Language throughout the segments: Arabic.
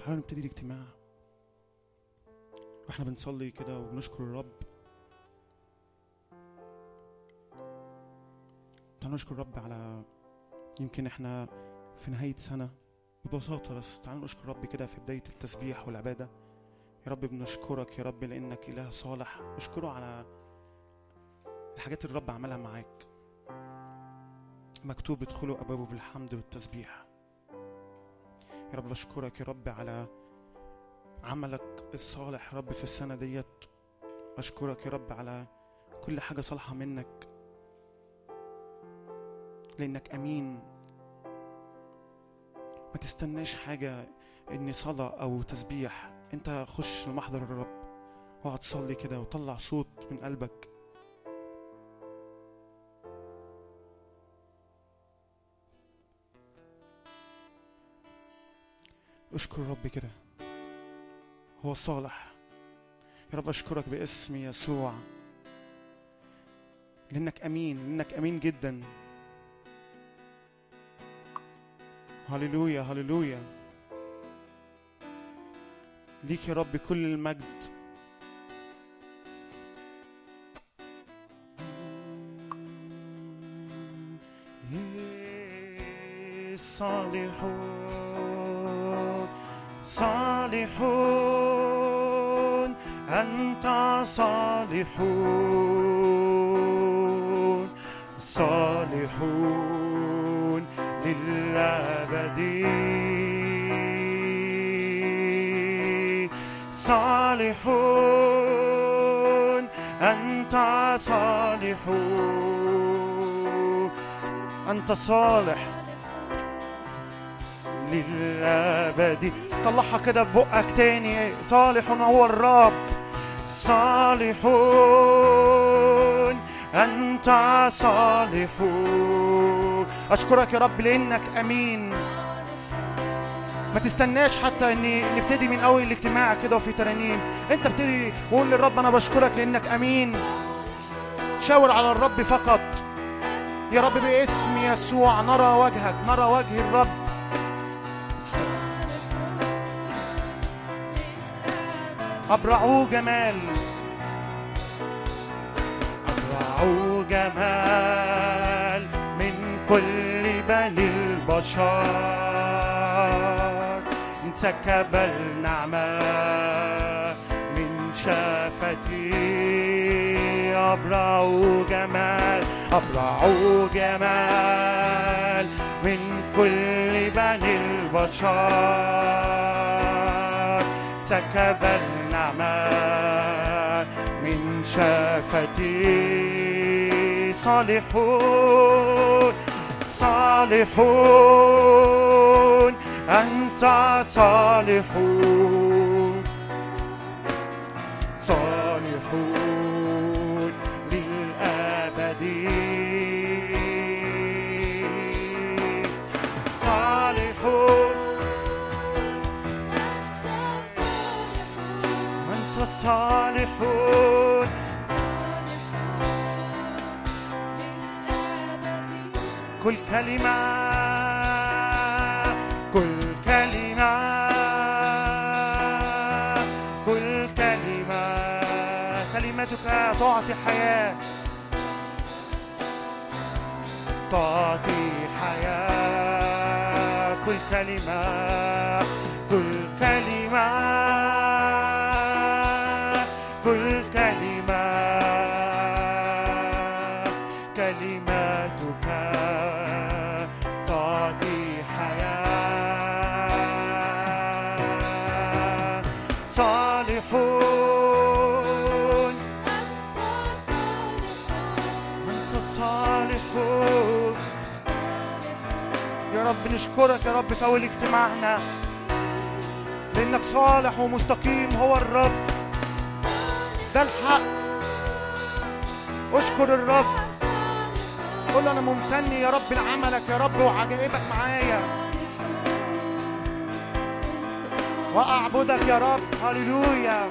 تعالوا نبتدي الاجتماع. وإحنا بنصلي كده وبنشكر الرب. تعالوا نشكر الرب على يمكن إحنا في نهاية سنة ببساطة بس تعالوا نشكر الرب كده في بداية التسبيح والعبادة. يا رب بنشكرك يا رب لأنك إله صالح. اشكره على الحاجات اللي الرب عملها معاك. مكتوب ادخلوا أبوابه بالحمد والتسبيح. يا رب بشكرك يا رب على عملك الصالح يا رب في السنة ديت. أشكرك يا رب على كل حاجة صالحة منك لأنك أمين. ما تستناش حاجة إني صلاة أو تسبيح. أنت خش لمحضر الرب واقعد صلي كده وطلع صوت من قلبك. أشكر رب كده. هو صالح. يا رب أشكرك باسم يسوع. لأنك أمين لأنك أمين جدا. هللويا هللويا. ليك يا رب كل المجد. صالحون صالحون أنت صالحون. صالحون للأبد. صالحون أنت صالحون. أنت صالح للأبد. طلعها كده ببقك تاني. صالح هو الرب. صالحون أنت صالحون. أشكرك يا رب لأنك أمين. ما تستناش حتى إن نبتدي من أول الاجتماع كده وفي ترانيم. أنت ابتدي وقول للرب أنا بشكرك لأنك أمين. شاور على الرب فقط. يا رب باسم يسوع نرى وجهك نرى وجه الرب. أبرعوا جمال. أبرعوا جمال من كل بني البشر. انسكب النعمة من شفتي أبرعوا جمال أبرعوا جمال من كل بني البشر. سكب من شفتي صالحون صالحون أنت صالحون. صالحون. كل كلمة كل كلمة كل كلمة. كلمتك تعطي حياة تعطي حياة. كل كلمة. نشكرك يا رب في أول اجتماعنا. لأنك صالح ومستقيم هو الرب. ده الحق. أشكر الرب. قول له أنا ممتن يا رب لعملك يا رب وعجائبك معايا. وأعبدك يا رب. هللويا.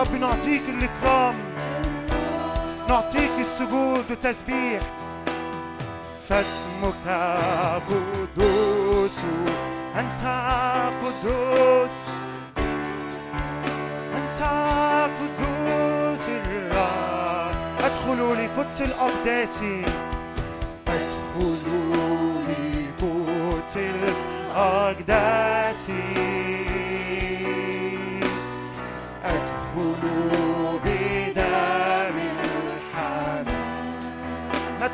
رب نعطيك الإكرام نعطيك السجود والتسبيح. فاسمك قدوس أنت قدوس أنت قدوس الرب أدخل لقدس الأقداس أدخل لقدس الأقداس.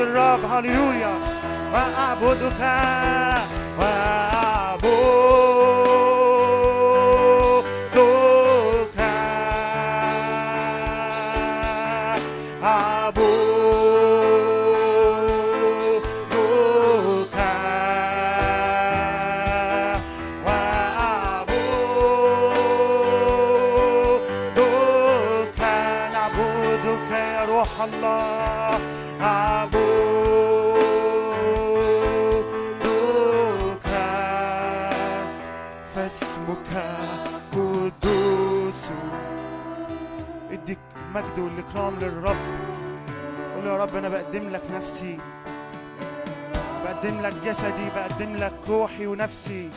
الرب هللويا. وأعبدك وأعبدك. والاكرام للرب. قول يا رب أنا بقدم لك نفسي. بقدم لك جسدي بقدم لك روحي ونفسي.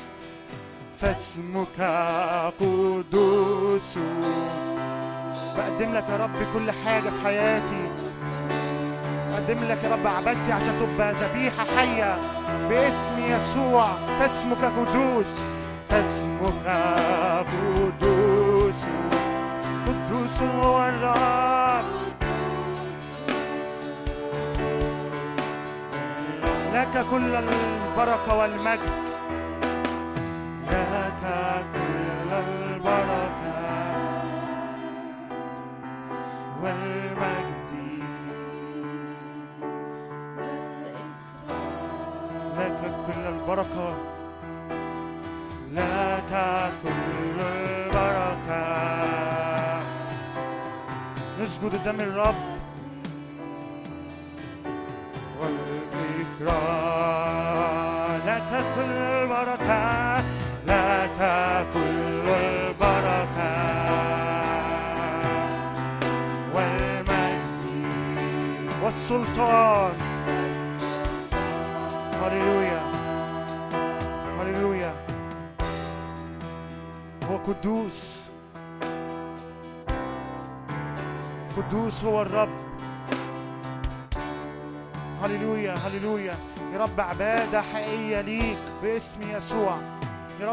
فاسمك قدوس. بقدم لك يا رب كل حاجة في حياتي. بقدم لك يا رب عبادتي عشان تبقى ذبيحة حية باسم يسوع. فاسمك قدوس. فاسمك قدوس. قدوس هو الرب. لك كل البركة والمجد.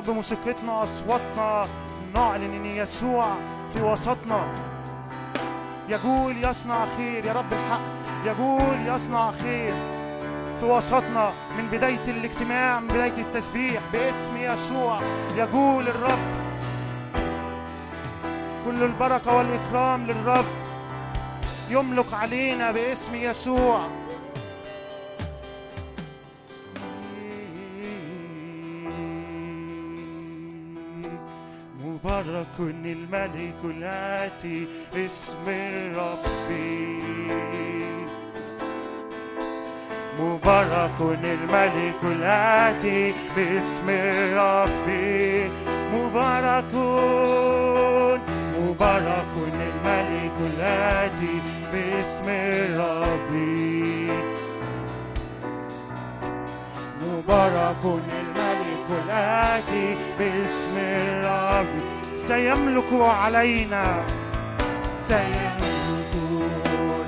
يا رب موسيقتنا أصواتنا نعلن إن يسوع في وسطنا. يقول يصنع خير يا رب الحق. يقول يصنع خير في وسطنا من بداية الاجتماع من بداية التسبيح باسم يسوع. يقول الرب كل البركة والإكرام للرب يملك علينا باسم يسوع. مبارك الملك الآتي اسم ربي. مبارك الملك الآتي باسم ربي. مبارك مبارك الملك الآتي باسم ربي. مبارك الملك الآتي باسم ربي. سيملك علينا. سيملك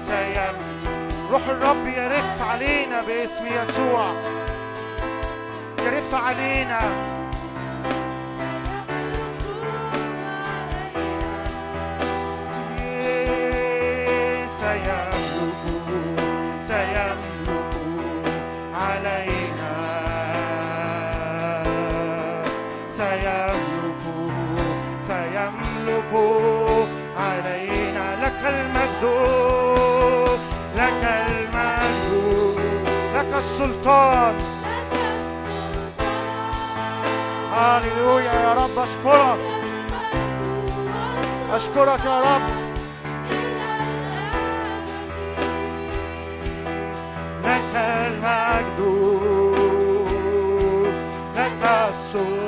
سيملك. روح الرب يرف علينا باسم يسوع. يرف علينا. السلطان. هللويا يا رب أشكرك. أشكرك يا رب. لك المجد لك السلطان.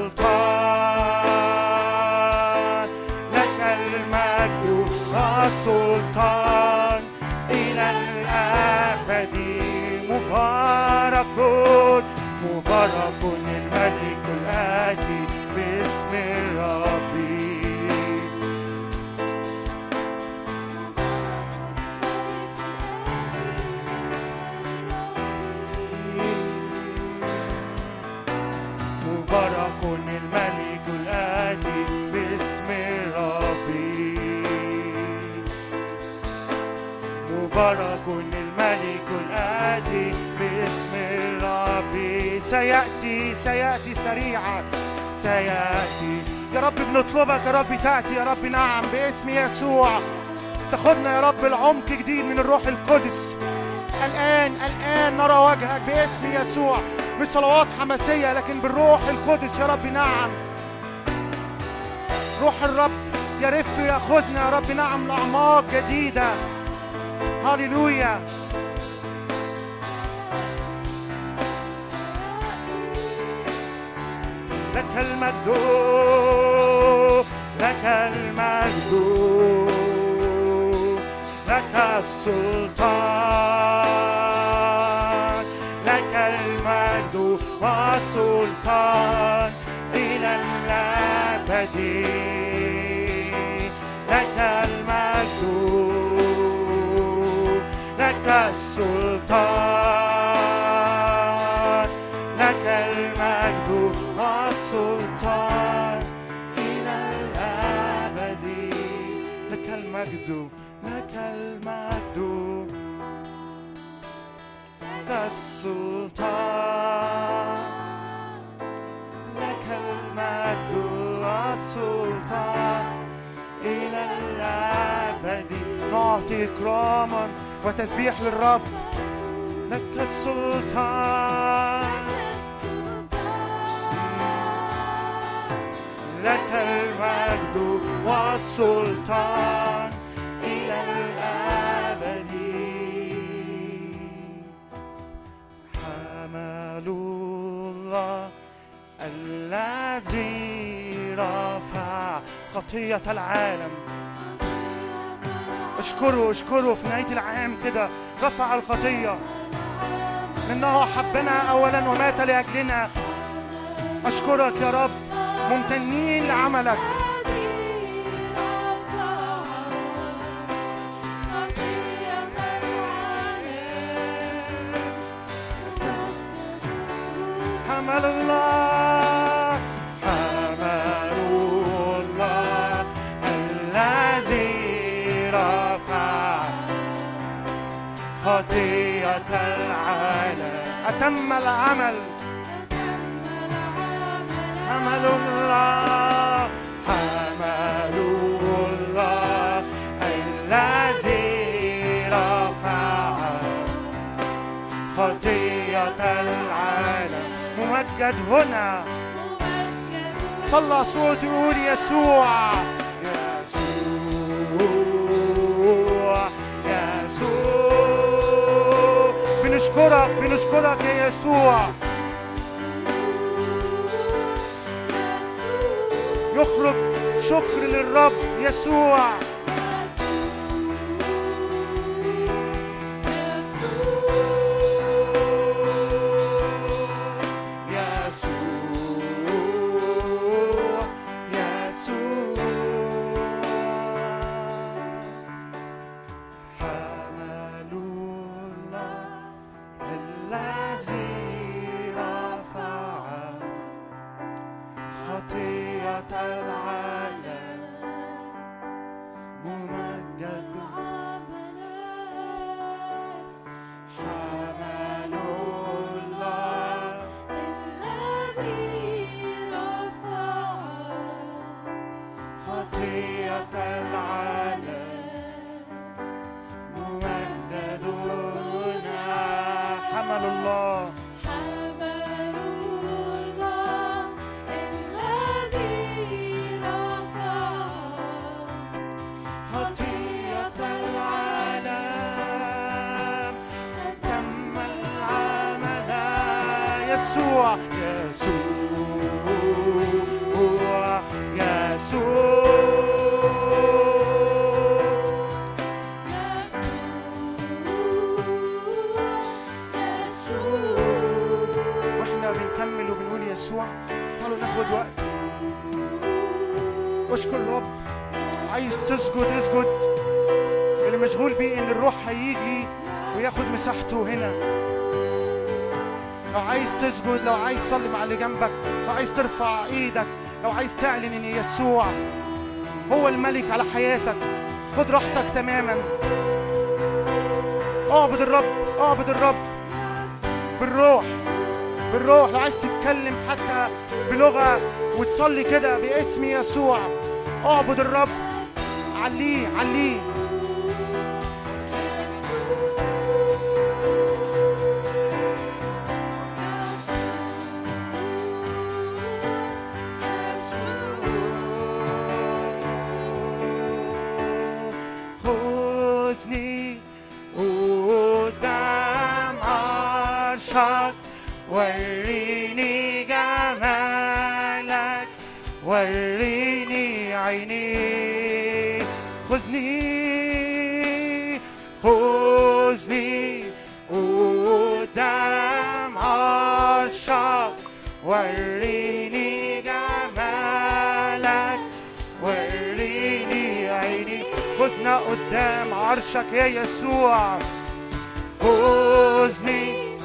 سيأتي سيأتي سريعا. سيأتي. يا رب بنطلبك يا رب تأتي يا رب نعم باسم يسوع. تاخدنا يا رب العمق جديد من الروح القدس. الآن الآن نرى وجهك باسم يسوع. مش صلوات حماسية لكن بالروح القدس. يا رب نعم. روح الرب يرف ياخذنا يا رب نعم لأعماق جديدة. هللويا. لك المجد لك المجد لك السلطان لك المجد والسلطان إلى الأبد لك المجد لك السلطان. المجد لك المجد لك السلطان. لك المجد والسلطان إلى الأبد. نعطي إكراما وتسبيح للرب. لك السلطان. لك المجد والسلطان. حمل الله الذي رفع خطية العالم. اشكره اشكره في نهاية العام كده. رفع الخطية. إنه حبنا أولا ومات لأجلنا. أشكرك يا رب. ممتنين لعملك. حمل الله. حمل الله الذي رفع خطية العالم. أتم العمل. حمل الله. ممجد هنا. طلع صوت يقول يسوع. يسوع يسوع. بنشكرك بنشكرك يا يسوع. يخرج شكر للرب يسوع. تماما. اعبد الرب اعبد الرب. بالروح بالروح. لو عايز تتكلم حتى بلغة وتصلي كده باسم يسوع اعبد الرب. عليه عليه. وريني جمالك. وريني عيني. خذنا قدام عرشك يا يسوع. خذني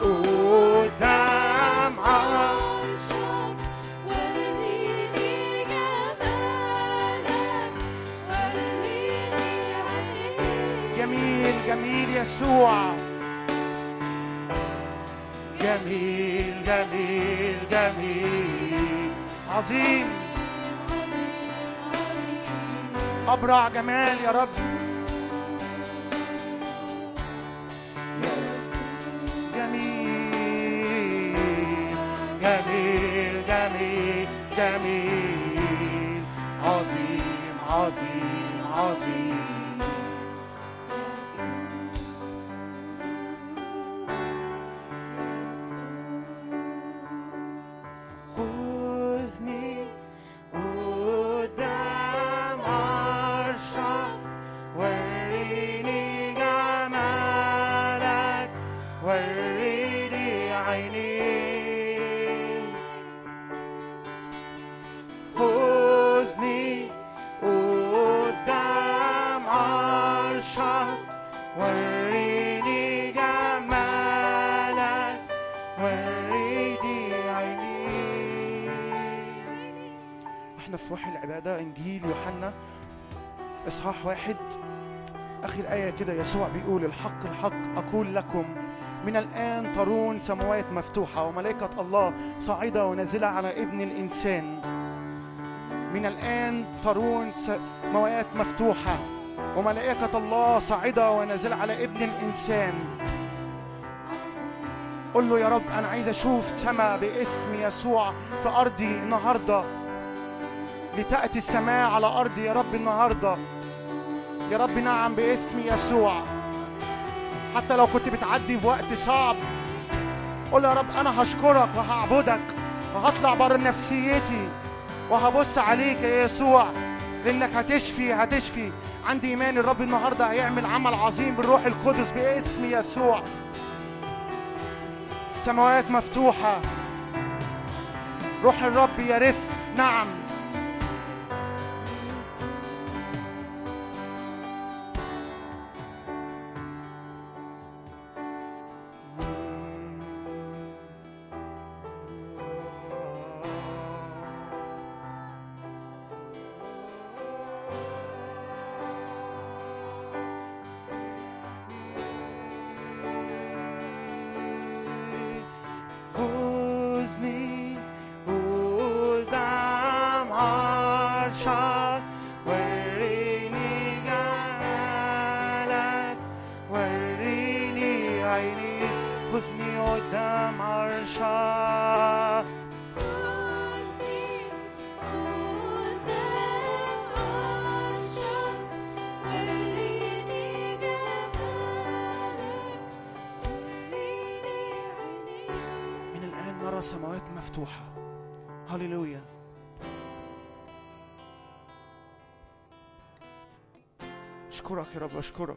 قدام عرشك. جميل جميل يسوع. جميل جميل جميل. عظيم. أبرع جمال يا رب. جميل جميل جميل. جميل عظيم عظيم عظيم. واحد. آخر آية كده يسوع بيقول الحق الحق أقول لكم من الآن ترون سماوات مفتوحة وملائكة الله صاعدة ونازلة على ابن الإنسان. من الآن ترون سماوات مفتوحة وملائكة الله صاعدة ونازلة على ابن الإنسان. قل له يا رب أنا عايز أشوف سما باسم يسوع في أرضي النهارده. لتأتي السماء على ارضي يا رب النهارده. يا رب نعم باسم يسوع. حتى لو كنت بتعدي بوقت صعب قول يا رب أنا هشكرك وهعبدك وهطلع بره نفسيتي وهبص عليك يا يسوع لأنك هتشفي هتشفي. عندي إيمان الرب النهارده هيعمل عمل عظيم بالروح القدس باسم يسوع. السماوات مفتوحة. روح الرب يرف. نعم. رب أشكرك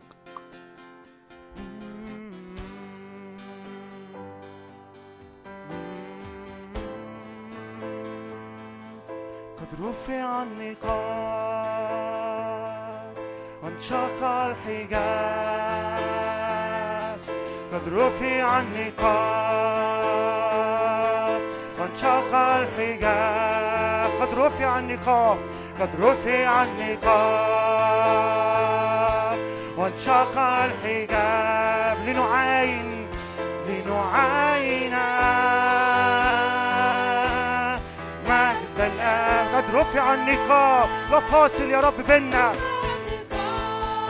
قد رفع النقاب وانشق الحجاب. قد رفع النقاب وانشق الحجاب. قد رفع النقاب قد رفع النقاب. وانشق الحجاب لنعاين لنعاين مجد الآب قد رفع النقاب. لا فاصل يا رب بينا.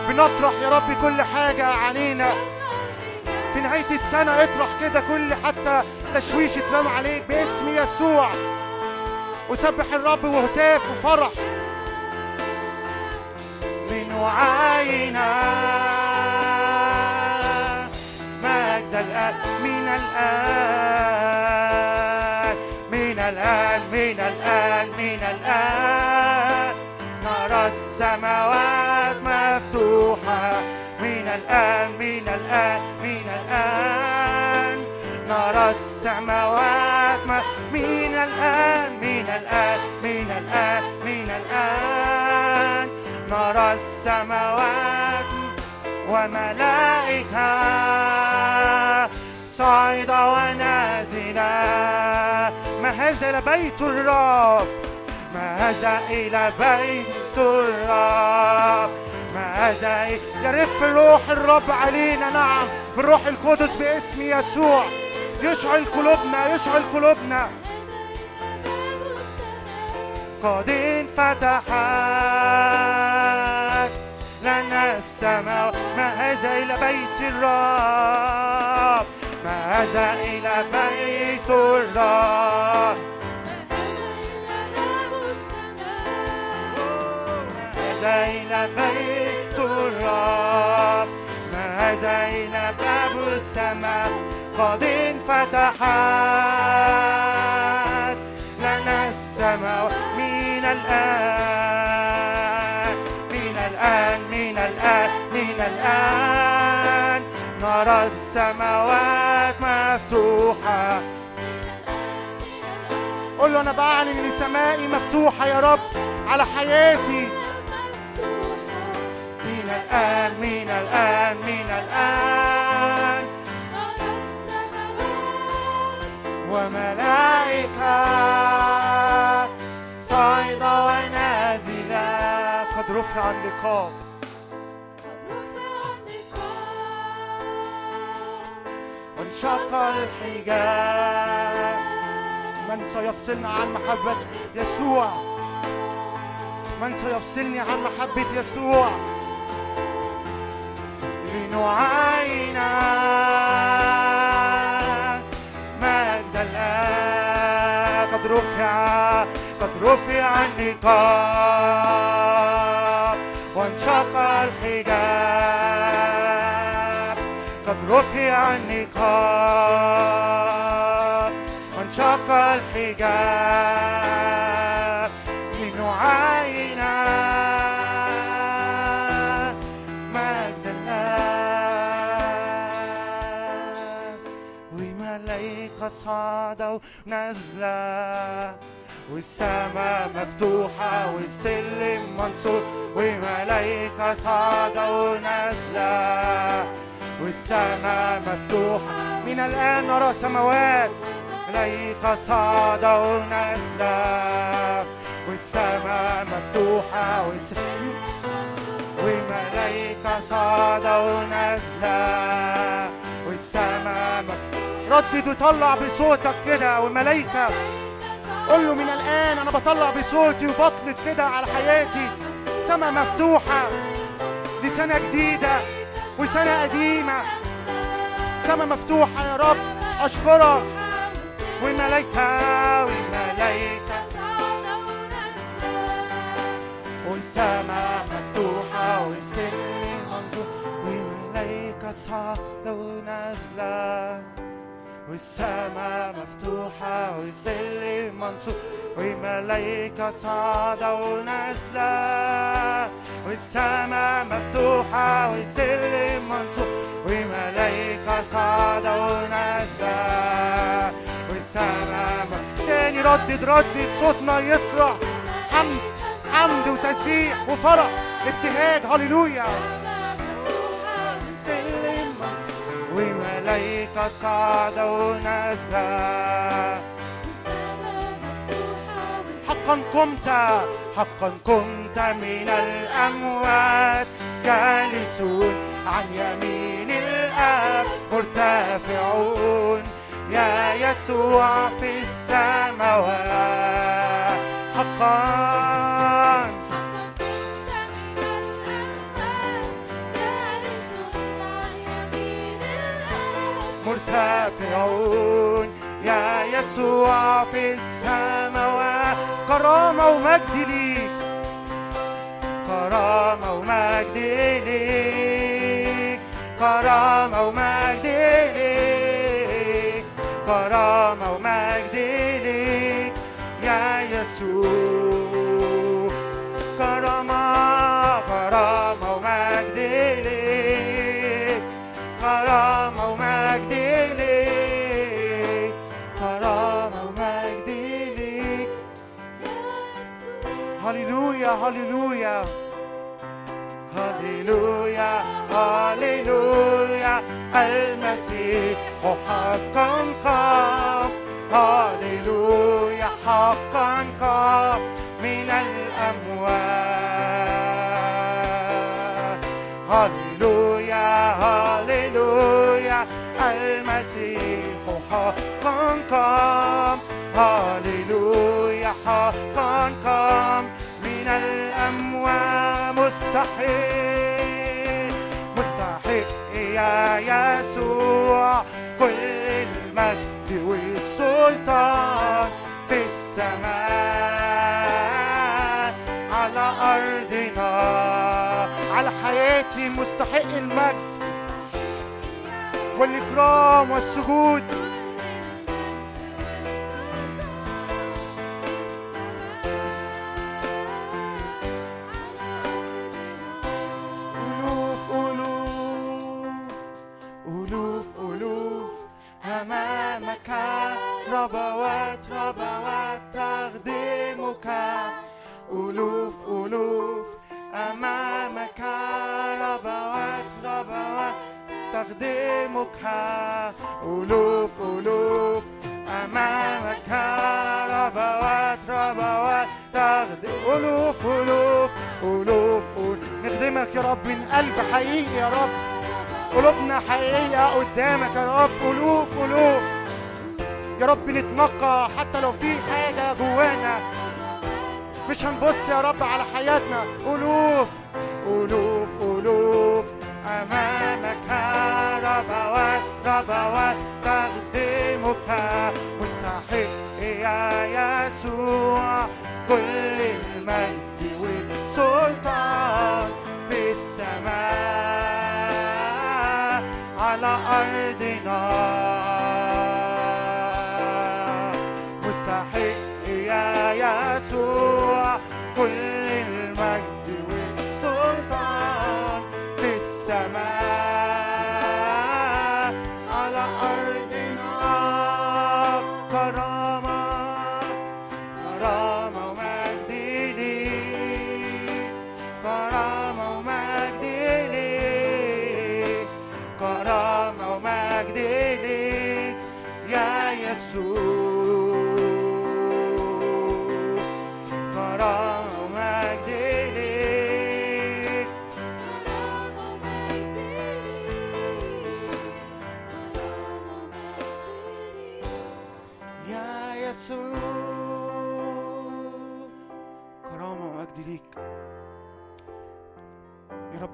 بنطرح يا رب كل حاجة علينا. في نهاية السنة اطرح كده كل حتى تشويش اترمى عليك باسم يسوع. وسبح الرب وهتاف وفرح. لنعاين مجد الآن من الآن من الآن من الآن من الآن. نرى السماوات مفتوحة. من الآن من الآن من الآن. نرى السماوات من الآن من الآن من الآن من الآن. نرى السماوات وملائكة صاعدة ونازلة. ما هذا إلى بيت الرب؟ ما هذا إلى بيت الرب؟ ما هذا يرف روح الرب علينا. نعم بالروح القدس باسم يسوع. يشعل قلوبنا يشعل قلوبنا. قد انفتحت لنا السماء. ما هذا إلى بيت الرب. ما هذا إلى بيت الرب. هذا إلى بيت الرب. ما هذا إلى باب السماء. قد انفتحت لنا السماء. الآن من الآن من الآن من الآن. نرى السماوات مفتوحة. قول له أنا بعلن إن سمائي مفتوحة يا رب على حياتي. من الآن من الآن من الآن. وملائكة. رفع النقاب. وانشق الحجاب من سيفصلنا عن محبة يسوع. من سيفصلني عن محبة يسوع. لنعاين مجد الآب قد رفع قد رفع النقاب. وانشق الحجاب. قد رفع النقاب. وانشق الحجاب. لنعاين مجد الآب وملايكة صعدة ونازلة والسماء مفتوحة والسلم منصور وملايكة صعدة ونازلة. والسماء مفتوحة من الآن نرى سماوات ملايكة صعدة ونازلة. والسماء مفتوحة والسماء وملايكة صعدة ونازلة. والسماء مفتوحة. ردد وطلع بصوتك كده والملايكة قول له من الآن أنا بطلع بصوتي وبطلق كده على حياتي. سما مفتوحة لسنة جديدة وسنة قديمة. سما مفتوحة يا رب. أشكرك. والملايكة والملايكة والسماء مفتوحة والسلم منظور والملايكة صعدة ونازلة والسماء مفتوحة والظل منصور وملايكة صعدة ونازلة والسماء مفتوحة والظل منصور وملايكة صعدة ونازلة والسماء تاني ردد ردد صوتنا يطلع حمد حمد وتسبيح وفرح. ابتهاج هللويا. وملايكة صعدة ونازلة حقا قمت حقا قمت من الأموات. جالسون عن يمين الآب مرتفعون. يا يسوع في السماوات. حقا مرتفعون يا يسوع في السماوات. كرامة ومجد ليك كرامة ومجد ليك كرامة ومجد ليك كرامة ومجد ليك يا يسوع. كرامة كرامة. هللويا هللويا هللويا هللويا المسيح حقا قام هللويا حقا قام من الأموات هللويا هللويا المسيح حقا قام هللويا حقا قام من الأموات مستحيل مستحيل يا يسوع. كل المجد والسلطان في السماء على أرضنا على حياتي مستحق المجد. والإكرام والسجود أمامك ربوات ربوات تخدمك ألوف ألوف أمامك ربوات ربوات تخدمك ألوف ألوف أمامك ربوات ربوات تخدم ألوف ألوف ألوف ألوف نخدمك يا رب من قلب حقيقي يا رب. قلوبنا حقيقية قدامك يا رب. ألوف ألوف يا رب نتنقى حتى لو في حاجة جوانا. مش هنبص يا رب على حياتنا. ألوف ألوف ألوف أمامك ربوات ربوات تخدمك مستحق يا يسوع. كل المجد والسلطان في السماء. على أرضنا.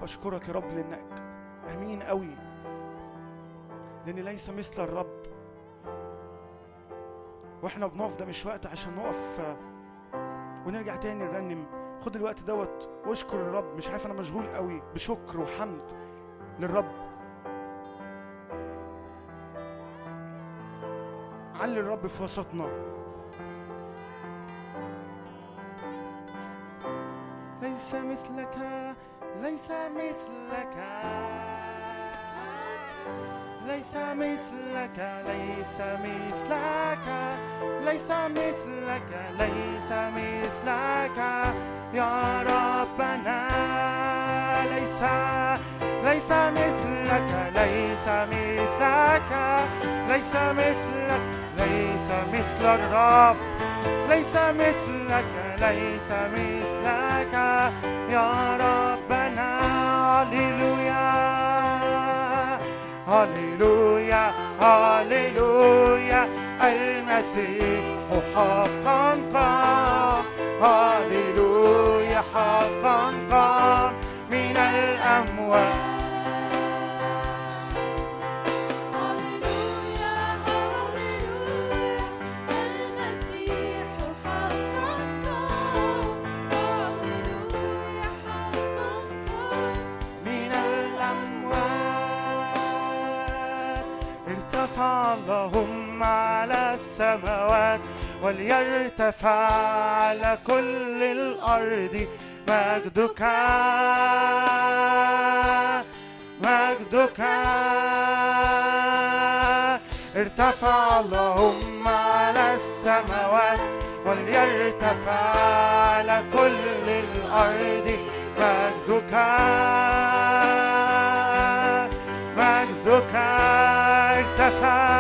رب أشكرك يا رب لأنك أمين قوي لأن ليس مثل الرب. وإحنا بنقف ده مش وقت عشان نقف ونرجع تاني نرنم. خد الوقت دوت واشكر الرب. مش عارف أنا مشغول قوي بشكر وحمد للرب. علي الرب في وسطنا. ليس مثلك. ليس مثلك. ليس مثلك ليس مثلك. ليس مثلك ليس مثلك. يا ربنا ليس ليس مثلك ليس مثلك. ليس مثلك ليس مثل الرب. ليس مثلك ليس مثلك. يا ربنا هللويا هللويا هللويا المسيح حقا قام هللويا حقا قام من الأموات السماوات وليرتفع على كل الأرض. مجدك مجدك. ارتفع اللهم على السماوات وليرتفع على كل الأرض. مجدك مجدك. ارتفع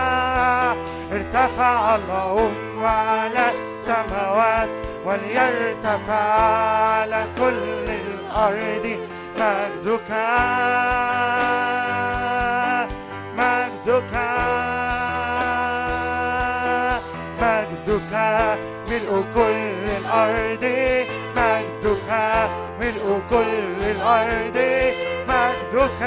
ارتفع اللهم على السماوات وليرتفع على كل الأرض. مجدك مجدك مجدك ملء كل الأرض. مجدك ملء كل الأرض. مجدك.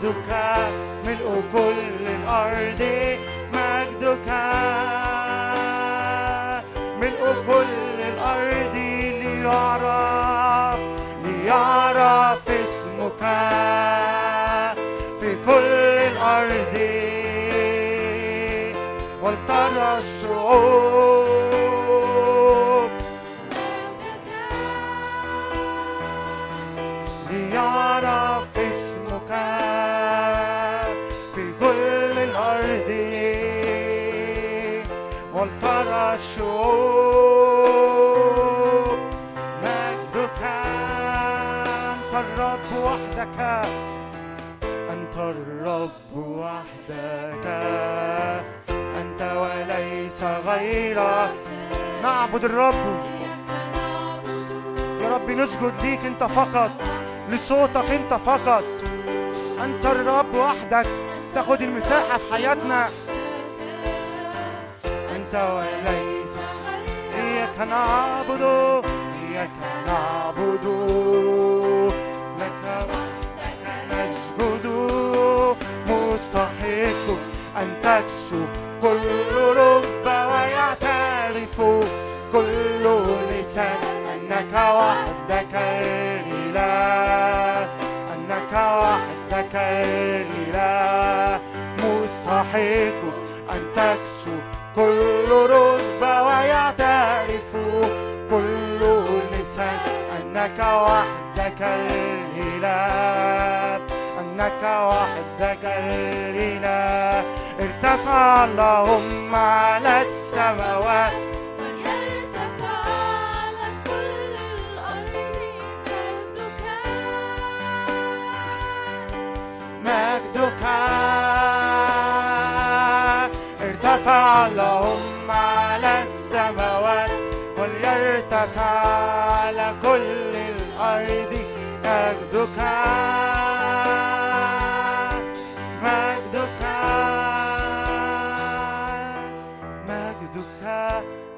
مجدك ملء كل الأرض مجدك ملء كل الأرض ليعرف ليعرف اسمك في كل الأرض. ولترى الشعوب الشعوب مجدك أنت الرب وحدك أنت الرب وحدك أنت وليس غيرك نعبد الرب يا رب نسجد ليك انت فقط لصوتك انت فقط انت الرب وحدك تاخد المساحة في حياتنا انت وليس اياك نعبد اياك نعبد لك وحدك نسجد مستحق ان تكسو كل رب ويعترف كل لسان انك وحدك الاله انك وحدك الاله مستحق ان تكسو كل رتبة ويعترف كل لسان. أنك وحدك الإله. أنك وحدك الإله. ارتفع اللهم على السماوات. اللهم على السماوات وليرتفع على كل الأرض مجدك. مجدك. مجدك.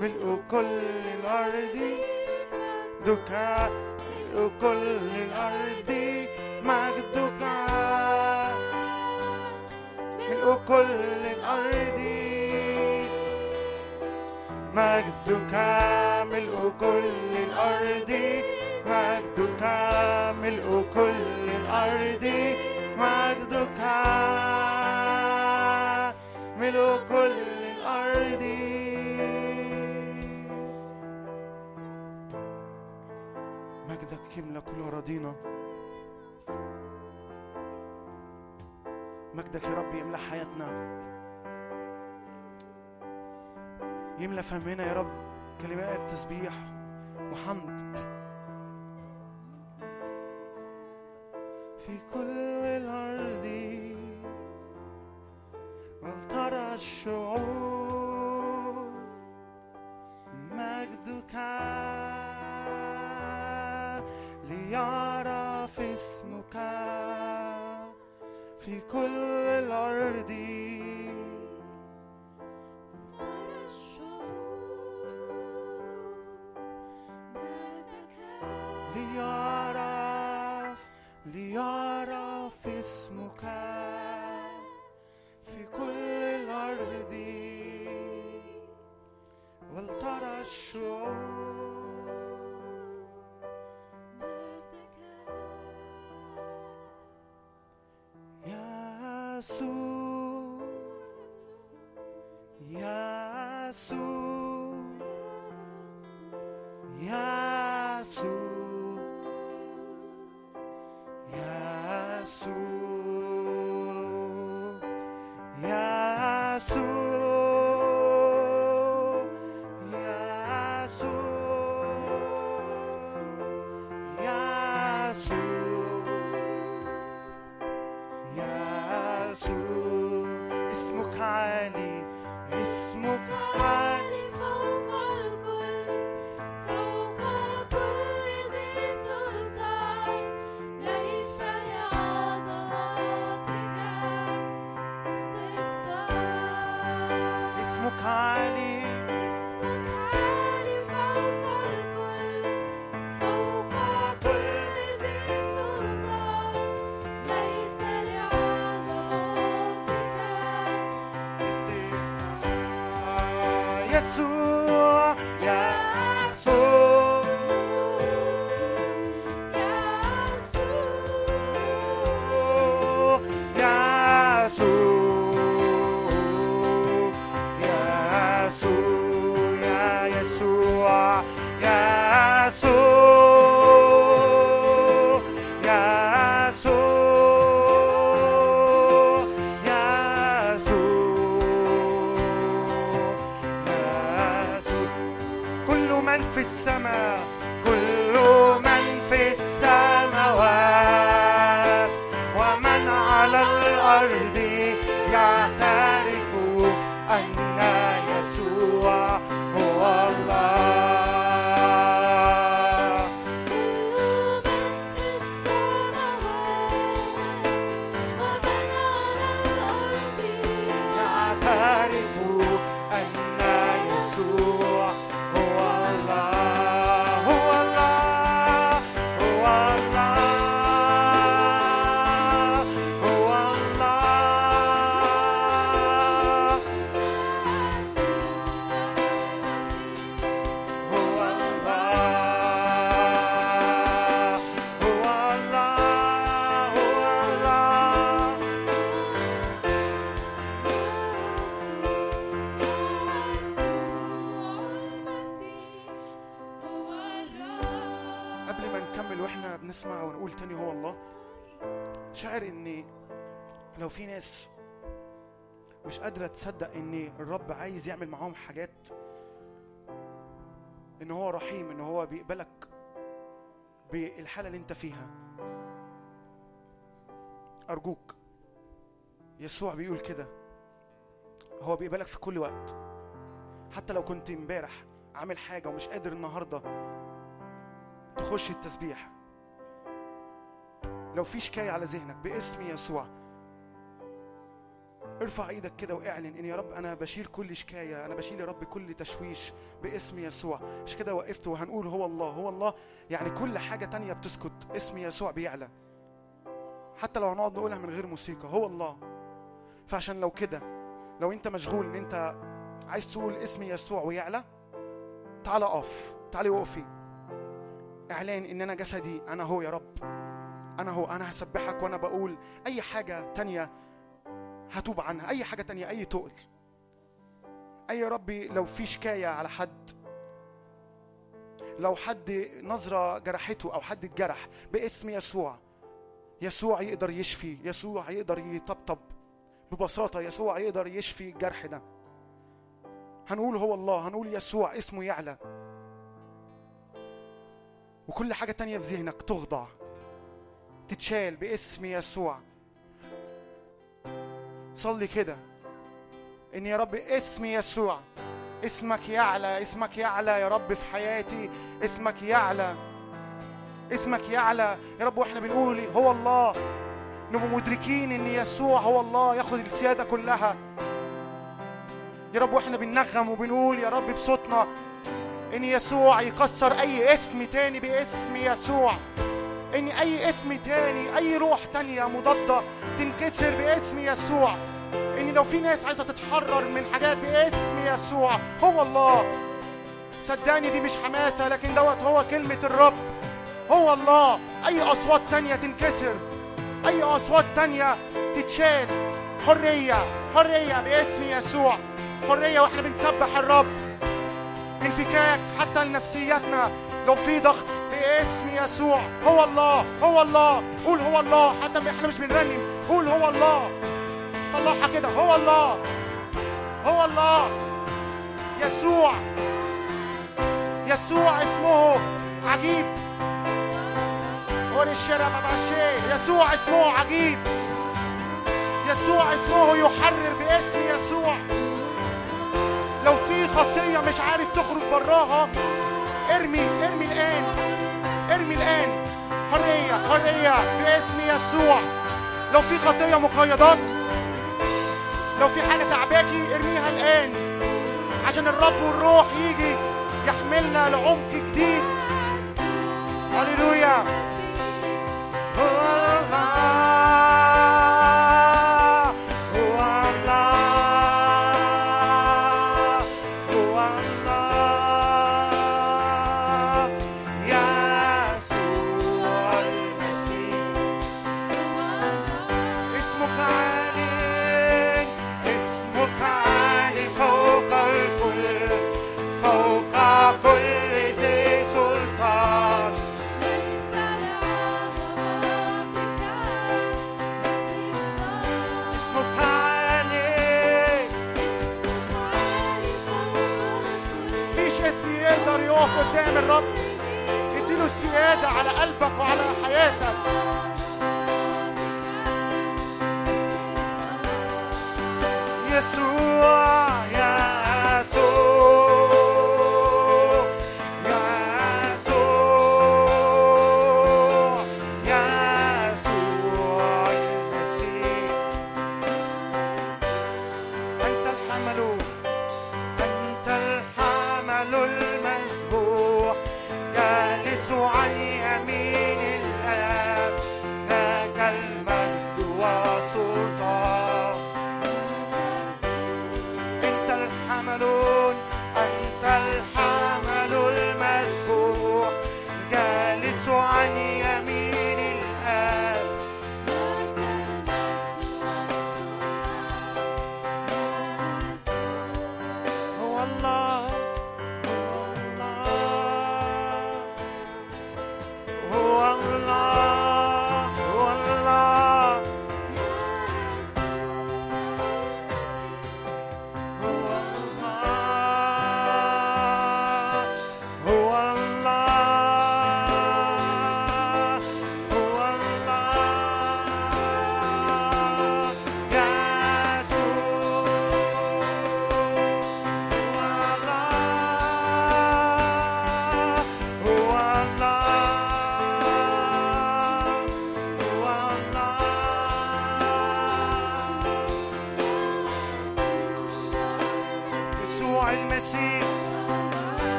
ملء كل الأرض. مجدك. ملء كل الأرض. مجدك. ملء كل الأرض. مجدك ملء كل الأرض مجدك ملء كل الأرض مجدك ملء كل الأرض. مجدك يملى كل أراضينا. مجدك يا رب يملى حياتنا. يملى فهمنا يا رب كلمات تسبيح وحمد. في كل الأرض ولترى الشعوب مجدك ليعرف اسمك. في كل الأرض Yasu Yasu في ناس مش قادرة تصدق إن الرب عايز يعمل معاهم حاجات إن هو رحيم إن هو بيقبلك بالحالة اللي أنت فيها. أرجوك يسوع بيقول كده. هو بيقبلك في كل وقت. حتى لو كنت امبارح عامل حاجة ومش قادر النهارده تخش التسبيح لو في شكاية على ذهنك باسم يسوع ارفع إيدك كده واعلن ان يا رب أنا بشيل كل شكاية أنا بشيل يا رب كل تشويش باسم يسوع. مش كده وقفت وهنقول هو الله هو الله. يعني كل حاجة تانية بتسكت اسم يسوع بيعلى. حتى لو هنقعد نقولها من غير موسيقى هو الله. فعشان لو كده لو انت مشغول ان انت عايز تقول اسم يسوع ويعلى تعالى اقف تعالي وقفي. اعلان ان أنا جسدي أنا هو يا رب. أنا هو أنا هسبحك وأنا بقول اي حاجة تانية هتوب عنها. أي حاجة تانية أي تقل. أي ربي لو في شكاية على حد لو حد نظرة جرحته أو حد اتجرح باسم يسوع يسوع يقدر يشفي يسوع يقدر يطبطب. ببساطة يسوع يقدر يشفي الجرح ده. هنقول هو الله هنقول يسوع اسمه يعلى. وكل حاجة تانية في ذهنك تخضع تتشال باسم يسوع. صلي كده. إن يا رب اسم يسوع. اسمك يعلى اسمك يعلى يا رب في حياتي. اسمك يعلى. اسمك يعلى. يا رب وإحنا بنقول هو الله. نبقى مدركين إن يسوع هو الله ياخد السيادة كلها. يا رب وإحنا بننغم وبنقول يا رب بصوتنا إن يسوع يكسر أي اسم تاني باسم يسوع. إن أي اسم تاني أي روح تانية مضادة تنكسر باسم يسوع. إن لو في ناس عايزة تتحرر من حاجات باسم يسوع هو الله. صدقني دي مش حماسة لكن دوت هو كلمة الرب. هو الله. أي أصوات تانية تنكسر. أي أصوات تانية تتشال. حرية حرية باسم يسوع. حرية وإحنا بنسبح الرب. انفكاك حتى لنفسياتنا. لو في ضغط باسم يسوع هو الله هو الله. قول هو الله. حتى إحنا مش بنرنم. قول هو الله. طلعها كده. هو الله. هو الله. يسوع. يسوع اسمه عجيب. يسوع اسمه عجيب. يسوع اسمه يحرر باسم يسوع. لو في خطية مش عارف تخرج براها ارمي. ارمي الآن. ارمي الآن. حرية. حرية باسم يسوع. لو في خطية مقيدات لو في حاجة تعباكي ارميها الآن عشان الرب والروح يجي يحملنا لعمق جديد. هللويا.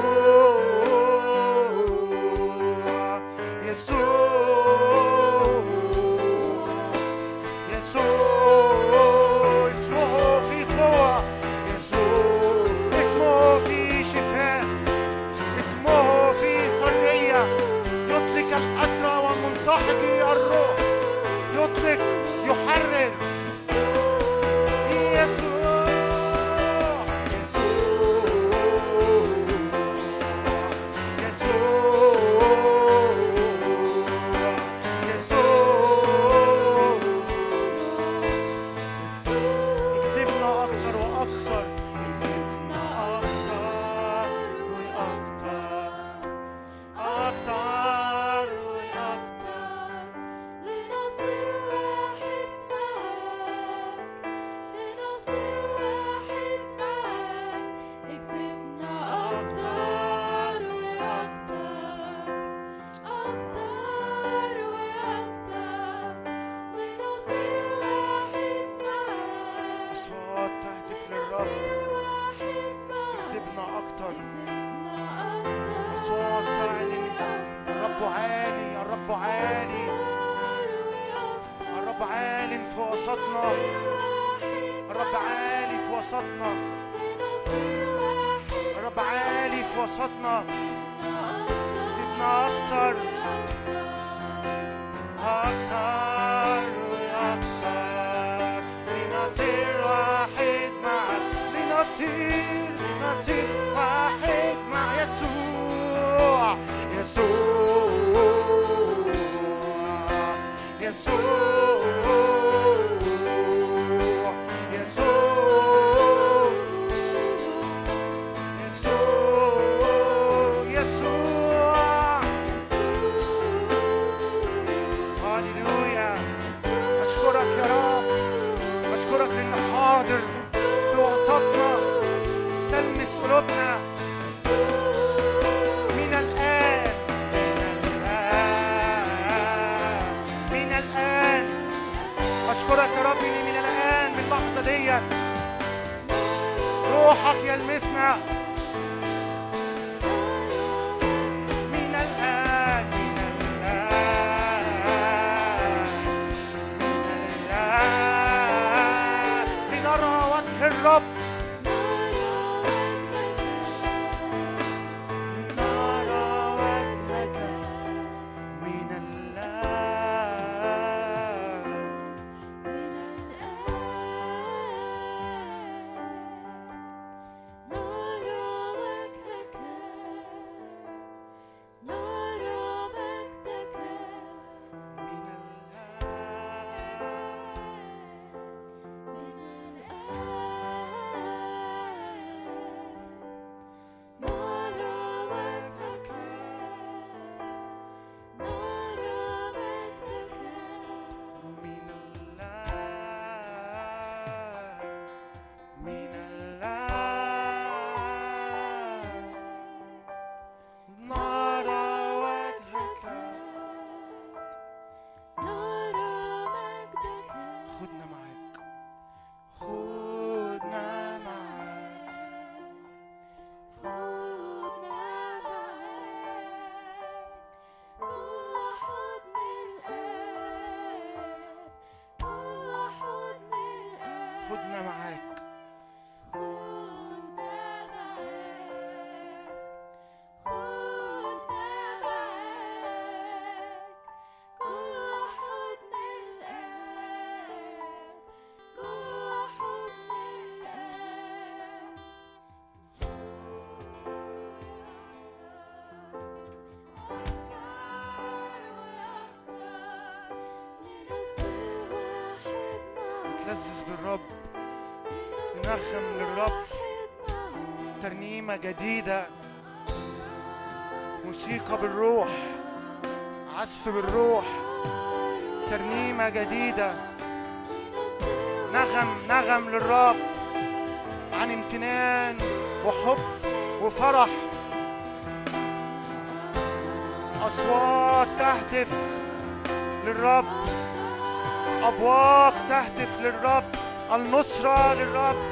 يسوع نعزز بالرب. نرخم للرب. ترنيمة جديدة. موسيقى بالروح. عزف بالروح. ترنيمة جديدة. نغم نغم للرب عن امتنان وحب وفرح. أصوات تهتف للرب. ابواق تهتف للرب النصرة للرب.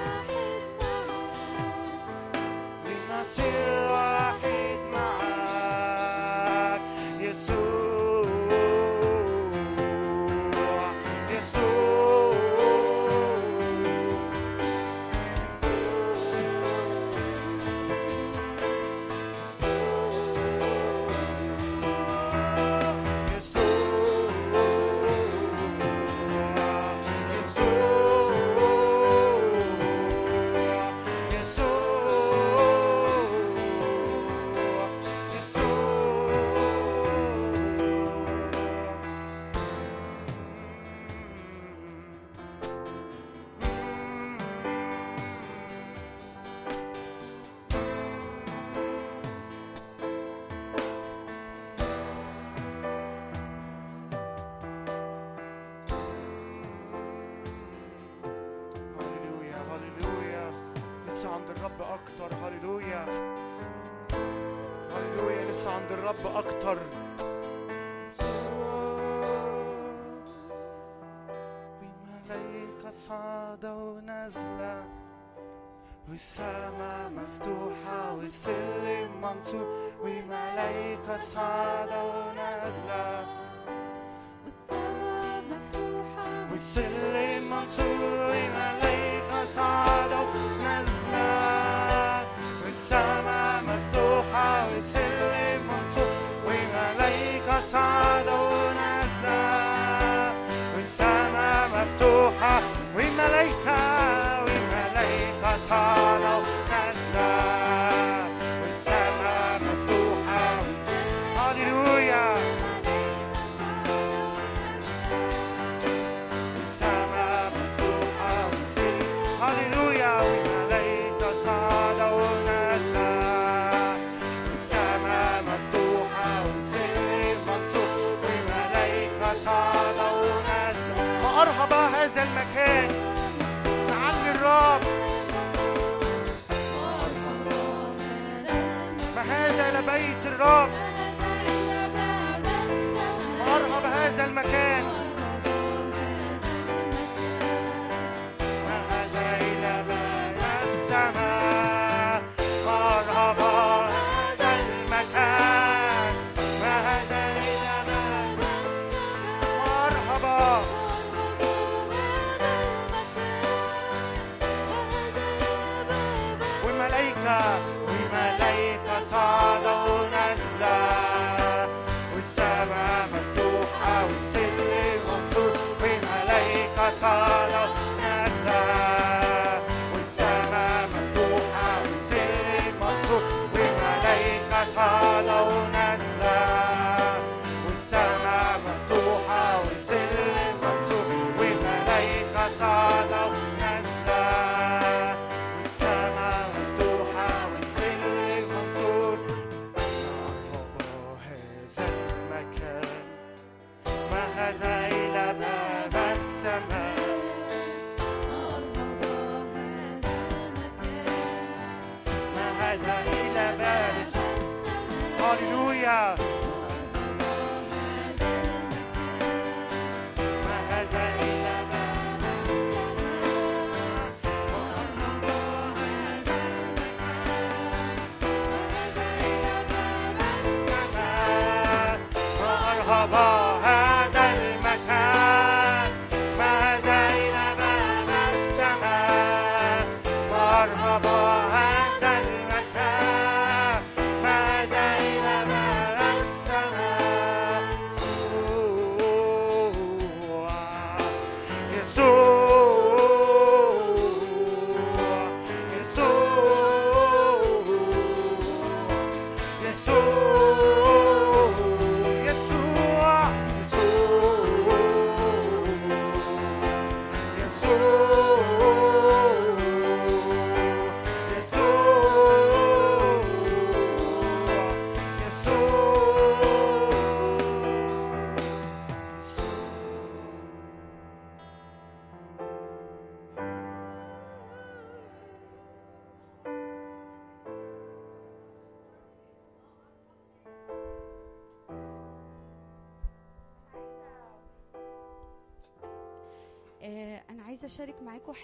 الرب أكتر. هللويا. هللويا لسه عند الرب أكتر. وملايكة صعدة ونازلة والسماء مفتوحة والسلم منصوب وملايكة صعدة ونازلة والسماء مفتوحة. والسلم منصوب We malaika, we malaika, tano. بيت الرب. أرهب هذا المكان.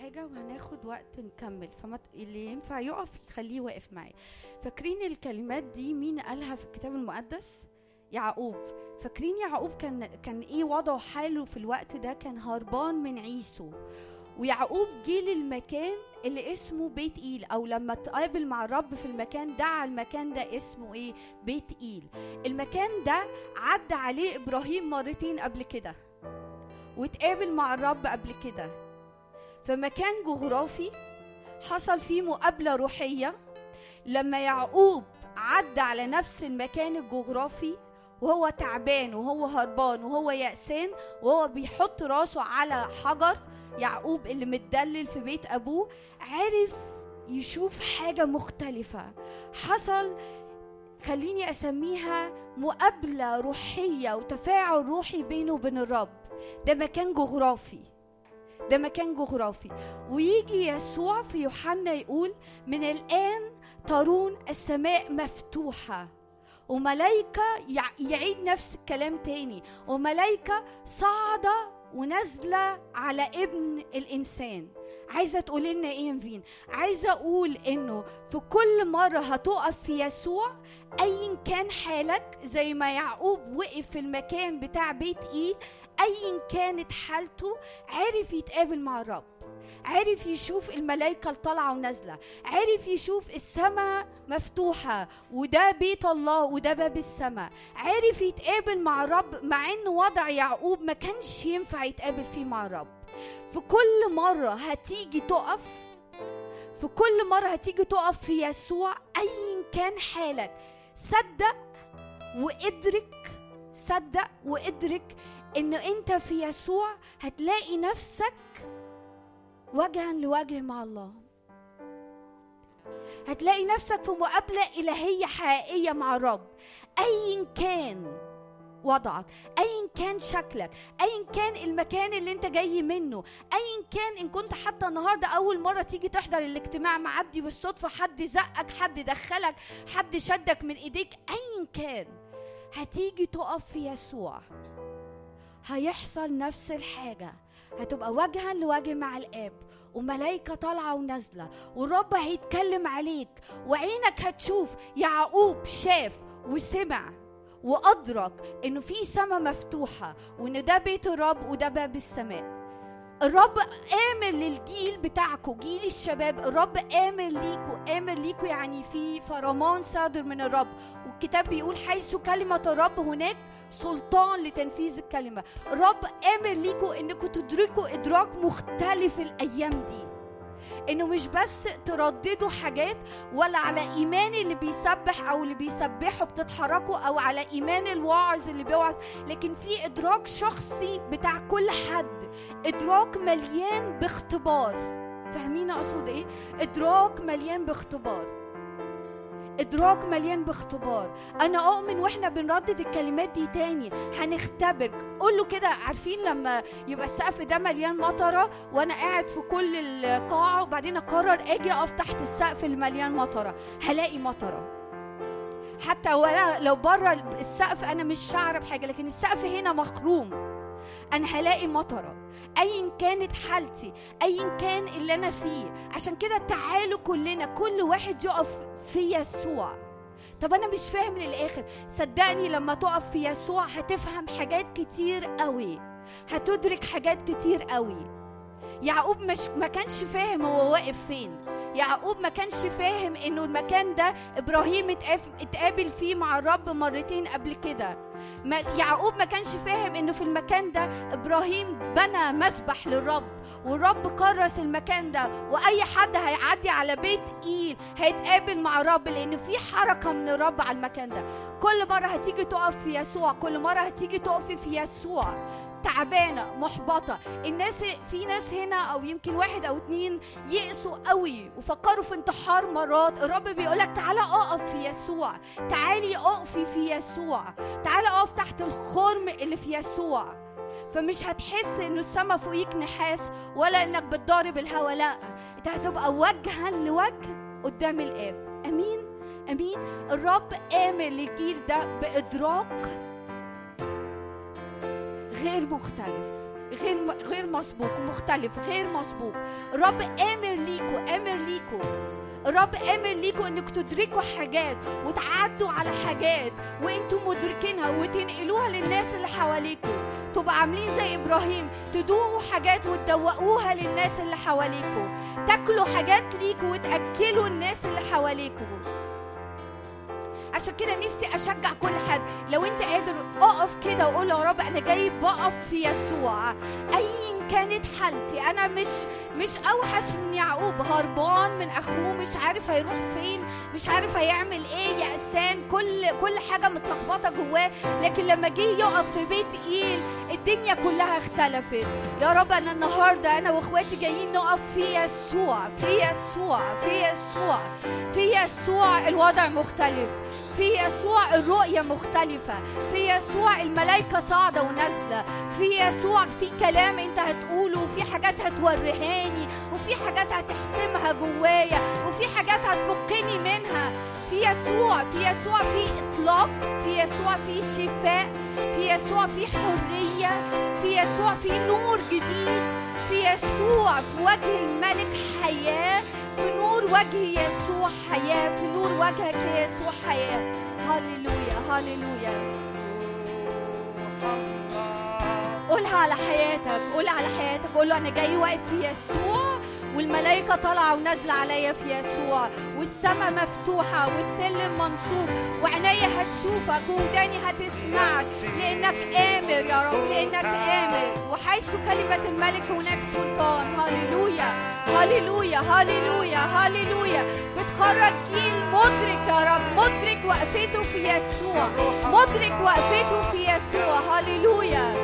حاجة وهناخد وقت نكمل. فما اللي ينفع يقف خليه واقف معايا. فاكرين الكلمات دي مين قالها في الكتاب المقدس؟ يعقوب. فاكرين يعقوب كان كان إيه وضعه حاله في الوقت ده؟ كان هربان من عيسو. ويعقوب جه للمكان اللي اسمه بيت إيل. أو لما تقابل مع الرب في المكان دعا المكان ده اسمه إيه؟ بيت إيل. المكان ده عدى عليه إبراهيم مرتين قبل كده. واتقابل مع الرب قبل كده. فمكان جغرافي حصل فيه مقابلة روحية لما يعقوب عدى على نفس المكان الجغرافي وهو تعبان وهو هربان وهو يأسان وهو بيحط راسه على حجر يعقوب اللي متدلل في بيت أبوه عرف يشوف حاجة مختلفة. حصل خليني أسميها مقابلة روحية وتفاعل روحي بينه وبين الرب. ده مكان جغرافي. ده مكان جغرافي. ويجي يسوع في يوحنا يقول من الآن ترون السماء مفتوحة. وملايكة يع- يعيد نفس الكلام تاني. وملايكة صاعدة ونازلة على ابن الإنسان. عايزة تقول لنا إيه يا فين عايزة أقول إنه في كل مرة هتقف في يسوع ايا كان حالك زي ما يعقوب وقف في المكان بتاع بيت ايل ايا كانت حالته عرف يتقابل مع الرب عرف يشوف الملائكة الطالعة ونازلة عرف يشوف السماء مفتوحة وده بيت الله وده باب السماء عرف يتقابل مع الرب مع إن وضع يعقوب ما كانش ينفع يتقابل فيه مع الرب. في كل مرة هتيجي تقف في كل مرة هتيجي تقف في يسوع أيا كان حالك صدق وادرك صدق وادرك إن أنت في يسوع هتلاقي نفسك وجها لوجه مع الله. هتلاقي نفسك في مقابلة إلهية حقيقية مع الرب أيا كان. وضعك أيا كان شكلك أيا كان المكان اللي أنت جاي منه أيا كان إن كنت حتى النهاردة أول مرة تيجي تحضر الاجتماع معدي بالصدفة حد زقك حد دخلك حد شدك من إيديك أيا كان هتيجي تقف في يسوع. هيحصل نفس الحاجة. هتبقى وجها لوجه مع الآب وملايكة طالعة ونازلة والرب هيتكلم عليك وعينك هتشوف يعقوب شاف وسمع. وأدرك إنه في سماء مفتوحة وإن ده بيت الرب وده باب السماء. الرب آمر للجيل بتاعكم جيل الشباب. الرب آمر ليكوا آمر ليكوا يعني في فرمان صادر من الرب. والكتاب بيقول حيث كلمة الرب هناك سلطان لتنفيذ الكلمة. الرب آمر ليكوا انكم تدركوا إدراك مختلف الأيام دي. انه مش بس ترددوا حاجات ولا على إيمان اللي بيسبح أو اللي بيسبحوا بتتحركوا أو على إيمان الواعظ اللي بيوعظ لكن في إدراك شخصي بتاع كل حد. إدراك مليان باختبار. فاهمين أقصد إيه؟ إدراك مليان باختبار. إدراك مليان باختبار. أنا أؤمن وإحنا بنردد الكلمات دي تاني. هنختبر قول له كده عارفين لما يبقى السقف ده مليان مطرة وأنا قاعد في كل القاعة وبعدين أقرر آجي أقف تحت السقف اللي مليان مطرة. هلاقي مطرة. حتى ولا لو بره السقف أنا مش شعر بحاجه لكن السقف هنا مخروم. أنا هلاقي مطرة ايا كانت حالتي ايا كان اللي أنا فيه. عشان كده تعالوا كلنا كل واحد يقف في يسوع. طب أنا مش فاهم للآخر. صدقني لما تقف في يسوع هتفهم حاجات كتير قوي. هتدرك حاجات كتير قوي. يعقوب مش ما كانش فاهم هو واقف فين. يعقوب ما كانش فاهم إنه المكان ده إبراهيم اتقابل فيه مع الرب مرتين قبل كده. ما يعقوب ما كانش فاهم إنه في المكان ده إبراهيم بنى مسبح للرب والرب كرس المكان ده وأي حد هيعدي على بيت إيل هيتقابل مع الرب لأن في حركة من الرب على المكان ده. كل مرة هتيجي تقف في يسوع كل مرة هتيجي تقفي في يسوع. تعبانة محبطة. الناس في ناس هنا أو يمكن واحد أو اتنين يئسوا قوي وفكروا في انتحار مرات الرب بيقولك تعالى اقف في يسوع تعالي اقفي في يسوع تعالى اقف تحت الخرم اللي في يسوع. فمش هتحس انه السما فوقيك نحاس ولا إنك بتضارب الهوا لا. أنت هتبقى وجها لوجه قدام الآب. آمين؟ آمين؟ الرب أمر للجيل ده بإدراك غير مختلف. غير غير مسبوق مختلف غير مسبوق. الرب آمر ليكوا آمر ليكوا الرب آمر ليكوا إنك تدركوا حاجات وتعدوا على حاجات وأنتم مدركينها وتنقلوها للناس اللي حواليكوا. تبقى عاملين زي إبراهيم تدوقوا حاجات وتدوقوها للناس اللي حواليكوا. تاكلوا حاجات ليكوا وتأكلوا الناس اللي حواليكوا. عشان كده نفسي أشجع كل حد. لو أنت قادر اقف كده وقول يا رب أنا جاي بقف في يسوع. ايا كانت حالتي أنا مش مش أوحش من يعقوب. هربان من أخوه مش عارف هيروح فين مش عارف هيعمل إيه يأسان كل كل حاجة متلخبطة جواه. لكن لما جه يقف في بيت إيل الدنيا كلها اختلفت. يا رب أنا النهارده أنا وإخواتي جايين نقف في يسوع في يسوع في يسوع في يسوع. الوضع مختلف. في يسوع الرؤية مختلفة. في يسوع الملائكة صاعدة ونازلة. في يسوع في كلام انت هتقوله وفي حاجات هتوريهاني وفي حاجات هتحسمها جوايا وفي حاجات هتفكني منها. في يسوع في يسوع في إطلاق في يسوع في شفاء في يسوع في حرية في يسوع في نور جديد. في يسوع في وجه الملك حياة في نور وجه يسوع حياة في نور وجهك يا يسوع حياة. هللويا هللويا. قولها على حياتك قولها على حياتك قول له أنا جاي واقف في يسوع. والملائكة طالعة ونازلة عليا في يسوع والسماء مفتوحة والسلم منصوب وعينيا هتشوفك ووداني هتسمعك. لأنك آمر يا رب لأنك آمر. وحيث كلمة الملك هناك سلطان. هللويا هللويا هللويا هللويا. بتخرج جيل مدرك يا رب مدرك وقفته في يسوع مدرك وقفته في يسوع. هللويا.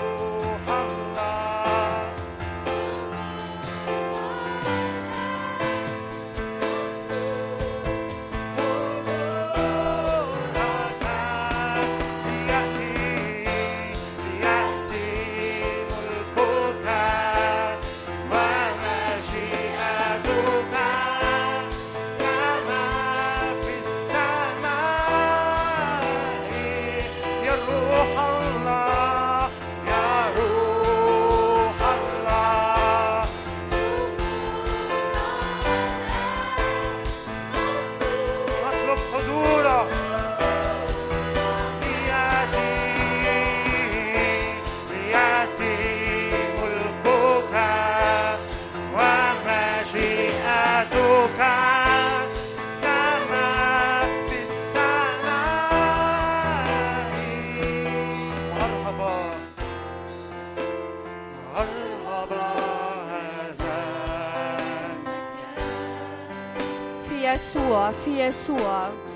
يسوع في يسوع روح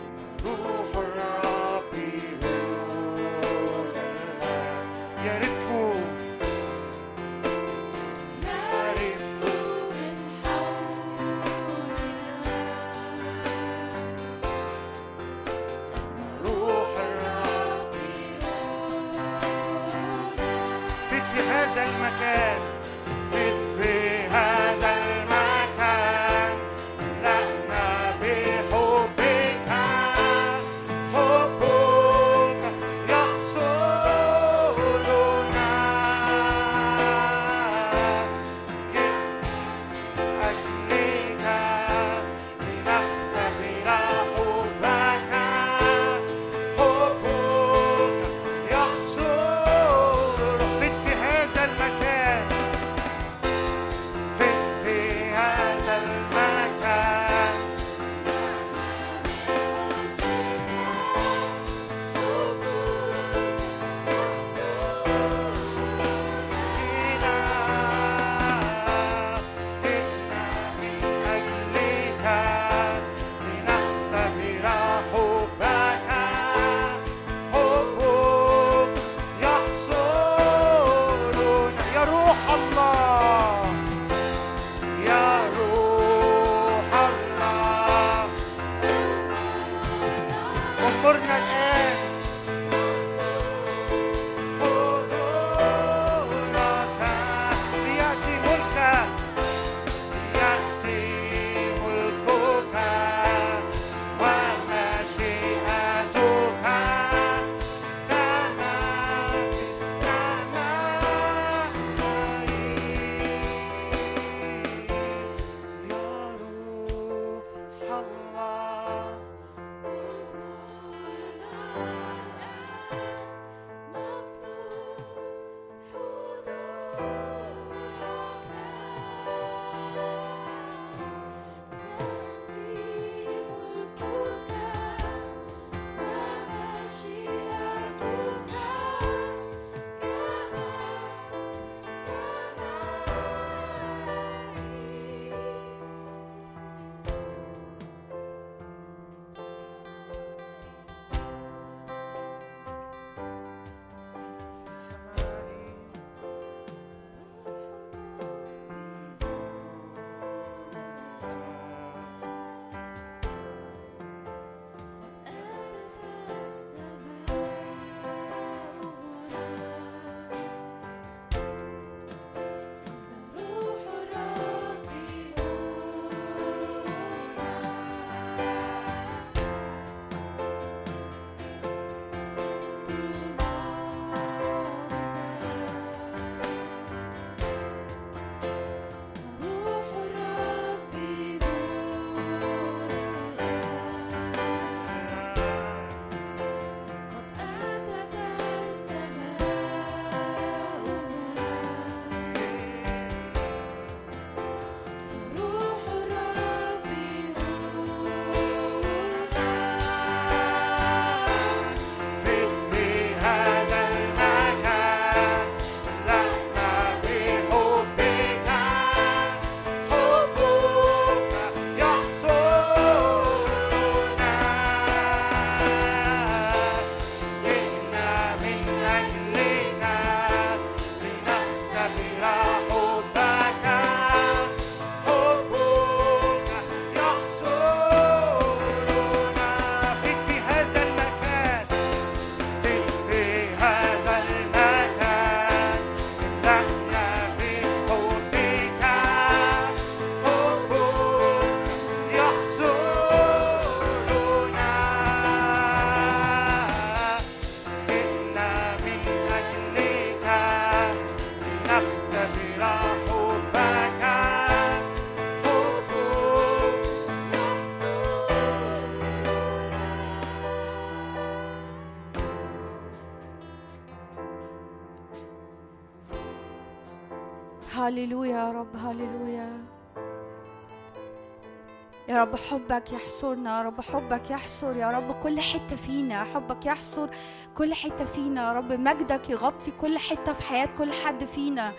يا رب حبك يحصرنا يا رب حبك يحصر يا رب. كل حتة فينا حبك يحصر. كل حتة فينا يا رب. مجدك يغطي كل حتة في حياة كل حد فينا.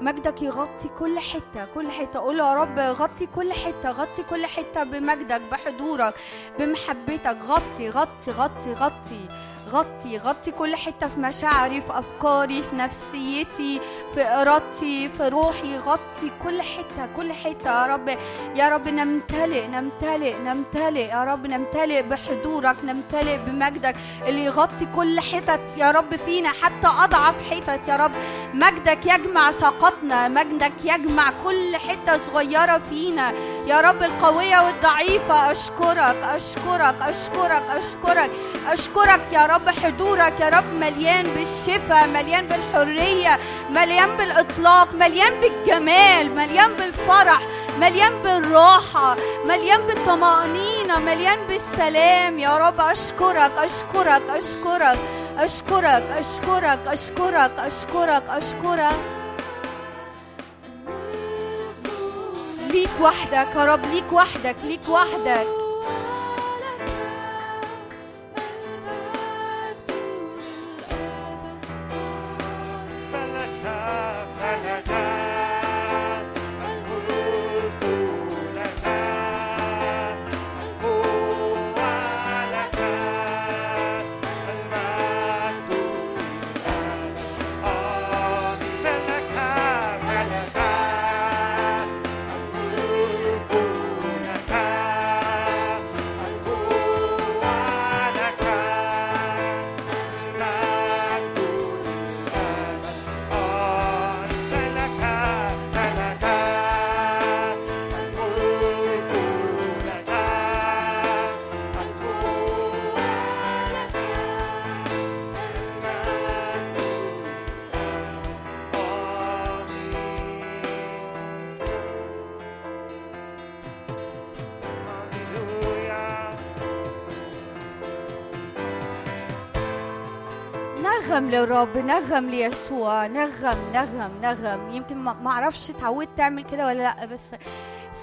مجدك يغطي كل حتة كل حتة. قول يا رب غطي كل حتة غطي كل حتة بمجدك بحضورك بمحبتك. غطي غطي غطي غطي. غطي غطي كل حتة في مشاعري في أفكاري في نفسيتي. في إرادتي في روحي غطي كل حتة كل حتة. يا رب يا رب نمتلئ نمتلئ نمتلئ. يا رب نمتلئ بحضورك نمتلئ بمجدك. اللي يغطي كل حتت يا رب فينا. حتى أضعف حتت يا رب. مجدك يجمع ساقتنا مجدك يجمع كل حتة صغيرة فينا. يا رب القوية والضعيفة أشكرك أشكرك أشكرك أشكرك أشكرك يا رب حضورك يا رب مليان بالشفاء مليان بالحرية مليان بالإطلاق مليان بالجمال مليان بالفرح مليان بالراحة مليان بالطمأنينة مليان بالسلام. يا رب أشكرك أشكرك أشكرك أشكرك أشكرك أشكرك أشكرك أشكرك. ليك وحدك يا رب ليك وحدك ليك وحدك. نغم للرب نغم ليسوع نغم نغم نغم. يمكن ما ما أعرفش اتعودت تعمل كده ولا لأ بس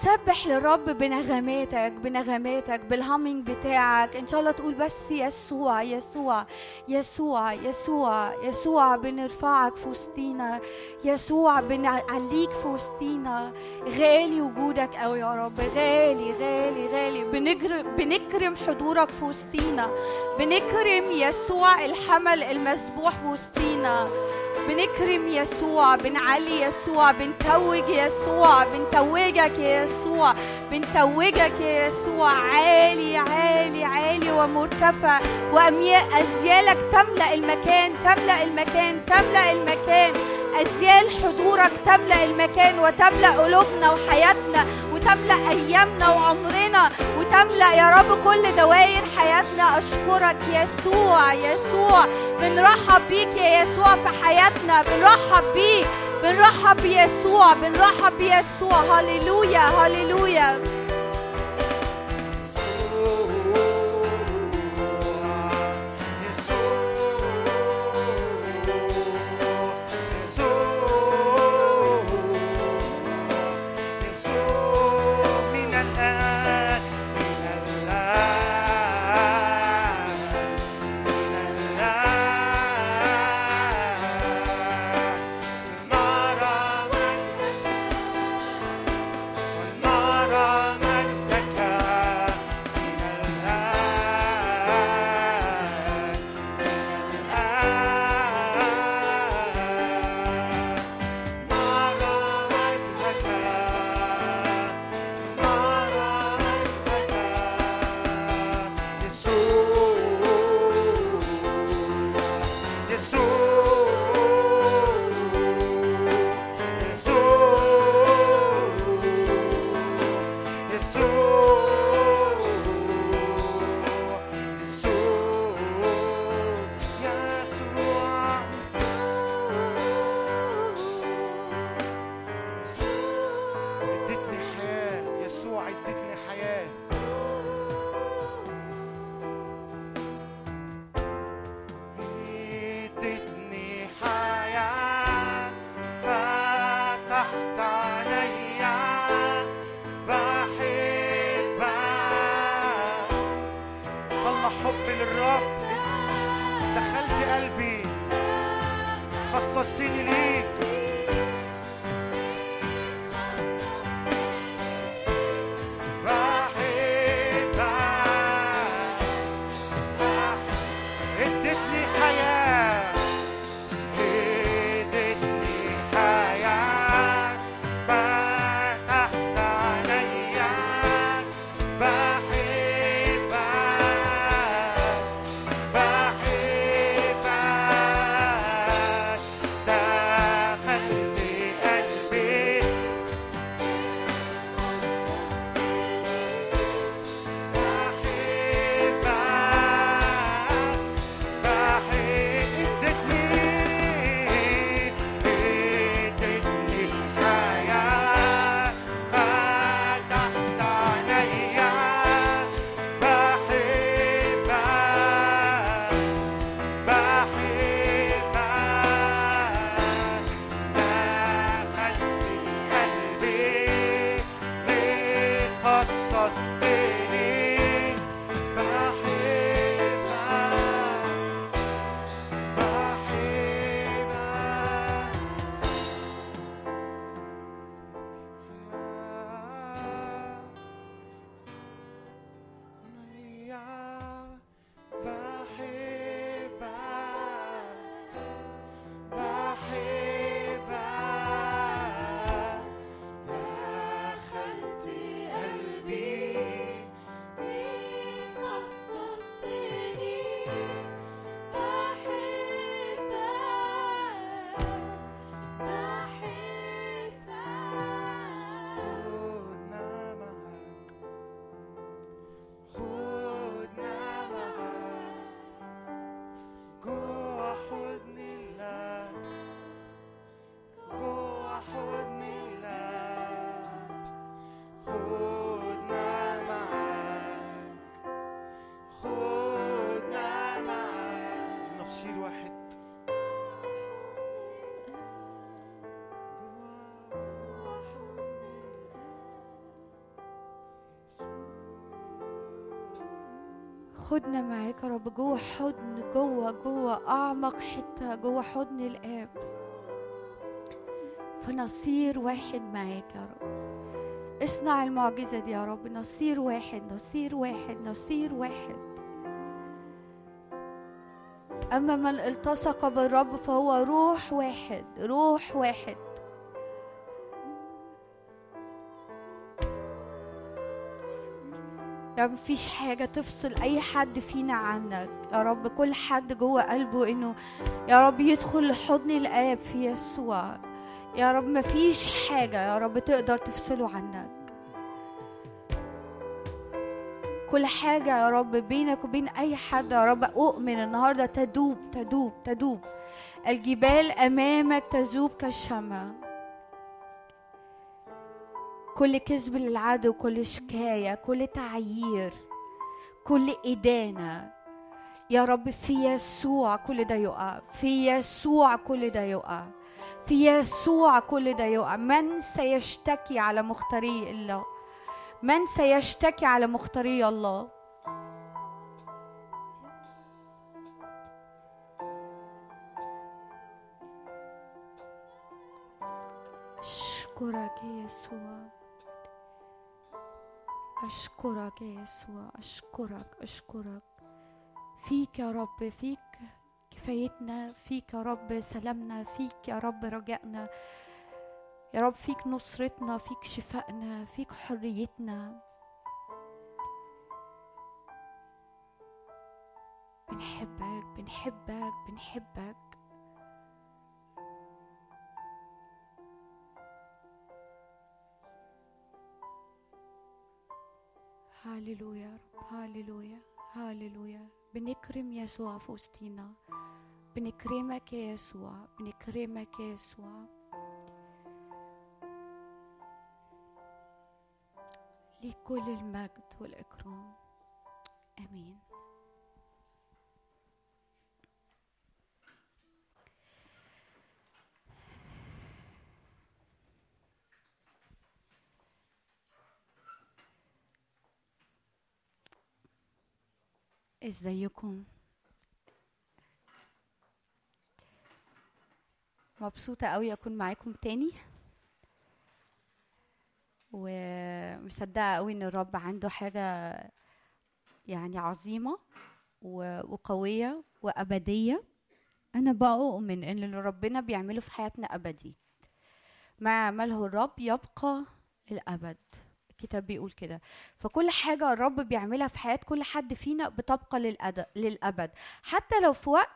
سبح للرب بنغماتك بنغماتك بالهامينج بتاعك. إن شاء الله تقول بس يسوع يسوع يسوع يسوع يسوع بنرفعك في وسطينا. يسوع بنعليك في وسطينا. غالي وجودك قوي يا رب. غالي غالي غالي. بنكرم حضورك في وسطينا. بنكرم يسوع الحمل المذبوح في وسطينا. بنكرم يسوع بنعلي يسوع بنتوج يسوع بنتوجك يا يسوع بنتوجك يا يسوع. عالي عالي عالي ومرتفع. وأمياء أزيالك تملأ المكان تملأ المكان تملأ المكان. أزيال حضورك تملأ المكان وتملأ قلوبنا وحياتنا وتملأ أيامنا وعمرنا وتملأ يا رب كل دوائر حياتنا. أشكرك يسوع يسوع بنرحب بيك يا يسوع في حياتنا. بنرحب بيك بنرحب بيسوع بنرحب بيسوع. هللويا هللويا. خدنا معاك يا رب. جوه حضن جوه جوه أعمق حتة جوه حضن الآب. فنصير واحد معاك يا رب. اصنع المعجزة دي يا رب. نصير واحد نصير واحد نصير واحد. أما من التصق بالرب فهو روح واحد روح واحد. يا رب مفيش حاجة تفصل أي حد فينا عنك. يا رب كل حد جوه قلبه إنه يا رب يدخل لحضن الآب في يسوع. يا رب مفيش حاجة يا رب تقدر تفصله عنك. كل حاجة يا رب بينك وبين أي حد يا رب أؤمن النهاردة تدوب تدوب تدوب. الجبال أمامك تذوب كالشمع. كل كذب للعدو كل شكاية كل تعيير كل إدانة. يا رب في يسوع كل ده يقع في يسوع كل ده يقع في يسوع كل ده يقع. من سيشتكي على مختاري الله من سيشتكي على مختاري الله؟ أشكرك يا يسوع. أشكرك يا يسوع أشكرك أشكرك. فيك يا رب فيك كفايتنا فيك يا رب سلامنا فيك يا رب رجائنا. يا رب فيك نصرتنا فيك شفائنا فيك حريتنا. بنحبك بنحبك بنحبك. هاليلويا يا رب هاليلويا هاليلويا بنكرم يسوع في وسطينا بنكرمك يا يسوع بنكرمك يا يسوع ليك كل المجد والإكرام آمين ازيكم؟ مبسوطة قوي أكون معاكم تاني. ومصدقة قوي إن الرب عنده حاجة يعني عظيمة وقوية وأبدية. أنا بؤمن إن اللي ربنا بيعمله في حياتنا أبدي. ما عمله الرب يبقى للأبد الكتاب بيقول كده. فكل حاجة الرب بيعملها في حياة كل حد فينا بتبقى للأد- للأبد. حتى لو في وقت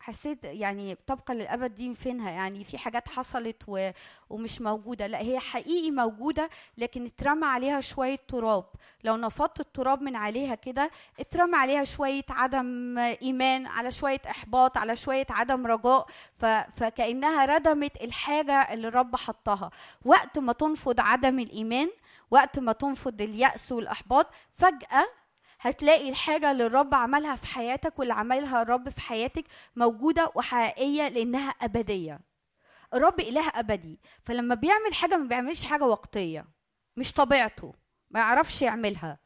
حسيت يعني تبقى للأبد دي فينها؟ يعني في حاجات حصلت و... ومش موجودة. لا هي حقيقي موجودة لكن اترمى عليها شوية تراب. لو نفضت التراب من عليها كده اترمى عليها شوية عدم إيمان على شوية إحباط على شوية عدم رجاء. ف... فكأنها ردمت الحاجة اللي الرب حطها. وقت ما تنفض عدم الإيمان وقت ما تنفض اليأس والإحباط فجأة هتلاقي الحاجة اللي الرب عملها في حياتك واللي عملها الرب في حياتك موجودة وحقيقية لأنها أبدية. الرب إله أبدي. فلما بيعمل حاجة ما بيعملش حاجة وقتية. مش طبيعته. ما يعرفش يعملها.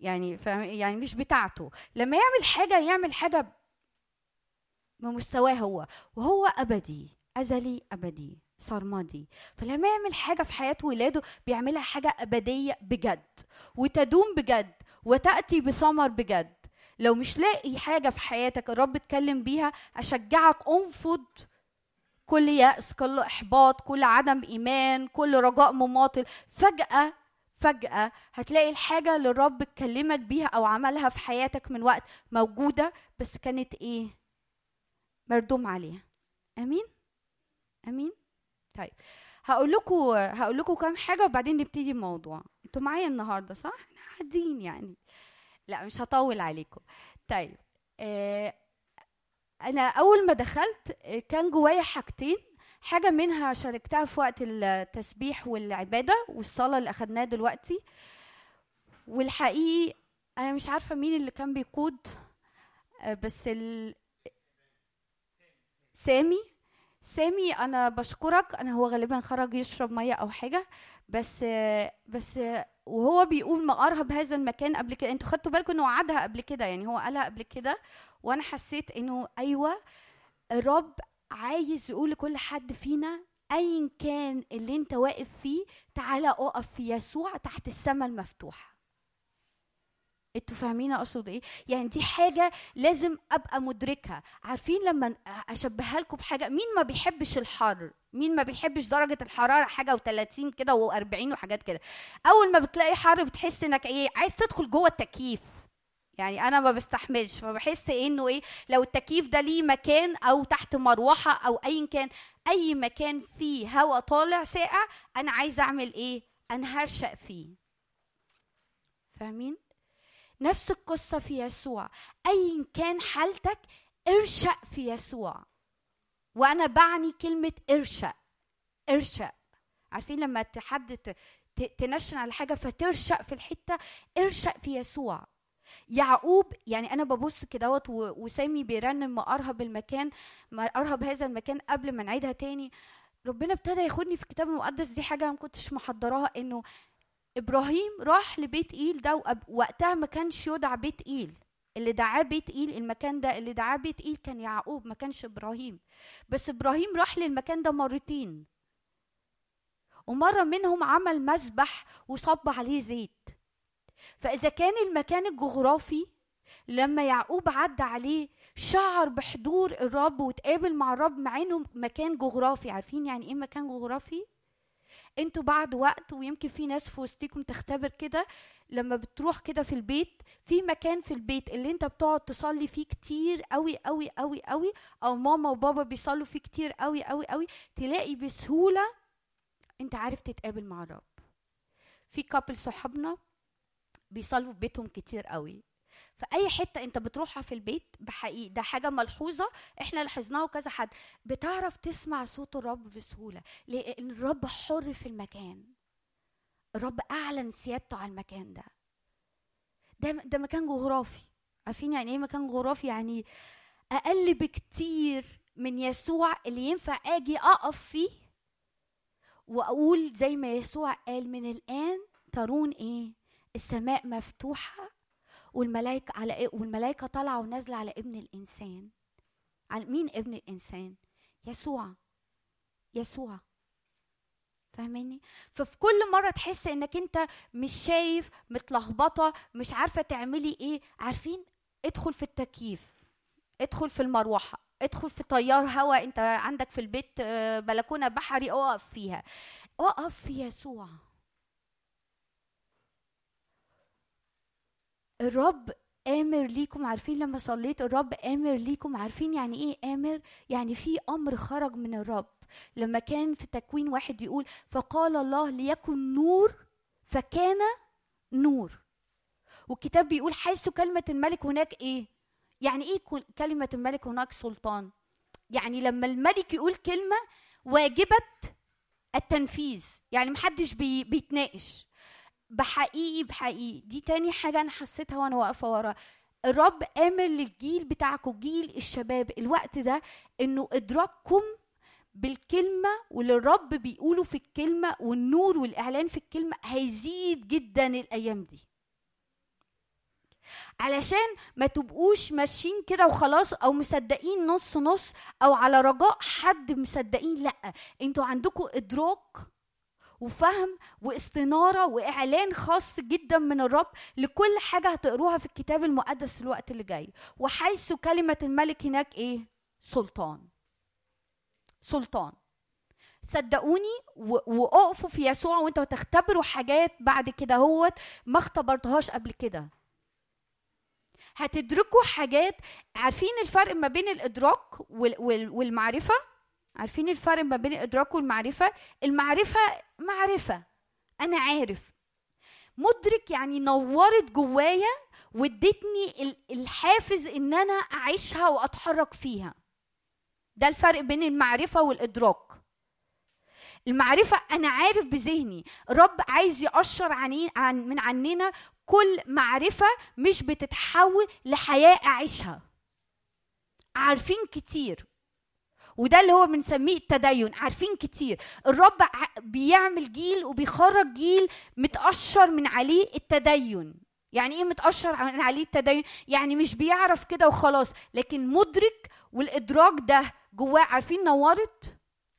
يعني يعني مش بتاعته. لما يعمل حاجة يعمل حاجة بمستواه هو. وهو أبدي. أزلي أبدي. سرمدي فلما يعمل حاجة في حياة ولاده بيعملها حاجة أبدية بجد. وتدوم بجد. وتأتي بثمر بجد. لو مش لاقي حاجة في حياتك الرب اتكلم بيها أشجعك انفض كل يأس كل إحباط كل عدم إيمان كل رجاء مماطل. فجأة فجأة هتلاقي الحاجة اللي الرب اتكلمك بيها أو عملها في حياتك من وقت موجودة بس كانت إيه؟ مردوم عليها. أمين؟ أمين؟ طيب هقول لكم هقول لكم كام حاجة وبعدين نبتدي الموضوع. أنتوا معايا النهاردة صح؟ إحنا قاعدين يعني. لا مش هطول عليكم. طيب آه أنا أول ما دخلت آه، كان جوايا حاجتين. حاجة منها شاركتها في وقت التسبيح والعبادة والصلاة اللي أخدناها دلوقتي. والحقيقي أنا مش عارفة مين اللي كان بيقود آه، بس ال... سامي. سامي أنا بشكرك. أنا هو غالبا خرج يشرب مية أو حاجة. بس بس وهو بيقول ما أرهب هذا المكان قبل كده. أنتوا خدتوا بالكم إنه وعدها قبل كده يعني هو قالها قبل كده. وأنا حسيت إنه أيوه الرب عايز يقول لكل حد فينا ايا كان اللي أنت واقف فيه تعالى أقف في يسوع تحت السماء المفتوحة. أنتوا فاهمين اقصد إيه؟ يعني دي حاجة لازم ابقى مدركها. عارفين لما اشبهها لكم بحاجة؟ مين ما بيحبش الحر؟ مين ما بيحبش درجة الحرارة حاجة و30 كده و40 وحاجات كده؟ أول ما بتلاقي حر بتحس إنك إيه؟ عايز تدخل جوه التكييف. يعني أنا ما بستحملش فبحس إنه إيه؟ لو التكييف ده ليه مكان أو تحت مروحة أو ايا كان أي مكان فيه هواء طالع ساقع أنا عايزة أعمل إيه؟ أنا هرشق فيه. فاهمين؟ نفس القصة في يسوع. ايا كان حالتك ارشق في يسوع. وأنا بعني كلمة ارشق. ارشق. عارفين لما حد تنشن على حاجة فترشق في الحتة ارشق في يسوع. يعقوب يعني أنا ببص كدهوت وسامي بيرنم ما ارهب المكان ما ارهب هذا المكان قبل ما نعيدها تاني. ربنا ابتدى ياخدني في الكتاب المقدس دي حاجة ما كنتش محضراها إنه إبراهيم راح لبيت إيل ده وقتها ما كانش يدعى بيت إيل. اللي دعاه بيت إيل المكان ده اللي دعاه بيت إيل كان يعقوب ما كانش إبراهيم. بس إبراهيم راح للمكان ده مرتين. ومرة منهم عمل مسبح وصب عليه زيت. فإذا كان المكان الجغرافي لما يعقوب عدى عليه شعر بحضور الرب وتقابل مع الرب مع إنه مكان جغرافي. عارفين يعني إيه مكان جغرافي؟ أنتوا بعد وقت ويمكن في ناس في وسطيكم تختبر كده لما بتروح كده في البيت في مكان في البيت اللي انت بتقعد تصلي فيه كتير قوي قوي قوي قوي أو ماما وبابا بيصلوا فيه كتير قوي قوي قوي تلاقي بسهولة انت عارف تتقابل مع الرب. في couple صحابنا بيصلوا في بيتهم كتير قوي. فاي حتة أنت بتروحها في البيت بحقيقي ده حاجة ملحوظة إحنا لاحظناها وكذا حد بتعرف تسمع صوت الرب بسهولة لأن الرب حر في المكان. الرب أعلن سيادته على المكان ده. ده ده مكان جغرافي. عارفين يعني إيه مكان جغرافي؟ يعني أقل بكتير من يسوع اللي ينفع آجي أقف فيه وأقول زي ما يسوع قال من الآن ترون إيه؟ السماء مفتوحة والملائكه على إيه؟ والملائكه طالعة ونازلة على ابن الإنسان. على مين ابن الإنسان؟ يسوع. يسوع. فاهماني؟ ففي كل مرة تحس إنك أنت مش شايف متلخبطة مش عارفة تعملي إيه. عارفين؟ ادخل في التكييف. ادخل في المروحة. ادخل في تيار هواء أنت عندك في البيت آه، بلكونة بحري اقف فيها. اقف في يسوع. الرب آمر ليكم عارفين لما صليت الرب آمر ليكم عارفين يعني إيه آمر؟ يعني في أمر خرج من الرب. لما كان في تكوين واحد يقول فقال الله ليكن نور فكان نور. والكتاب بيقول حيث كلمة الملك هناك إيه؟ يعني إيه كل- كلمة الملك هناك سلطان؟ يعني لما الملك يقول كلمة واجبة التنفيذ يعني محدش بي بيتناقش. بحقيقي بحقيقي. دي تاني حاجة أنا حسيتها وأنا واقفة ورا. الرب آمر للجيل بتاعكم جيل الشباب. الوقت ده إنه إدراككم بالكلمة واللي الرب بيقوله في الكلمة والنور والإعلان في الكلمة هيزيد جدا الأيام دي. علشان ما تبقوش ماشيين كده وخلاص أو مصدقين نص نص أو على رجاء حد مصدقين لأ. أنتوا عندكم إدراك وفهم واستنارة وإعلان خاص جدا من الرب لكل حاجة هتقروها في الكتاب المقدس الوقت اللي جاي. وحيث كلمة الملك هناك إيه؟ سلطان. سلطان. صدقوني وأقفوا في يسوع وأنتوا هتختبروا حاجات بعد كده هوت ما اختبرتهاش قبل كده. هتدركوا حاجات. عارفين الفرق ما بين الإدراك وال- وال- والمعرفة؟ عارفين الفرق ما بين الادراك والمعرفة؟ المعرفة معرفة أنا عارف. مدرك يعني نورت جوايا وادتني ال- الحافز إن أنا أعيشها وأتحرك فيها. ده الفرق بين المعرفة والإدراك. المعرفة أنا عارف بذهني. رب عايز يقشر عني عن من عننا كل معرفة مش بتتحول لحياة أعيشها. عارفين كتير. وده اللي هو بنسميه التدين. عارفين كتير. الرب بيعمل جيل وبيخرج جيل متقشر من عليه التدين. يعني إيه متقشر من عليه التدين؟ يعني مش بيعرف كده وخلاص. لكن مدرك والإدراك ده جواه. عارفين نورت؟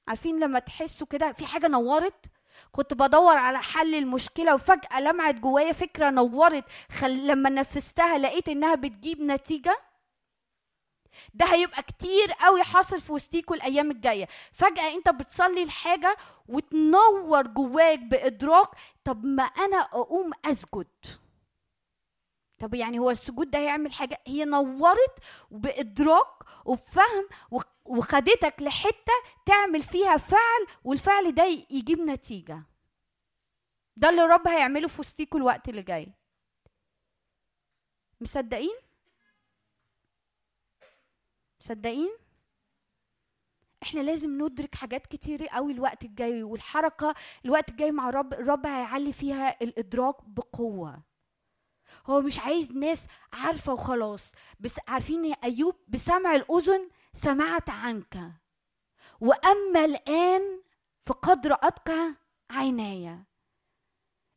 عارفين لما تحسوا كده في حاجة نورت؟ كنت بدور على حل المشكلة وفجأة لمعت جوايا فكرة نورت. خل... لما نفذتها لقيت إنها بتجيب نتيجة. ده هيبقى كتير قوي حاصل في وسطيكوا الأيام الجاية. فجأة انت بتصلي الحاجة وتنور جواك بإدراك طب ما أنا أقوم أسجد. طب يعني هو السجود ده هيعمل حاجة؟ هي نورت بإدراك وبفهم وخ- وخدتك لحتة تعمل فيها فعل والفعل ده يجيب نتيجة. ده اللي الرب هيعمله في وسطيكوا الوقت اللي جاي. مصدقين؟ مصدقين إحنا لازم ندرك حاجات كتير قوي الوقت الجاي والحركة الوقت الجاي مع الرب الرب هيعلي فيها الإدراك بقوة. هو مش عايز ناس عارفة وخلاص. بس عارفين يا أيوب؟ بسمع الأذن سمعت عنك. وأما الآن فقد راتك عيناي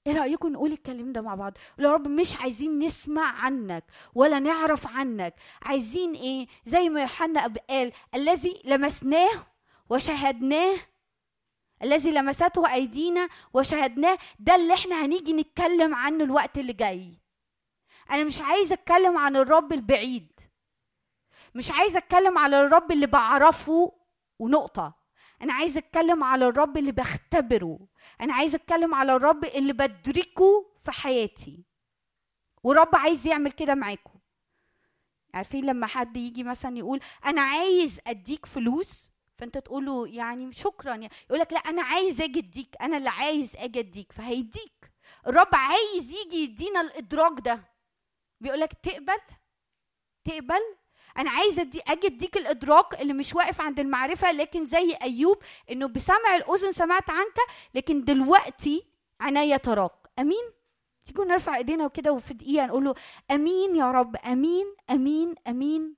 إيه رأيكم نقول الكلام ده مع بعض؟ يا رب مش عايزين نسمع عنك ولا نعرف عنك. عايزين إيه؟ زي ما يوحنا قال الذي لمسناه وشاهدناه الذي لمسته أيدينا وشاهدناه ده اللي إحنا هنيجي نتكلم عنه الوقت اللي جاي. أنا مش عايزه أتكلم عن الرب البعيد. مش عايزه أتكلم على الرب اللي بعرفه ونقطة. أنا عايزه اتكلم على الرب اللي بختبره. أنا عايزه اتكلم على الرب اللي بدركه في حياتي. ورب عايز يعمل كده معاكم. عارفين لما حد يجي مثلا يقول أنا عايز أديك فلوس؟ فأنت تقول له يعني شكرا. يقول لك لا أنا عايز أجي أديك. أنا اللي عايز أجي أديك. فهيديك. الرب عايز يجي يدينا الإدراك ده. بيقول لك تقبل؟ تقبل؟ أنا عايزه أدي أجي اديك الادراك اللي مش واقف عند المعرفه لكن زي ايوب انه بسمع الاذن سمعت عنك لكن دلوقتي عناية تراك. امين؟ تيجوا نرفع ايدينا وكده وفي دقيقة نقول له امين يا رب امين امين امين.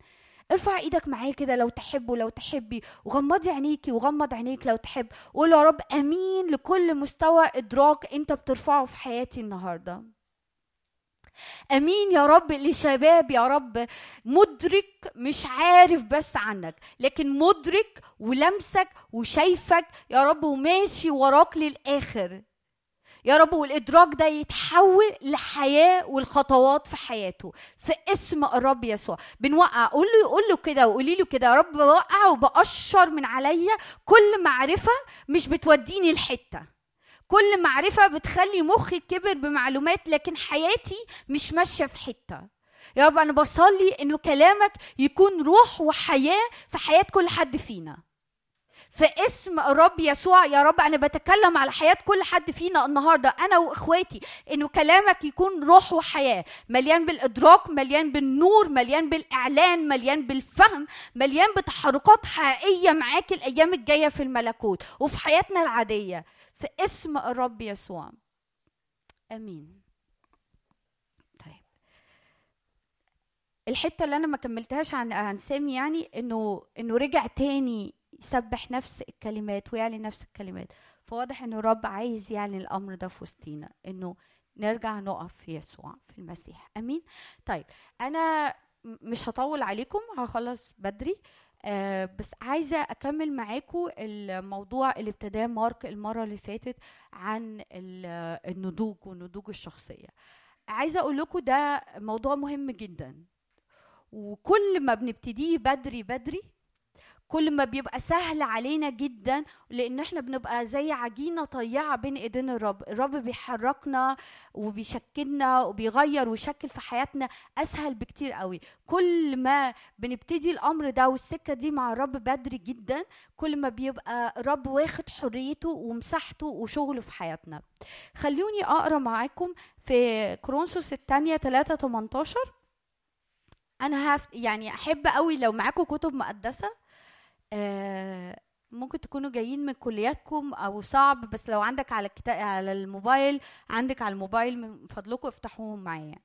ارفع إيدك معايا كده لو تحب ولو تحبي وغمضي عينيكي وغمض عينيك لو تحب. قول يا رب امين لكل مستوى ادراك انت بترفعه في حياتي النهارده. أمين يا رب لشباب يا رب. مدرك مش عارف بس عنك لكن مدرك ولمسك وشايفك. يا رب وماشي وراك للآخر. يا رب والإدراك ده يتحول لحياة والخطوات في حياته. في اسم الرب يسوع. بنوقع. قول له قول له كده وقولي له كده. يا رب بوقع وبقشر من عليا كل معرفة مش بتوديني لحتة. كل معرفة بتخلي مخي كبر بمعلومات لكن حياتي مش ماشية في حتة. يا رب أنا بصلي إنه كلامك يكون روح وحياة في حياة كل حد فينا. في اسم الرب يسوع يا رب أنا بتكلم على حياة كل حد فينا النهارده أنا وإخواتي إنه كلامك يكون روح وحياة مليان بالإدراك مليان بالنور مليان بالإعلان مليان بالفهم مليان بتحركات حقيقية معاك الأيام الجاية في الملكوت وفي حياتنا العادية. في اسم الرب يسوع. آمين. طيب. الحتة اللي أنا ما كملتهاش عن عن سامي يعني إنه إنه رجع تاني يسبح نفس الكلمات ويعلن نفس الكلمات. فواضح إنه الرب عايز يعلن الأمر ده في وسطينا إنه نرجع نقف في يسوع في المسيح. آمين؟ طيب أنا مش هطول عليكم هخلص بدري. آه بس عايزة أكمل معاكم الموضوع اللي ابتداه مارك المرة اللي فاتت عن ال- النضوج والنضوج الشخصية. عايزة أقول لكم ده موضوع مهم جدا. وكل ما بنبتديه بدري بدري كل ما بيبقى سهل علينا جدا لأن إحنا بنبقى زي عجينة طيعة بين ايدين الرب الرب بيحركنا وبيشكلنا وبيغير ويشكل في حياتنا أسهل بكتير قوي. كل ما بنبتدي الأمر ده والسكة دي مع الرب بدري جدا كل ما بيبقى الرب واخد حريته ومساحته وشغله في حياتنا. خلوني أقرأ معاكم في كرونسوس الثانية 3 18 أنا هف يعني أحب قوي لو معاكم كتب مقدسة. ممكن تكونوا جايين من كلياتكم أو صعب بس لو عندك على الكتا... على الموبايل عندك على الموبايل من فضلكم افتحوهم معايا.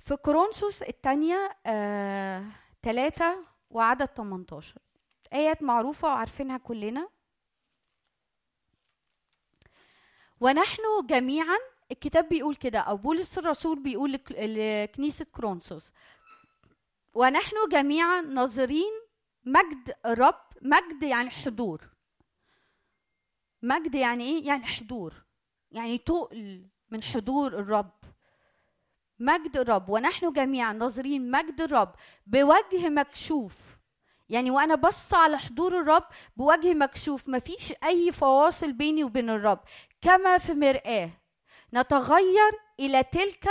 في كورنثوس الثانية آه... 3 وعدد 18 آيات معروفة وعارفينها كلنا. ونحن جميعا الكتاب بيقول كده أو بولس الرسول بيقول لك- لكنيسة كرونسوس. ونحن جميعا ناظرين مجد الرب مجد يعني حضور. مجد يعني إيه؟ يعني حضور. يعني تقل من حضور الرب. مجد الرب ونحن جميعا ناظرين مجد الرب بوجه مكشوف. يعني وأنا بص على حضور الرب بوجه مكشوف مفيش أي فواصل بيني وبين الرب. كما في مرآة نتغير إلى تلك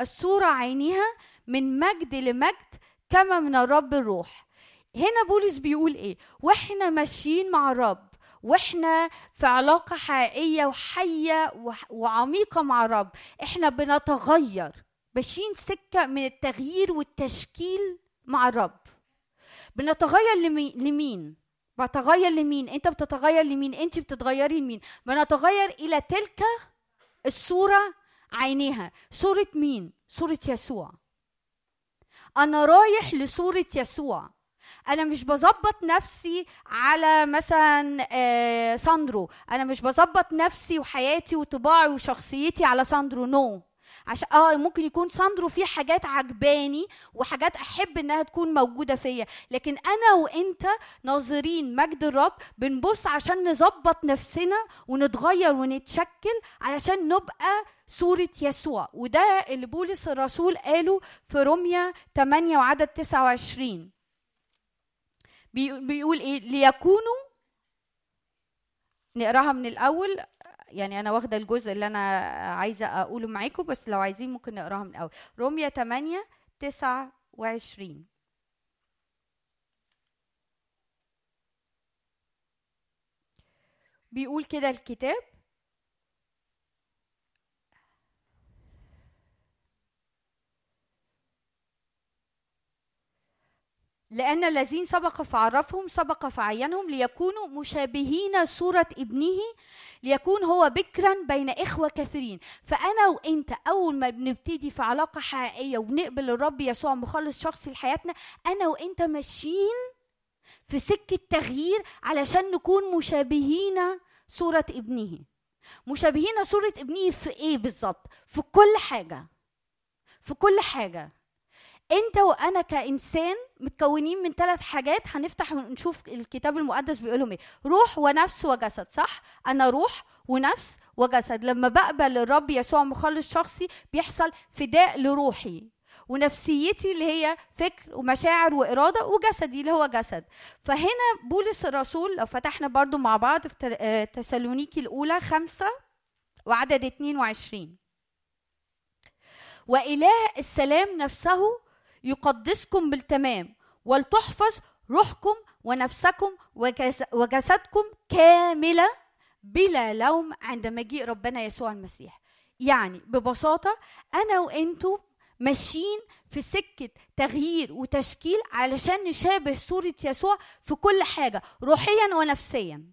الصورة عينها من مجد لمجد كما من الرب الروح. هنا بولس بيقول إيه؟ وإحنا ماشيين مع الرب وإحنا في علاقة حقيقية وحية وح- وعميقة مع الرب إحنا بنتغير ماشيين سكة من التغيير والتشكيل مع الرب. بنتغير لمي- لمين؟ بتغير لمين؟ أنت بتتغير لمين؟ أنت بتتغيري لمين؟ بنتغير إلى تلك الصورة عينيها. صورة مين؟ صورة يسوع. أنا رايح لصورة يسوع. أنا مش بظبط نفسي على مثلا آه، ساندرو. أنا مش بظبط نفسي وحياتي وطباعي وشخصيتي على ساندرو no no. عشان آه ممكن يكون ساندرو فيه حاجات عجباني وحاجات أحب إنها تكون موجودة فيا. لكن أنا وأنت ناظرين مجد الرب بنبص عشان نظبط نفسنا ونتغير ونتشكل علشان نبقى صورة يسوع. وده اللي بولس الرسول قاله في روميا 8 وعدد 29 بي- بيقول إيه؟ ليكونوا نقراها من الأول. يعني أنا واخدة الجزء اللي أنا عايزة أقوله معاكم بس لو عايزين ممكن نقراها من الأول. روميا 8 29 بيقول كده الكتاب لأن الذين سبق فعرفهم سبق فعينهم ليكونوا مشابهين صورة ابنه ليكون هو بكرا بين إخوة كثيرين. فأنا وإنت أول ما بنبتدي في علاقة حقيقية وبنقبل الرب يسوع مخلص شخصي لحياتنا أنا وإنت ماشيين في سكة تغيير علشان نكون مشابهين صورة ابنه. مشابهين صورة ابنه في إيه بالظبط؟ في كل حاجة. في كل حاجة. انت وأنا كإنسان متكونين من ثلاث حاجات هنفتح ونشوف الكتاب المقدس بيقولهم إيه. روح ونفس وجسد صح؟ أنا روح ونفس وجسد. لما بقبل الرب يسوع مخلص شخصي بيحصل فداء لروحي ونفسيتي اللي هي فكر ومشاعر وإرادة وجسدي اللي هو جسد. فهنا بولس الرسول لو فتحنا برضو مع بعض في آه، تسالونيكي الأولى خمسة وعدد 22 وإله السلام نفسه يقدسكم بالتمام ولتحفظ روحكم ونفسكم وجس- وجسدكم كاملة بلا لوم عند مجيء ربنا يسوع المسيح. يعني ببساطة أنا وأنتوا ماشيين في سكة تغيير وتشكيل علشان نشابه صورة يسوع في كل حاجة روحيا ونفسيا.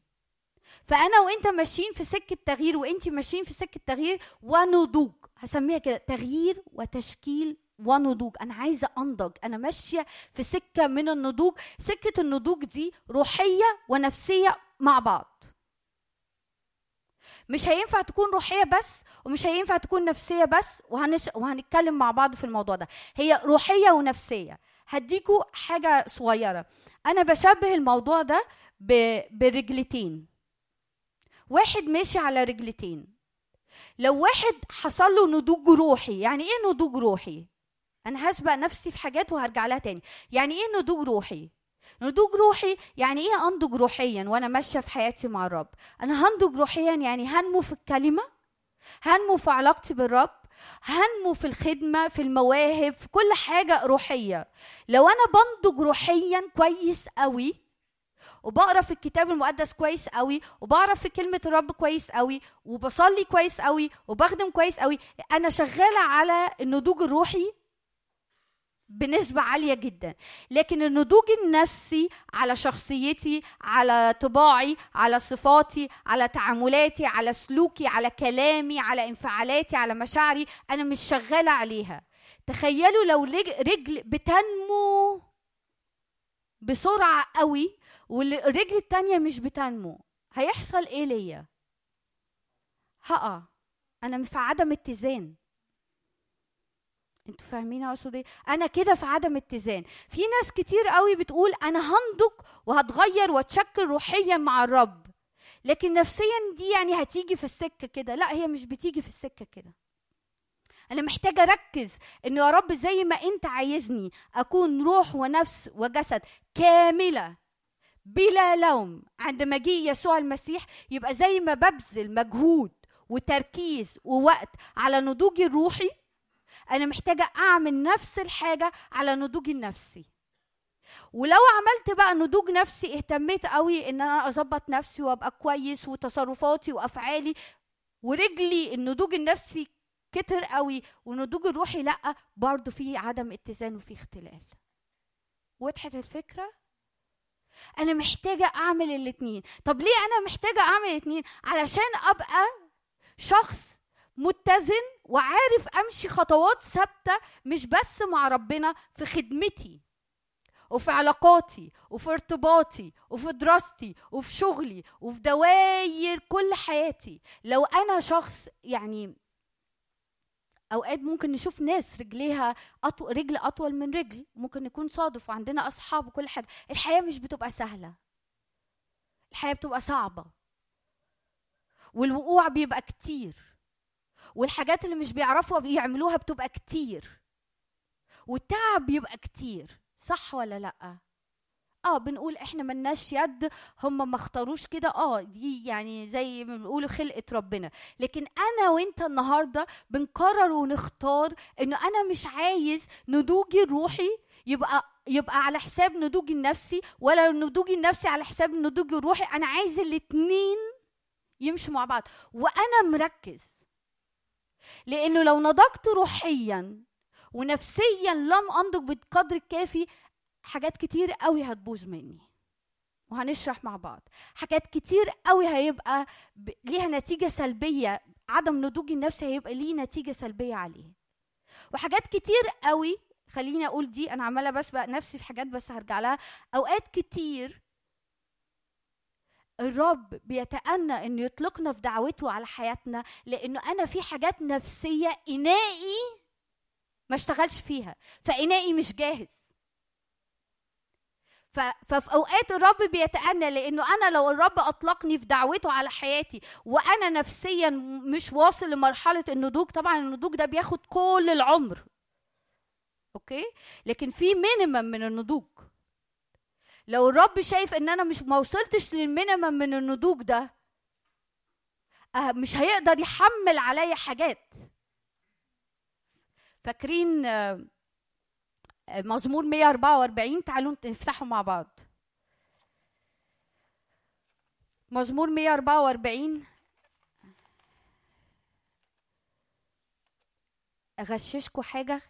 فأنا وأنت ماشيين في سكة تغيير وأنت ماشيين في سكة تغيير ونضوج. هسميها كده تغيير وتشكيل ونضوج. أنا عايزة أنضج. أنا ماشية في سكة من النضوج. سكة النضوج دي روحية ونفسية مع بعض. مش هينفع تكون روحية بس ومش هينفع تكون نفسية بس. وهنش... وهنتكلم مع بعض في الموضوع ده. هي روحية ونفسية. هديكوا حاجة صغيرة. أنا بشبه الموضوع ده ب... برجلتين. واحد ماشي على رجلتين. لو واحد حصل له نضوج روحي يعني إيه نضوج روحي؟ أنا هسبق نفسي في حاجات وهرجع لها تاني. يعني إيه نضوج روحي؟ نضوج روحي يعني إيه أنضج روحيا وأنا ماشية في حياتي مع الرب؟ أنا هنضج روحيا يعني هنمو في الكلمة؟ هنمو في علاقتي بالرب؟ هنمو في الخدمة في المواهب في كل حاجة روحية. لو أنا بنضج روحيا كويس قوي وبقرأ في الكتاب المقدس كويس قوي وبعرف في كلمة الرب كويس قوي وبصلي كويس قوي وبخدم كويس قوي أنا شغالة على النضوج الروحي؟ بنسبة عالية جدا. لكن النضوج النفسي على شخصيتي على طباعي على صفاتي على تعاملاتي على سلوكي على كلامي على انفعالاتي على مشاعري أنا مش شغالة عليها. تخيلوا لو رجل بتنمو بسرعة قوي والرجل التانية مش بتنمو هيحصل إيه ليا؟ هقع. أنا في عدم اتزان. أنتوا فاهمين اقصد إيه أنا كده في عدم اتزان. في ناس كتير قوي بتقول أنا هنضج وهتغير واتشكل روحيا مع الرب. لكن نفسيا دي يعني هتيجي في السكة كده. لا هي مش بتيجي في السكة كده. أنا محتاجة أركز انه يا رب زي ما أنت عايزني أكون روح ونفس وجسد كاملة بلا لوم. عند مجيء يسوع المسيح يبقى زي ما ببذل مجهود وتركيز ووقت على نضوجي الروحي أنا محتاجة أعمل نفس الحاجة على نضوجي النفسي. ولو عملت بقى نضوج نفسي اهتميت قوي إن أنا أظبط نفسي وأبقى كويس وتصرفاتي وأفعالي ورجلي النضوج النفسي كتر قوي والنضوج الروحي لأ برضه في عدم اتزان وفي اختلال. وضحت الفكرة؟ أنا محتاجة أعمل الاتنين. طب ليه أنا محتاجة أعمل الاتنين؟ علشان أبقى شخص متزن وعارف أمشي خطوات ثابتة مش بس مع ربنا في خدمتي وفي علاقاتي وفي ارتباطي وفي دراستي وفي شغلي وفي دواير كل حياتي. لو أنا شخص يعني أوقات ممكن نشوف ناس رجليها أطول رجل أطول من رجل ممكن نكون صادف وعندنا أصحاب وكل حاجة. الحياة مش بتبقى سهلة. الحياة بتبقى صعبة. والوقوع بيبقى كتير. والحاجات اللي مش بيعرفوا يعملوها بتبقى كتير. والتعب بيبقى كتير صح ولا لأ؟ آه بنقول إحنا ملناش يد هم ما اختاروش كده. آه دي يعني زي ما بنقول خلقة ربنا. لكن أنا وأنت النهارده بنقرر ونختار إنه أنا مش عايز نضوجي الروحي يبقى يبقى على حساب نضوجي النفسي ولا نضوجي النفسي على حساب نضوجي الروحي. أنا عايز الاتنين يمشوا مع بعض. وأنا مركز. لأنه لو نضجت روحيا ونفسيا لم أنضج بالقدر الكافي حاجات كتير قوي هتبوظ مني. وهنشرح مع بعض. حاجات كتير قوي هيبقى. ليها نتيجة سلبية. عدم نضوج النفسي هيبقى ليه نتيجة سلبية عليه. وحاجات كتير قوي خليني أقول دي أنا عمالة بسبق نفسي في حاجات بس هرجع لها. أوقات كتير الرب بيتأنى إنه يطلقنا في دعوته على حياتنا لأنه أنا في حاجات نفسية إنائي ما اشتغلش فيها فإنائي مش جاهز. ففي أوقات الرب بيتأنى لأنه أنا لو الرب أطلقني في دعوته على حياتي وأنا نفسيا مش واصل لمرحلة النضوج طبعا النضوج ده بياخد كل العمر. okay؟ لكن في minimum من النضوج. لو الرب شايف إن أنا مش ما وصلتش لل minimum من النضوج ده آه، مش هيقدر يحمل عليا حاجات. فاكرين آه، آه، مزمور 144 تعالوا نفتحه مع بعض. مزمور 144 أغششكوا حاجة؟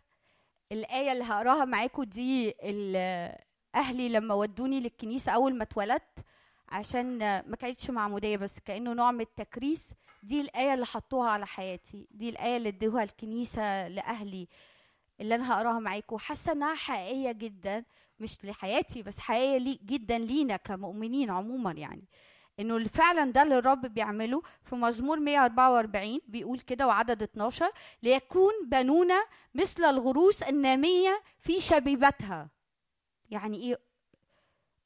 الآية اللي هقراها معاكم دي أهلي لما ودوني للكنيسة أول ما اتولدت عشان ما كانتش معمودية بس كأنه نوع من التكريس. دي الآية اللي حطوها على حياتي دي الآية اللي ادوها الكنيسة لأهلي اللي أنا هقراها معاكم حاسه إنها حقيقية جدا مش لحياتي بس حقيقية لي جدا لينا كمؤمنين عموما يعني. إنه فعلا ده اللي الرب بيعمله في مزمور 144 بيقول كده وعدد 12 ليكون بنونا مثل الغروس النامية في شبيبتها. يعني إيه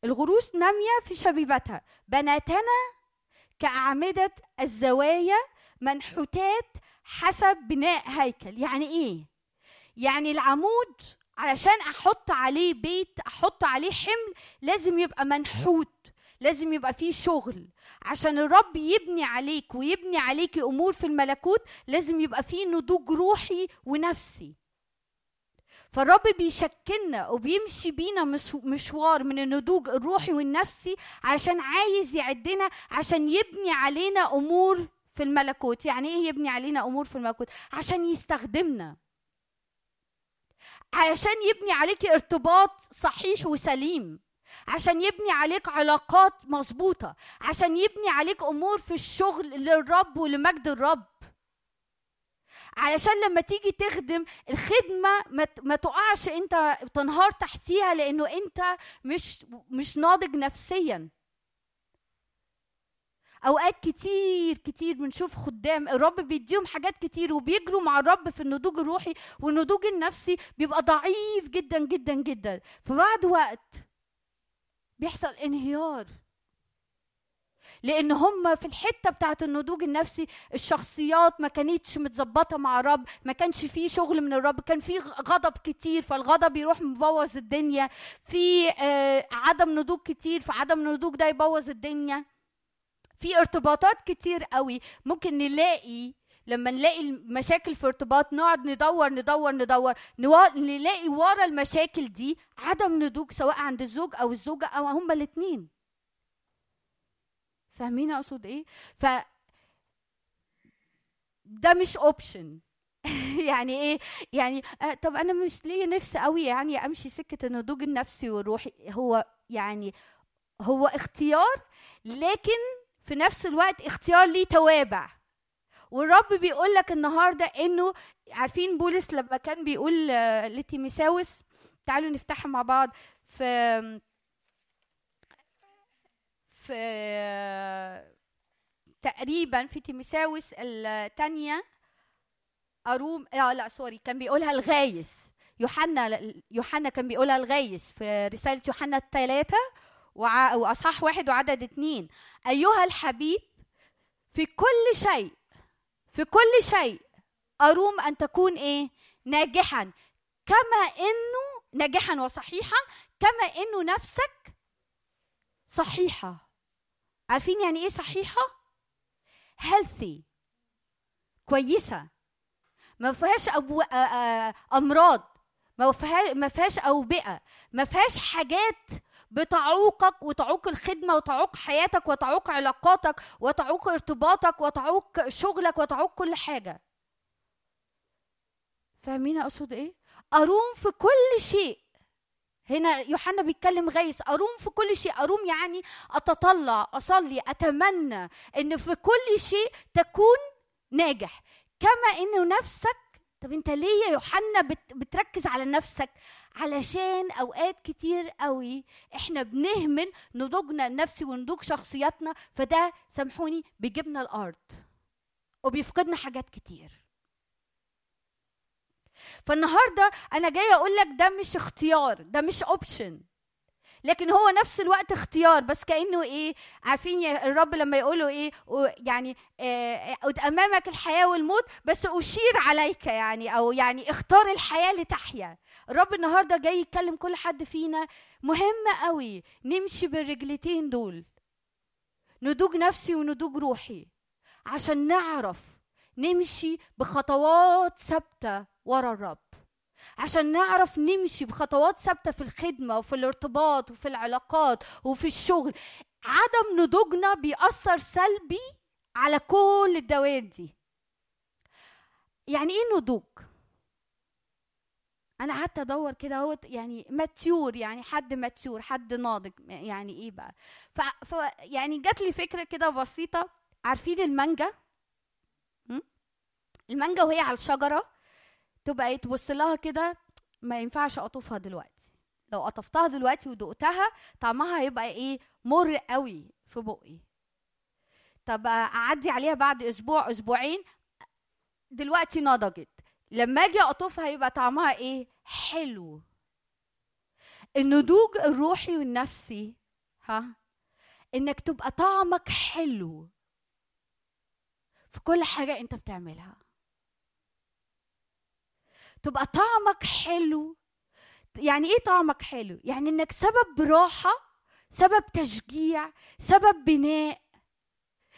الغروس نامية في شبيبتها. بناتنا كأعمدة الزوايا منحوتات حسب بناء هيكل. يعني إيه؟ يعني العمود علشان أحط عليه بيت أحط عليه حمل لازم يبقى منحوت لازم يبقى فيه شغل. عشان الرب يبني عليك ويبني عليكي أمور في الملكوت لازم يبقى فيه نضوج روحي ونفسي. فالرب بيشكلنا وبيمشي بينا مش- مشوار من النضوج الروحي والنفسي عشان عايز يعدنا عشان يبني علينا أمور في الملكوت. يعني إيه يبني علينا أمور في الملكوت؟ عشان يستخدمنا. علشان يبني عليكي ارتباط صحيح وسليم. عشان يبني عليك علاقات مظبوطة. عشان يبني عليك أمور في الشغل للرب ولمجد الرب. علشان لما تيجي تخدم ت- ما تقعش انت تنهار تحتيها لأنه انت مش مش ناضج نفسيا. أوقات كتير كتير بنشوف خدام الرب بيديهم حاجات كتير وبيجروا مع الرب في النضوج الروحي والنضوج النفسي بيبقى ضعيف جدا جدا جدا. فبعد وقت بيحصل انهيار. لأن هم في الحته بتاعت النضوج النفسي الشخصيات ما كانتش متظبطه مع الرب ما كانش فيه شغل من الرب كان فيه غضب كتير فالغضب يروح مبوظ الدنيا. في آه، عدم نضوج كتير فعدم النضوج ده يبوظ الدنيا. في ارتباطات كتير قوي. ممكن نلاقي لما نلاقي المشاكل في ارتباط نقعد ندور ندور ندور نلاقي ورا المشاكل دي عدم نضوج سواء عند الزوج أو الزوجة أو هما الاثنين فاهمين أقصد إيه؟ ف ده مش اوبشن يعني إيه؟ يعني آه طب أنا مش ليا نفس قوي يعني أمشي سكة النضوج النفسي والروحي هو يعني هو اختيار لكن في نفس الوقت اختيار ليه توابع. والرب بيقول لك النهارده إنه عارفين بولس لما كان بيقول آه، لتيميساوس تعالوا نفتحها مع بعض في في تقريبا في تيميساوس الثانية أروم آه لا سوري كان بيقولها الغايس. يوحنا يوحنا كان بيقولها الغايس في رسالة يوحنا الثلاثه وع- وأصحاح واحد وعدد اتنين. أيها الحبيب في كل شيء في كل شيء أروم أن تكون إيه؟ ناجحا. كما إنه ناجحا وصحيحا كما إنه نفسك صحيحة. عارفين يعني إيه صحيحة؟ healthy كويسة. ما فيهاش أبو... أمراض. ما فيها- ما فيهاش أوبئة. ما فيهاش حاجات بتعوقك وتعوق الخدمة وتعوق حياتك وتعوق علاقاتك وتعوق ارتباطك وتعوق شغلك وتعوق كل حاجة. فاهمين أقصد إيه؟ أروم في كل شيء. هنا يوحنا بيتكلم غيث أروم في كل شيء أروم يعني أتطلع أصلي أتمنى إن في كل شيء تكون ناجح. كما انه نفسك طب أنت ليه يا يوحنا بت بتركز على نفسك؟ علشان أوقات كتير قوي إحنا بنهمل نضوجنا النفسي ونضوج شخصياتنا فده سامحوني بيجيبنا الأرض وبيفقدنا حاجات كتير. فالنهارده أنا جاية أقول لك ده مش اختيار ده مش اوبشن لكن هو نفس الوقت اختيار بس كأنه إيه عارفين الرب لما يقولوا إيه يعني آه أمامك الحياة والموت بس أشير عليك يعني أو يعني اختار الحياة لتحيا. الرب النهارده جاي يتكلم كل حد فينا مهم قوي نمشي بالرجلتين دول. نضوج نفسي ونضوج روحي عشان نعرف نمشي بخطوات ثابتة ورا الرب. عشان نعرف نمشي بخطوات ثابتة في الخدمة وفي الارتباط وفي العلاقات وفي الشغل عدم نضوجنا بيأثر سلبي على كل الدوائر دي. يعني إيه نضوج؟ أنا قعدت أدور كده أهوت يعني mature يعني حد mature حد ناضج يعني إيه بقى؟ ف, ف يعني جات لي فكرة كده بسيطة. عارفين المانجا? المانجا وهي على الشجرة. تبقى تبص لها كده ما ينفعش اقطفها دلوقتي. لو قطفتها دلوقتي ودقتها طعمها هيبقى إيه؟ مر قوي في بقي. طب أعدي عليها بعد أسبوع أسبوعين دلوقتي نضجت. لما أجي اقطفها يبقى طعمها إيه؟ حلو. النضوج الروحي والنفسي ها إنك تبقى طعمك حلو في كل حاجة أنت بتعملها. تبقى طعمك حلو. يعني إيه طعمك حلو؟ يعني إنك سبب راحة سبب تشجيع سبب بناء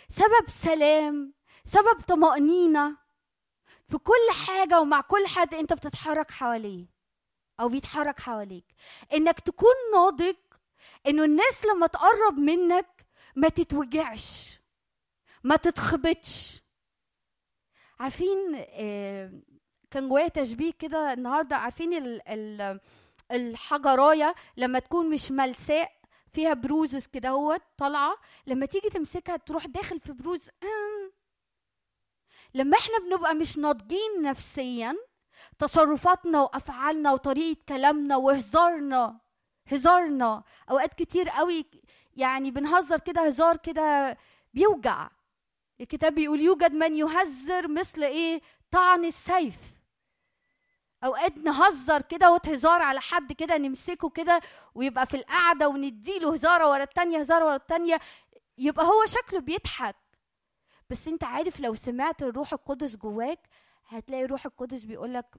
سبب سلام سبب طمأنينة في كل حاجة ومع كل حد أنت بتتحرك حواليه أو بيتحرك حواليك. إنك تكون ناضج إنه الناس لما تقرب منك ما تتوجعش ما تتخبطش. عارفين آه كان جوايا تشبيه كده النهارده عارفين ال ال الحجراية لما تكون مش ملساء فيها بروزز كده هوت طالعة لما تيجي تمسكها تروح داخل في بروز. لما إحنا بنبقى مش ناضجين نفسيا تصرفاتنا وأفعالنا وطريقة كلامنا وهزارنا هزارنا أوقات كتير قوي يعني بنهزر كده هزار كده بيوجع. الكتاب بيقول يوجد من يهزر مثل إيه؟ طعن السيف. أوقات نهزر كده وتهزار على حد كده نمسكه كده ويبقى في القعدة ونديله هزارة ورا التانية هزارة ورا التانية يبقى هو شكله بيضحك. بس أنت عارف لو سمعت الروح القدس جواك هتلاقي الروح القدس بيقولك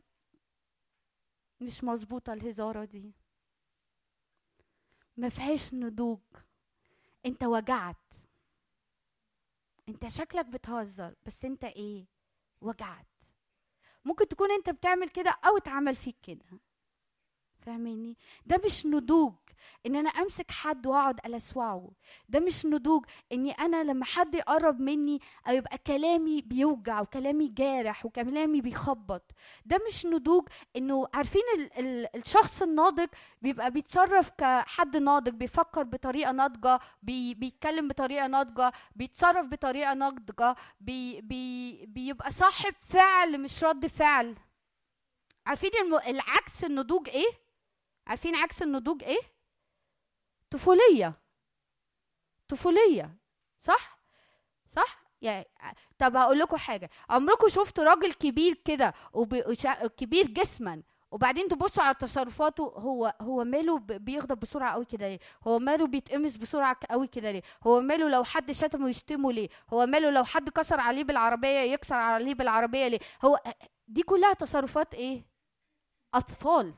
مش مظبوطة الهزارة دي. ما فيهاش نضوج. أنت وجعت. أنت شكلك بتهزر بس أنت إيه؟ وجعت. ممكن تكون انت بتعمل كده أو اتعمل فيك كده. فاهميني ده مش نضوج إن أنا أمسك حد وأقعد ألسوعه. ده مش نضوج إني أنا لما حد يقرب مني أو يبقى كلامي بيوجع وكلامي جارح وكلامي بيخبط. ده مش نضوج إنه عارفين ال ال الشخص الناضج بيبقى بيتصرف كحد ناضج بيفكر بطريقة ناضجة بي بيتكلم بطريقة ناضجة بيتصرف بطريقة ناضجة بي بي بيبقى صاحب فعل مش رد فعل. عارفين. العكس النضوج إيه؟ عارفين عكس النضوج إيه؟ طفولية. طفولية. صح؟ صح؟ يعني طب هقول لكم حاجة. عمركم شفتوا راجل كبير كده وب... كبير جسما وبعدين تبصوا على تصرفاته هو هو ماله بيغضب بسرعة قوي كده ليه؟ هو ماله بيتقمص بسرعة قوي كده ليه؟ هو ماله لو حد شتمه يشتمه ليه؟ هو ماله لو حد كسر عليه بالعربية يكسر عليه بالعربية ليه؟ هو دي كلها تصرفات إيه؟ أطفال.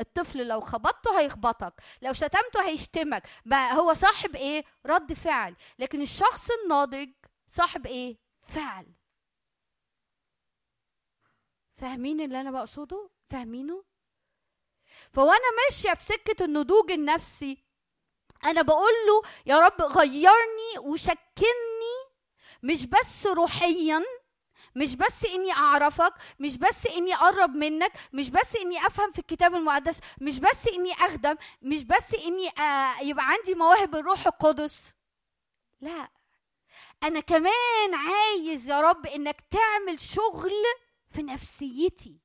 الطفل لو خبطته هيخبطك لو شتمته هيشتمك. بقى هو صاحب إيه؟ رد فعل. لكن الشخص الناضج صاحب إيه؟ فعل. فاهمين اللي أنا بقصده؟ فاهمينه؟ فوأنا ماشية في سكة النضوج النفسي أنا بقول له يا رب غيرني وشكلني مش بس روحيا مش بس إني أعرفك مش بس إني أقرب منك مش بس إني أفهم في الكتاب المقدس مش بس إني أخدم مش بس إني آه يبقى عندي مواهب الروح القدس. لا أنا كمان عايز يا رب إنك تعمل شغل في نفسيتي.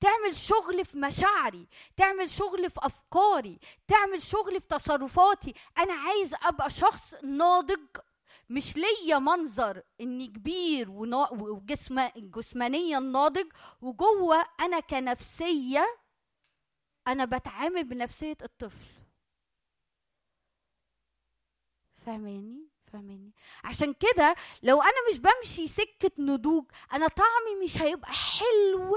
تعمل شغل في مشاعري تعمل شغل في أفكاري تعمل شغل في تصرفاتي. أنا عايز أبقى شخص ناضج مش ليا منظر إني كبير وجسم جسمانيا ناضج وجوه أنا كنفسية أنا بتعامل بنفسية الطفل. فاهماني؟ فاهماني؟ عشان كده لو أنا مش بمشي سكة نضوج أنا طعمي مش هيبقى حلو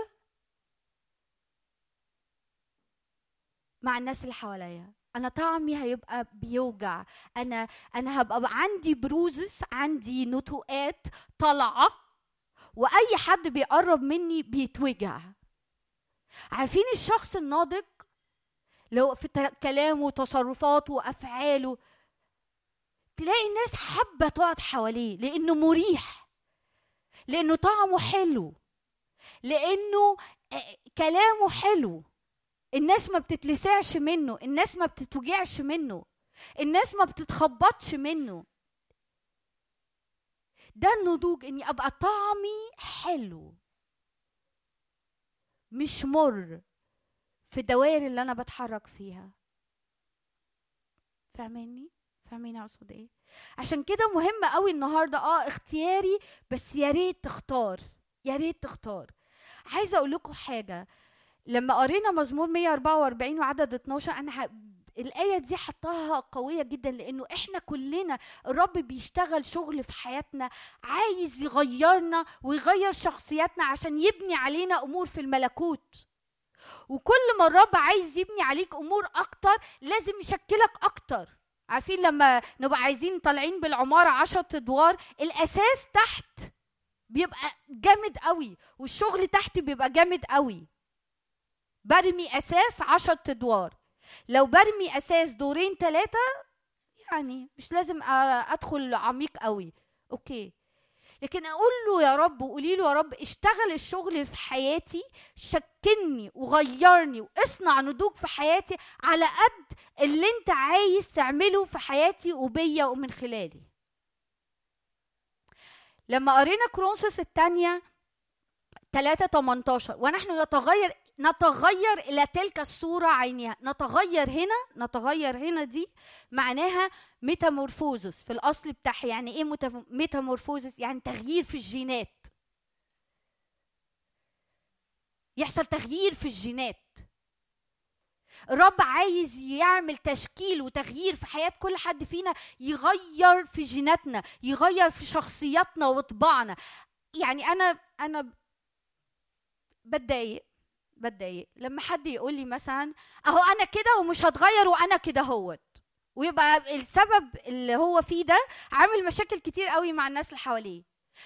مع الناس اللي حواليا. أنا طعمي هيبقى بيوجع. أنا أنا هبقى عندي بروزس عندي نتوءات طالعة وأي حد بيقرب مني بيتوجع. عارفين الشخص الناضج؟ لو في كلامه وتصرفاته وأفعاله. تلاقي الناس حابة تقعد حواليه لأنه مريح لأنه طعمه حلو لأنه كلامه حلو. الناس ما بتتلسعش منه الناس ما بتتوجعش منه الناس ما بتتخبطش منه. ده النضوج إني أبقى طعمي حلو مش مر في الدوائر اللي أنا بتحرك فيها. فاهماني؟ فاهمين اقصد إيه؟ عشان كده مهم قوي النهارده آه اختياري بس يا ريت تختار يا ريت تختار. عايزة أقول لكم حاجة لما قرينا مزمور 144 وعدد 12 أنا ه... الآية دي حطاها قوية جدا لأنه إحنا كلنا الرب بيشتغل شغل في حياتنا عايز يغيرنا ويغير شخصياتنا عشان يبني علينا أمور في الملكوت. وكل ما الرب عايز يبني عليك أمور أكتر لازم يشكلك أكتر. عارفين لما نبقى عايزين طالعين بالعمارة عشرة أدوار الأساس تحت بيبقى جامد قوي والشغل تحت بيبقى جامد قوي. برمي أساس عشر أدوار. لو برمي أساس دورين ثلاثة يعني مش لازم أدخل عميق قوي. okay. لكن أقول له يا رب وقولي له يا رب اشتغل الشغل في حياتي شكلني وغيرني واصنع نضوج في حياتي على قد اللي أنت عايز تعمله في حياتي وبيا ومن خلالي. لما قرينا كورنثوس الثانية 3 18 ونحن نتغير نتغير إلى تلك الصورة عينها نتغير هنا نتغير هنا دي معناها ميتامورفوزس في الأصل بتاعها يعني إيه ميتامورفوزس؟ يعني تغيير في الجينات. يحصل تغيير في الجينات. الرب عايز يعمل تشكيل وتغيير في حياة كل حد فينا يغير في جيناتنا يغير في شخصياتنا وطباعنا. يعني أنا أنا بتضايق. بتضايق لما حد يقول لي مثلا أهو أنا كده ومش هتغير وأنا كده هوت. ويبقى السبب اللي هو فيه ده عامل مشاكل كتير قوي مع الناس اللي حواليه.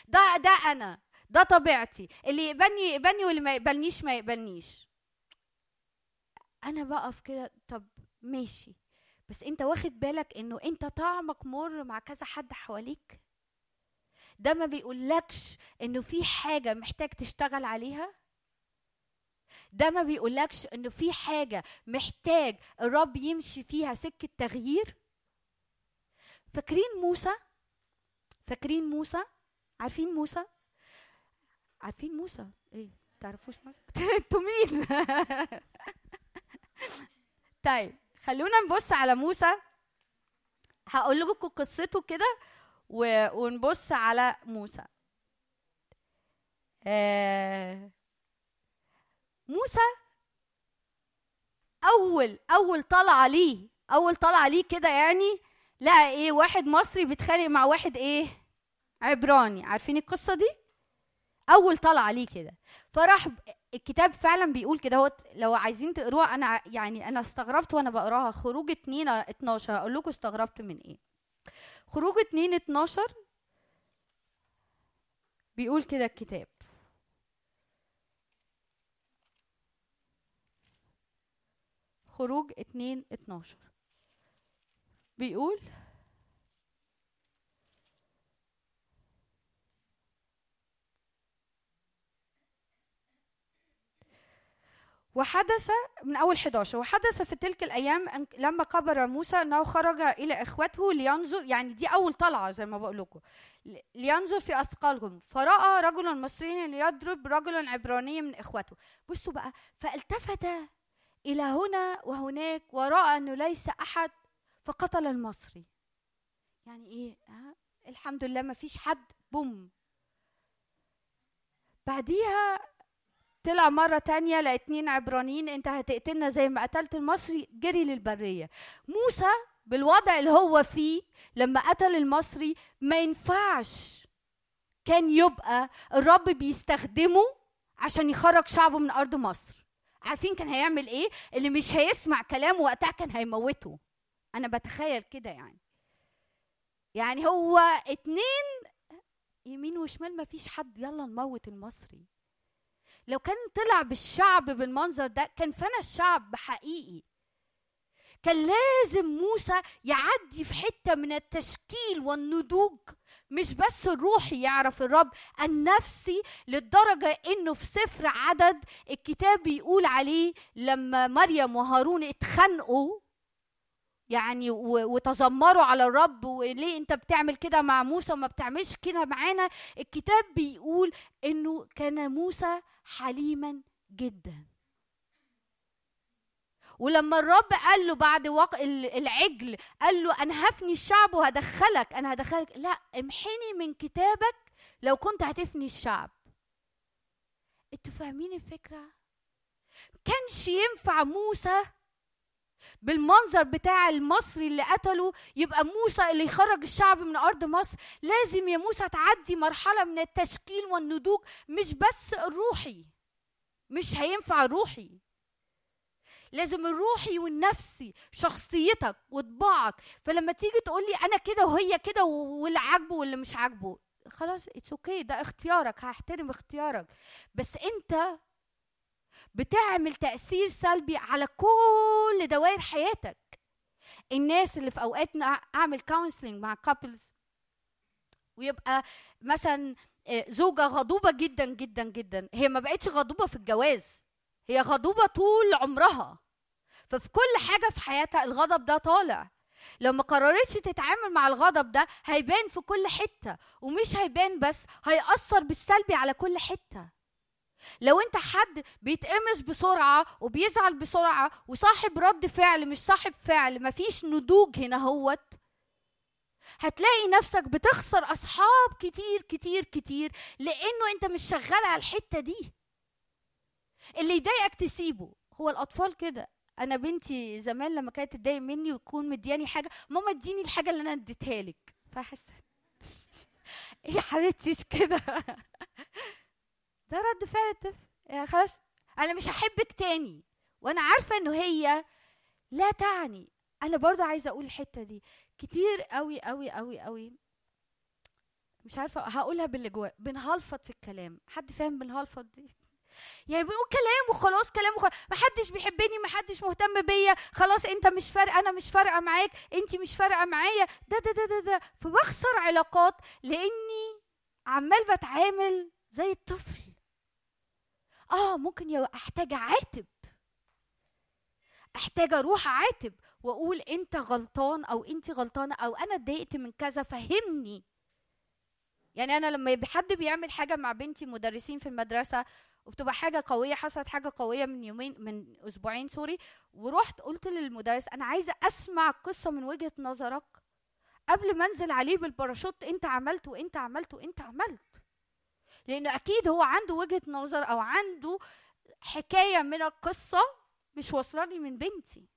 ده ده أنا ده طبيعتي. اللي يقبلني يقبلني واللي ما يقبلنيش ما يقبلنيش. أنا بقف كده طب ماشي. بس أنت واخد بالك إنه أنت طعمك مر مع كذا حد حواليك؟ ده ما بيقولكش إنه في حاجة محتاج تشتغل عليها؟ ده ما بيقولكش انه في حاجة محتاج الرب يمشي فيها سكة تغيير؟ فاكرين موسى؟ فاكرين موسى؟ عارفين موسى؟ عارفين موسى؟ إيه تعرفوش موسى؟ أنتوا مين؟ طيب خلونا نبص على موسى. هقول لكم قصته كده. ونبص على موسى. آه... موسى أول أول طلعة ليه أول طلعة ليه كده يعني لقى إيه واحد مصري بيتخانق مع واحد إيه عبراني. عارفين القصة دي؟ أول طلعة ليه كده. فراح الكتاب فعلا بيقول كده هو لو عايزين تقروها أنا يعني أنا استغربت وأنا بقراها. خروج 2 12 هقول لكم استغربت من إيه. خروج 2 12 بيقول كده الكتاب. خروج 2 12 بيقول وحدث من أول 11 وحدث في تلك الأيام أن لما كبر موسى أنه خرج إلى إخوته لينظر يعني دي أول طلعة زي ما بقول لكم لينظر في أثقالهم فرأى رجلا مصريا يضرب رجلا عبرانيا من إخوته. بصوا بقى فالتفت إلى هنا وهناك وراى أنه ليس أحد فقتل المصري. يعني إيه؟ ها؟ الحمد لله ما فيش حد بوم. بعديها طلع مرة تانية لقى اتنين عبرانيين أنت هتقتلنا زي ما قتلت المصري جري للبرية. موسى بالوضع اللي هو فيه لما قتل المصري ما ينفعش كان يبقى الرب بيستخدمه عشان يخرج شعبه من أرض مصر. عارفين كان هيعمل إيه؟ اللي مش هيسمع كلامه وقتها كان هيموته. أنا بتخيل كده يعني. يعني هو اتنين يمين وشمال ما فيش حد يلا نموت المصري. لو كان طلع بالشعب بالمنظر ده كان فنى الشعب حقيقي. كان لازم موسى يعدي في حتة من التشكيل والنضوج. مش بس الروحي يعرف الرب النفسي للدرجة إنه في سفر عدد الكتاب بيقول عليه لما مريم وهارون اتخانقوا يعني وتذمروا على الرب وليه أنت بتعمل كده مع موسى وما بتعملش كده معانا الكتاب بيقول إنه كان موسى حليما جدا. ولما الرب قال له بعد وق... ال- العجل قال له أنا هفني الشعب وهدخلك أنا هدخلك. لا امحني من كتابك لو كنت هتفني الشعب. أنتوا فاهمين الفكرة؟ كانش ينفع موسى بالمنظر بتاع المصري اللي قتله يبقى موسى اللي يخرج الشعب من أرض مصر؟ لازم يا موسى تعدي مرحلة من التشكيل والنضوج مش بس الروحي مش هينفع الروحي لازم الروحي والنفسي شخصيتك وطباعك. فلما تيجي تقول لي أنا كده وهي كده واللي عاجبه واللي مش عاجبه خلاص it's okay okay. ده اختيارك هحترم اختيارك. بس أنت بتعمل تأثير سلبي على كل دوائر حياتك. الناس اللي في اوقات أعمل counseling مع couples ويبقى مثلا آه، زوجة غضوبة جدا جدا جدا. هي ما بقتش غضوبة في الجواز. هي غضوبة طول عمرها. ففي كل حاجة في حياتها الغضب ده طالع. لو ما قررتش تتعامل مع الغضب ده هيبان في كل حتة. ومش هيبان بس هيأثر بالسلبي على كل حتة. لو انت حد بيتقمص بسرعة وبيزعل بسرعة وصاحب رد فعل مش صاحب فعل مفيش نضوج هنا هوت. هتلاقي نفسك بتخسر أصحاب كتير كتير كتير لأنه انت مش شغال على الحتة دي. اللي يضايقك تسيبه. هو الأطفال كده. أنا بنتي زمان لما كانت تتضايق مني وتكون مدياني حاجة ماما اديني الحاجة اللي أنا اديتها لك. فاحس إيه يا حبيبتي مش كده؟ ده رد فعل الطفل. يا خلاص أنا مش هحبك تاني. وأنا عارفة إنه هي لا تعني. أنا برضو عايزة أقول الحتة دي. كتير قوي قوي قوي قوي مش عارفة هقولها باللي جوا بنهلفط في الكلام. حد فاهم بنهلفط دي؟ يعني بنقول كلام وخلاص كلام وخلاص. محدش بيحبني محدش مهتم بيا. خلاص انت مش فارقة أنا مش فارقة معاك. انت مش فارقة معايا. ده ده ده ده ده. فبخسر علاقات لاني عمال بتعامل زي الطفل. آه ممكن أحتاج اعاتب أحتاج أروح أعاتب وأقول أنت غلطان أو أنت غلطانة أو أنا اتضايقت من كذا فهمني. يعني أنا لما حد بيعمل حاجة مع بنتي مدرسين في المدرسة وبتبقى حاجة قوية حصلت حاجة قوية من يومين من أسبوعين سوري ورحت قلت للمدرس أنا عايزة أسمع قصة من وجهة نظرك قبل ما أنزل عليه بالباراشوت أنت عملت وأنت عملت وأنت عملت. لأنه أكيد هو عنده وجهة نظر أو عنده حكاية من القصة مش واصلة لي من بنتي.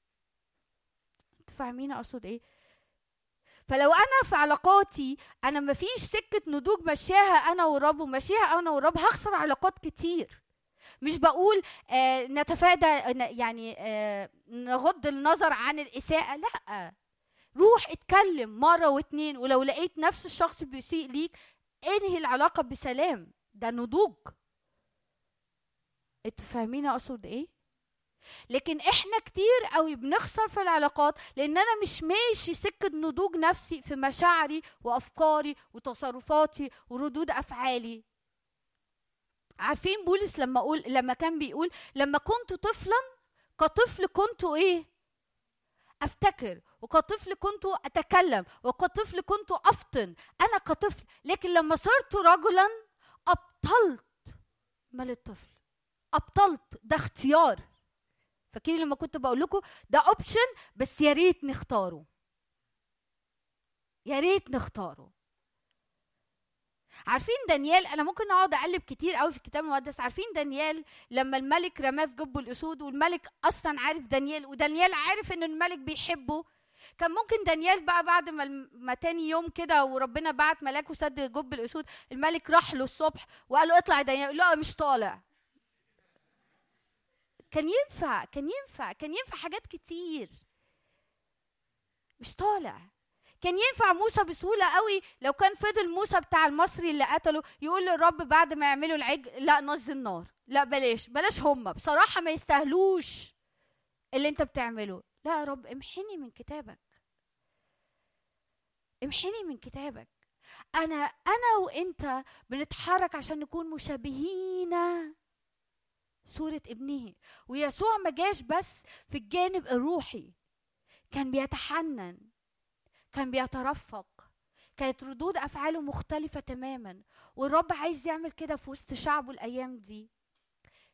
أنتوا فاهمين أقصد إيه؟ فلو أنا في علاقاتي أنا مفيش سكة نضوج ماشياها أنا والرب وماشيها أنا والرب هخسر علاقات كتير. مش بقول آه نتفادى يعني آه نغض النظر عن الإساءة لأ. روح اتكلم مرة واتنين ولو لقيت نفس الشخص بيسيء ليك انهي العلاقة بسلام؟ ده نضوج. أنتوا فاهمين أقصد إيه؟ لكن إحنا كتير قوي بنخسر في العلاقات لأن أنا مش ماشي سكة نضوج نفسي في مشاعري وأفكاري وتصرفاتي وردود أفعالي. عارفين بولس لما أقول لما كان بيقول لما كنت طفلا كطفل كنت إيه؟ أفتكر وكطفل كنت أتكلم وكطفل كنت أفطن. أنا كطفل لكن لما صرت رجلا أبطلت ما للطفل. أبطلت ده اختيار. فاكرين لما كنت بقول لكم ده option بس يا ريت نختاره. يا ريت نختاره. عارفين دانيال أنا ممكن أقعد أقلب كتير قوي في الكتاب المقدس. عارفين دانيال لما الملك رماه في جب الأسود والملك أصلا عارف دانيال ودانيال عارف إن الملك بيحبه. كان ممكن دانيال بقى بعد ما ما تاني يوم كده وربنا بعت ملاك وسد جب الأسود الملك راح له الصبح وقال له اطلع يا دانيال. لا مش طالع. كان ينفع كان ينفع كان ينفع حاجات كتير. مش طالع. كان ينفع موسى بسهولة قوي. لو كان فضل موسى بتاع المصري اللي قتله يقول للرب بعد ما يعملوا العجل لا نزل نار لا بلاش بلاش هم. بصراحة ما يستاهلوش اللي انت بتعمله. لا يا رب امحني من كتابك. امحني من كتابك. أنا أنا وأنت بنتحرك عشان نكون مشابهين. صورة ابنه. ويسوع ما جاش بس في الجانب الروحي. كان بيتحنن كان بيترفق كانت ردود أفعاله مختلفة تماما. والرب عايز يعمل كده في وسط شعبه الأيام دي.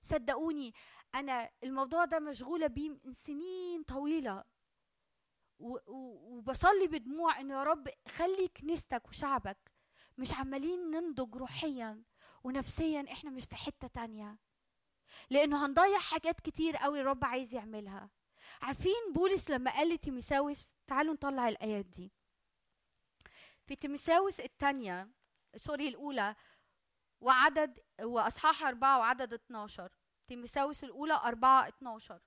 صدقوني أنا الموضوع ده مشغولة بيه من سنين طويلة. وبصلي بدموع إن يا رب خلي كنيستك وشعبك مش عمالين ننضج روحيا ونفسيا إحنا مش في حتة تانية. لأنه هنضيع حاجات كتير قوي الرب عايز يعملها. عارفين بولس لما قال لتيميساوس تعالوا نطلع الآيات دي. في تيميساوس الثانية سوري الأولى وعدد وأصحاح أربعة وعدد 12 تيميساوس الأولى أربعة 12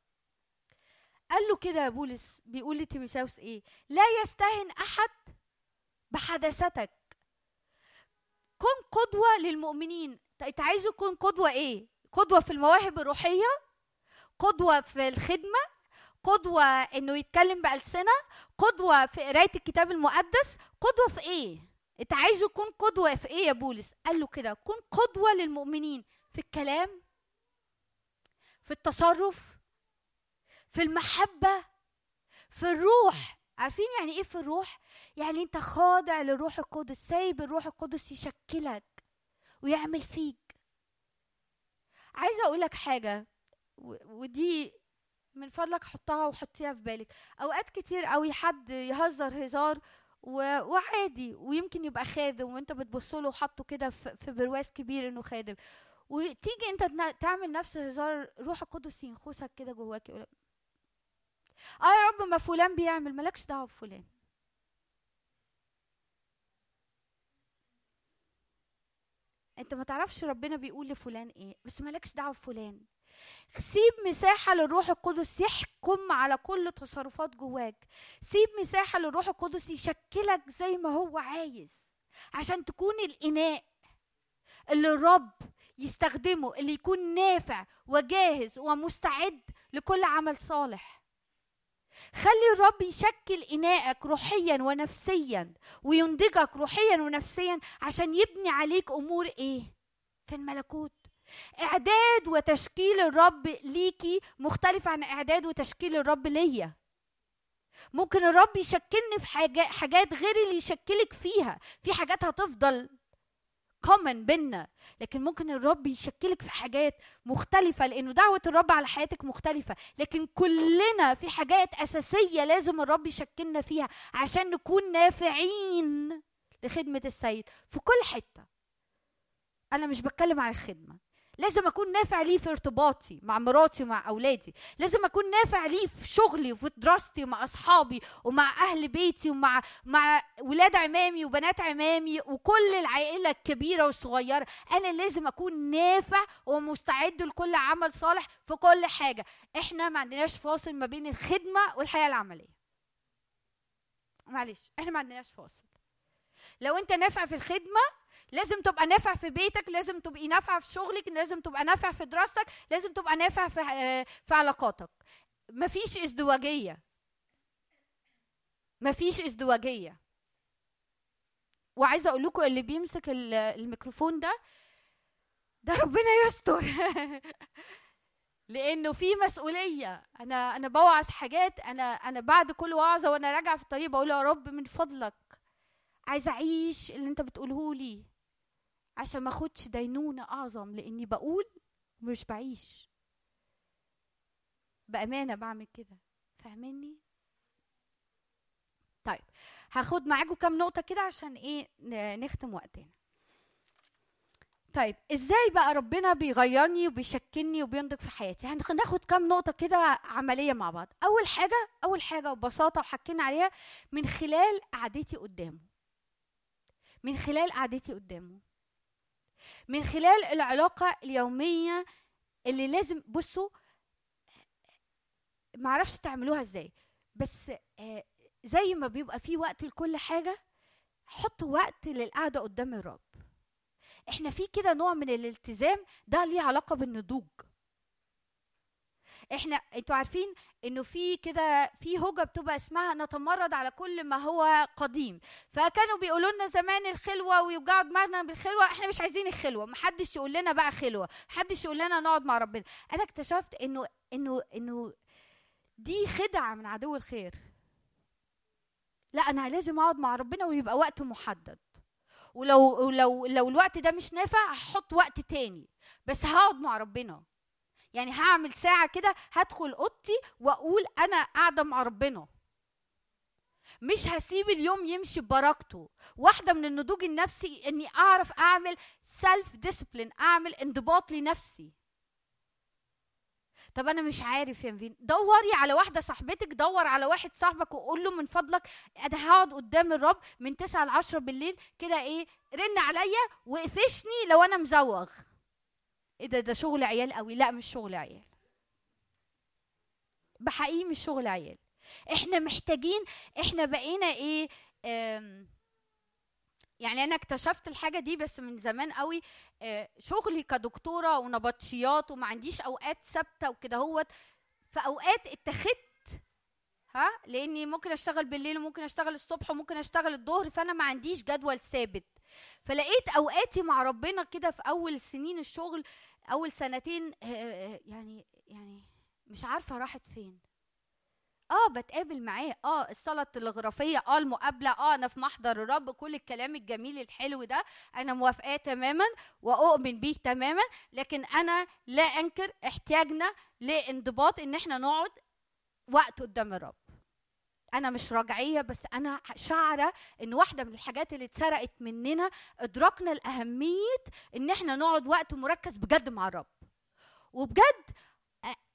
قال له كده يا بولس بيقول لتيميساوس إيه؟ لا يستهن أحد بحدثتك كن قدوة للمؤمنين. أنت عايزه يكون قدوة إيه؟ قدوة في المواهب الروحية قدوة في الخدمة قدوة إنه يتكلم بألسنة قدوة في قراية الكتاب المقدس. قدوة في إيه؟ أنت عايزه يكون قدوة في إيه يا بولس؟ قال له كده كن قدوة للمؤمنين في الكلام في التصرف في المحبة في الروح. عارفين يعني إيه في الروح؟ يعني أنت خاضع للروح القدس سايب الروح القدس يشكلك ويعمل فيك. عايزة أقول لك حاجة ودي من فضلك حطها وحطيها في بالك. أوقات كتير قوي حد يهزر هزار وعادي ويمكن يبقى خادم وانت بتبص له وحاطه كده في برواز كبير إنه خادم. وتيجي أنت تعمل نفس هزار روح القدس ينخسك كده جواك يقول آه يا رب ما فلان بيعمل مالكش دعوة بفلان. انت ما تعرفش ربنا بيقول لفلان إيه بس مالكش دعوة بفلان. سيب مساحة للروح القدس يحكم على كل تصرفات جواك. سيب مساحة للروح القدس يشكلك زي ما هو عايز عشان تكون الإناء اللي الرب يستخدمه اللي يكون نافع وجاهز ومستعد لكل عمل صالح. خلي الرب يشكل إناءك روحيا ونفسيا وينضجك روحيا ونفسيا عشان يبني عليك أمور إيه؟ في الملكوت. إعداد وتشكيل الرب ليكي مختلف عن إعداد وتشكيل الرب ليا. ممكن الرب يشكلني في حاجات غير اللي يشكلك فيها. في حاجات هتفضل كومن بينا لكن ممكن الرب يشكلك في حاجات مختلفة لأنه دعوة الرب على حياتك مختلفة. لكن كلنا في حاجات أساسية لازم الرب يشكلنا فيها عشان نكون نافعين لخدمة السيد في كل حتة. أنا مش بتكلم عن الخدمة. لازم أكون نافع ليه في ارتباطي مع مراتي ومع أولادي. لازم أكون نافع ليه في شغلي وفي دراستي ومع أصحابي ومع أهل بيتي ومع مع ولاد عمامي وبنات عمامي وكل العائلة الكبيرة والصغيرة. أنا لازم أكون نافع ومستعد لكل عمل صالح في كل حاجة. إحنا ما عندناش فاصل ما بين الخدمة والحياة العملية. معلش إحنا ما عندناش فاصل. لو أنت نافع في الخدمة لازم تبقى نافع في بيتك لازم تبقي نافعه في شغلك لازم تبقى نافع في دراستك لازم تبقى نافع في آه، في علاقاتك. مفيش ازدواجية. مفيش ازدواجية. وعايزة أقول لكم اللي بيمسك ال- الميكروفون ده ده ربنا يستر. لأنه في مسؤولية. أنا أنا بوعظ حاجات. أنا أنا بعد كل وعظة وأنا راجعة في الطريق بقول يا رب من فضلك. عايزة أعيش اللي أنت بتقوله لي. عشان ما اخدش دينونة اعظم لاني بقول مش بعيش. بأمانة بعمل كده. فاهميني طيب هاخد معاكم كام نقطة كده عشان إيه نختم وقتنا. طيب إزاي بقى ربنا بيغيرني وبيشكلني وبينضج في حياتي؟ هناخد كام نقطة كده عملية مع بعض. أول حاجة أول حاجة ببساطة وحكينا عليها من خلال قعدتي قدامه. من خلال قعدتي قدامه. من خلال العلاقة اليومية اللي لازم بصوا معرفش تعملوها إزاي بس آه، زي ما بيبقى في وقت لكل حاجة حطوا وقت للقعدة قدام الرب. إحنا في كده نوع من الالتزام ده ليه علاقة بالنضوج. إحنا أنتوا عارفين انه في كده في هوجه بتبقى اسمها نتمرد على كل ما هو قديم. فكانوا بيقولوا لنا زمان الخلوة ويوجعوا دماغنا بالخلوة إحنا مش عايزين الخلوة محدش يقول لنا بقى خلوة محدش يقول لنا نقعد مع ربنا. أنا اكتشفت انه انه انه دي خدعة من عدو الخير. لا أنا لازم اقعد مع ربنا ويبقى وقت محدد. ولو لو لو الوقت ده مش نافع هحط وقت تاني. بس هقعد مع ربنا. يعني هعمل ساعة كده هدخل أوضتي وأقول أنا قاعدة مع ربنا. مش هسيب اليوم يمشي ببركته واحدة من النضوج النفسي إني أعرف أعمل self discipline أعمل انضباط لنفسي. طب أنا مش عارف يا نفين دوري على واحدة صاحبتك دور على واحد صاحبك وقول له من فضلك أنا هقعد قدام الرب من 9 ل 10 بالليل كده إيه رن عليا وقفشني لو أنا مزوغ. إيه ده ده شغل عيال قوي. لا مش شغل عيال. بحقيقي مش شغل عيال. إحنا محتاجين إحنا بقينا إيه يعني أنا اكتشفت الحاجة دي بس من زمان قوي. آه، شغلي كدكتورة ونبطشيات وما عنديش أوقات ثابتة وكده هوت في أوقات اتخذت ها لأني ممكن أشتغل بالليل وممكن أشتغل الصبح وممكن أشتغل الظهر فأنا ما عنديش جدول ثابت. فلقيت أوقاتي مع ربنا كده في أول سنين الشغل أول سنتين آه، آه، يعني يعني مش عارفة راحت فين. آه بتقابل معاه. آه الصلاة التلغرافيه آه المقابلة آه أنا في محضر الرب كل الكلام الجميل الحلو ده أنا موافقاه تماما وأؤمن بيه تماما لكن أنا لا أنكر احتياجنا لانضباط إن إحنا نقعد وقت قدام الرب. أنا مش رجعيه بس أنا شعرة إن واحدة من الحاجات اللي اتسرقت مننا إدراكنا الاهميه إن إحنا نقعد وقت مركز بجد مع الرب. وبجد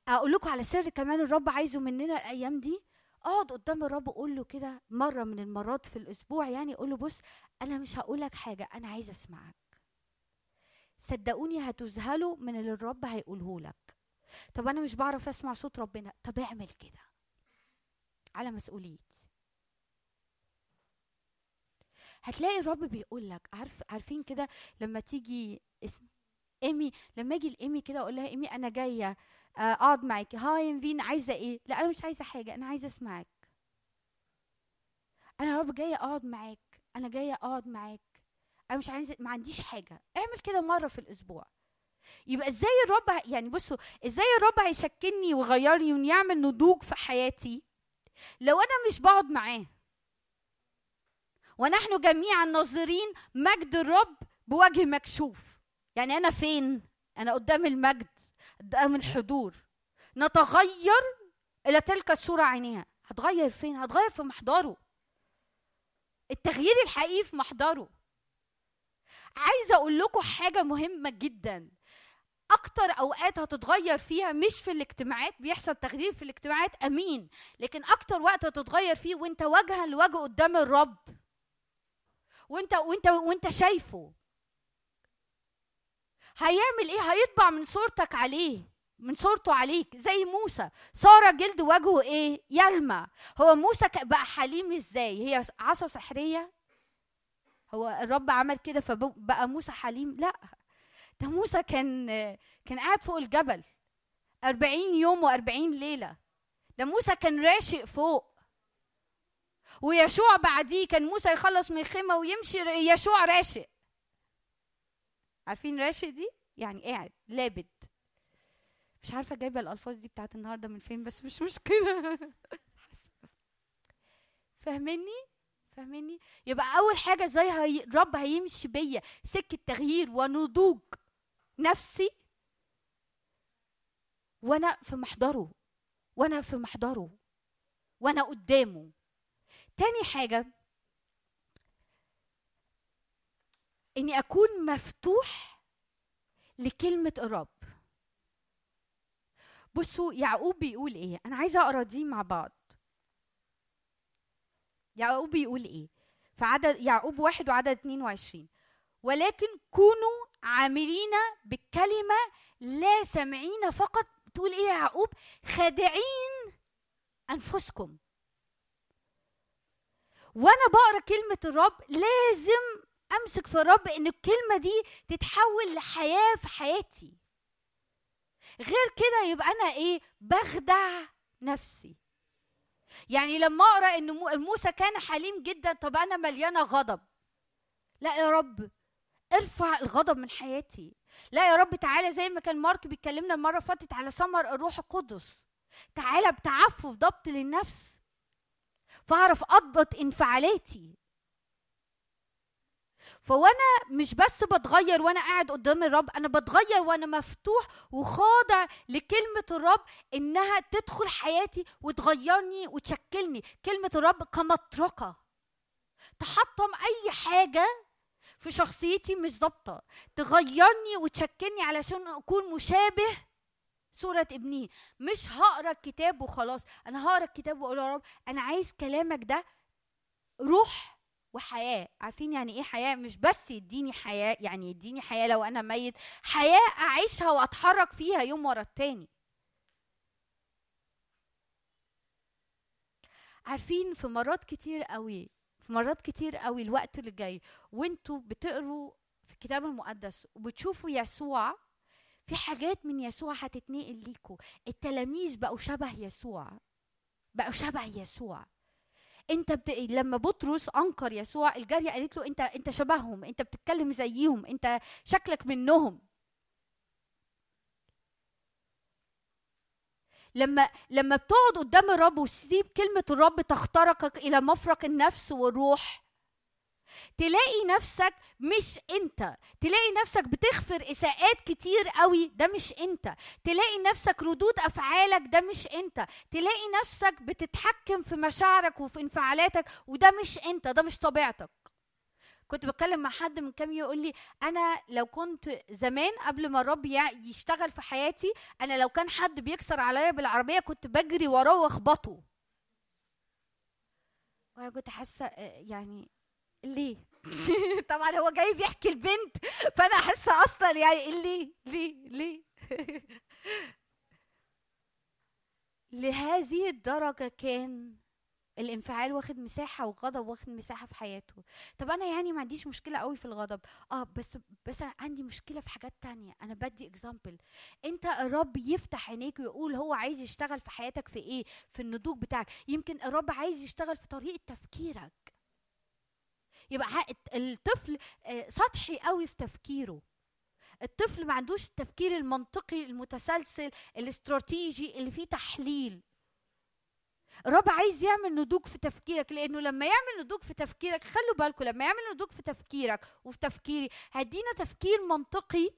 أقول لكم على سر كمان الرب عايزه مننا الأيام دي. أقعد قدام الرب قول له كده مرة من المرات في الأسبوع يعني قول له بص أنا مش هقول لك حاجة أنا عايزه أسمعك. صدقوني هتذهلوا من اللي الرب هيقوله لك. طب أنا مش بعرف أسمع صوت ربنا طب اعمل كده. على مسؤوليتي هتلاقي الرب بيقول لك عارف عارفين كده لما تيجي اسم إيمي لما أجي لإيمي كده أقول لها إيمي أنا جاية آه، أقعد معاكي هاي ينفين عايزة إيه؟ لا أنا مش عايزة حاجة أنا عايزة أسمعك. أنا يا رب جاية أقعد معاك أنا جاية أقعد معاك أنا مش عايزة ما عنديش حاجة اعمل كده مرة في الأسبوع. يبقى إزاي الرب يعني بصوا إزاي الرب هيشكلني ويغيرني ويعمل نضوج في حياتي؟ لو أنا مش بقعد معاه. ونحن جميعا ناظرين مجد الرب بوجه مكشوف. يعني أنا فين؟ أنا قدام المجد قدام الحضور. نتغير إلى تلك الصورة عينيها. هتغير فين؟ هتغير في محضره. التغيير الحقيقي في محضره. عايزة أقول لكم حاجة مهمة جدا. أكتر أوقات هتتغير فيها مش في الاجتماعات بيحصل تغيير في الاجتماعات أمين. لكن أكتر وقت هتتغير فيه وأنت وجها لوجه قدام الرب. وأنت وأنت وأنت شايفه. هيعمل إيه؟ هيطبع من صورتك عليه من صورته عليك زي موسى. صار جلد وجهه إيه؟ يلمع. هو موسى بقى حليم إزاي؟ هي عصا سحرية؟ هو الرب عمل كده فبقى موسى حليم؟ لأ. ده موسى كان كان قاعد فوق الجبل أربعين يوم وأربعين ليلة. ده موسى كان راشق فوق. ويشوع بعديه كان موسى يخلص من الخيمة ويمشي يشوع راشق. عارفين راشق دي؟ يعني قاعد لابد. مش عارفة جايبة الألفاظ دي بتاعت النهارده من فين بس مش مشكلة. فاهمني فاهمني يبقى أول حاجة إزاي هي... هيمشي بيا. سكة تغيير ونضوج. نفسي وأنا في محضره وأنا في محضره وأنا قدامه. تاني حاجة إني أكون مفتوح لكلمة الرب. بصوا يعقوب بيقول إيه؟ أنا عايزة أقرأ دي مع بعض. يعقوب بيقول إيه؟ في عدد يعقوب واحد وعدد 22 ولكن كونوا عاملين بالكلمة لا سامعين فقط. تقول إيه يا يعقوب خادعين أنفسكم. وأنا بقرأ كلمة الرب لازم أمسك في الرب إن الكلمة دي تتحول لحياة في حياتي. غير كده يبقى أنا إيه؟ بخدع نفسي. يعني لما أقرأ إن مو- موسى كان حليم جدا طب أنا مليانة غضب. لا يا رب ارفع الغضب من حياتي. لا يا رب تعالى زي ما كان مارك بيكلمنا المرة فاتت على ثمر الروح القدس. تعالى بتعفف ضبط للنفس. فاعرف أضبط انفعالاتي. فوانا مش بس بتغير وأنا قاعد قدام الرب أنا بتغير وأنا مفتوح وخاضع لكلمة الرب إنها تدخل حياتي وتغيرني وتشكلني. كلمة الرب كمطرقة. تحطم أي حاجة في شخصيتي مش ظابطة. تغيرني وتشكلني علشان أكون مشابه صورة ابني. مش هقرأ الكتاب وخلاص. أنا هقرأ الكتاب وأقول يا رب أنا عايز كلامك ده روح وحياة. عارفين يعني إيه حياة؟ مش بس يديني حياة يعني يديني حياة لو أنا ميت حياة أعيشها وأتحرك فيها يوم ورا التاني. عارفين في مرات كتير قوي في مرات كتير قوي الوقت اللي جاي وانتوا بتقروا في الكتاب المقدس وبتشوفوا يسوع في حاجات من يسوع هتتنقل ليكوا. التلاميذ بقوا شبه يسوع بقوا شبه يسوع. انت بت... لما بطرس أنكر يسوع الجارية قالت له انت انت شبههم انت بتتكلم زيهم انت شكلك منهم. لما لما بتقعد قدام الرب وتسيب كلمة الرب تخترقك إلى مفرق النفس والروح تلاقي نفسك مش أنت تلاقي نفسك بتغفر إساءات كتير قوي ده مش أنت. تلاقي نفسك ردود أفعالك ده مش أنت. تلاقي نفسك بتتحكم في مشاعرك وفي انفعالاتك وده مش أنت ده مش طبيعتك. كنت بتكلم مع حد من كام يوم يقول لي أنا لو كنت زمان قبل ما الرب يشتغل في حياتي أنا لو كان حد بيكسر عليا بالعربية كنت بجري وراه واخبطه. وأنا كنت حاسة آه، يعني ليه؟ طبعا هو جاي بيحكي البنت فأنا حاسة أصلا يعني ليه؟ ليه؟ ليه؟ لهذه الدرجة كان الانفعال واخد مساحة والغضب واخد مساحة في حياته. طب أنا يعني ما عنديش مشكلة قوي في الغضب. آه بس بس أنا عندي مشكلة في حاجات تانية. أنا بدي اكزامبل أنت الرب يفتح عينيك ويقول هو عايز يشتغل في حياتك في إيه؟ في النضوج بتاعك. يمكن الرب عايز يشتغل في طريقة تفكيرك. يبقى الطفل آه، سطحي قوي في تفكيره. الطفل ما عندوش التفكير المنطقي المتسلسل الاستراتيجي اللي فيه تحليل. الرب عايز يعمل نضوج في تفكيرك لأنه لما يعمل نضوج في تفكيرك خلوا بالكم لما يعمل نضوج في تفكيرك وفي تفكيري هيدينا تفكير منطقي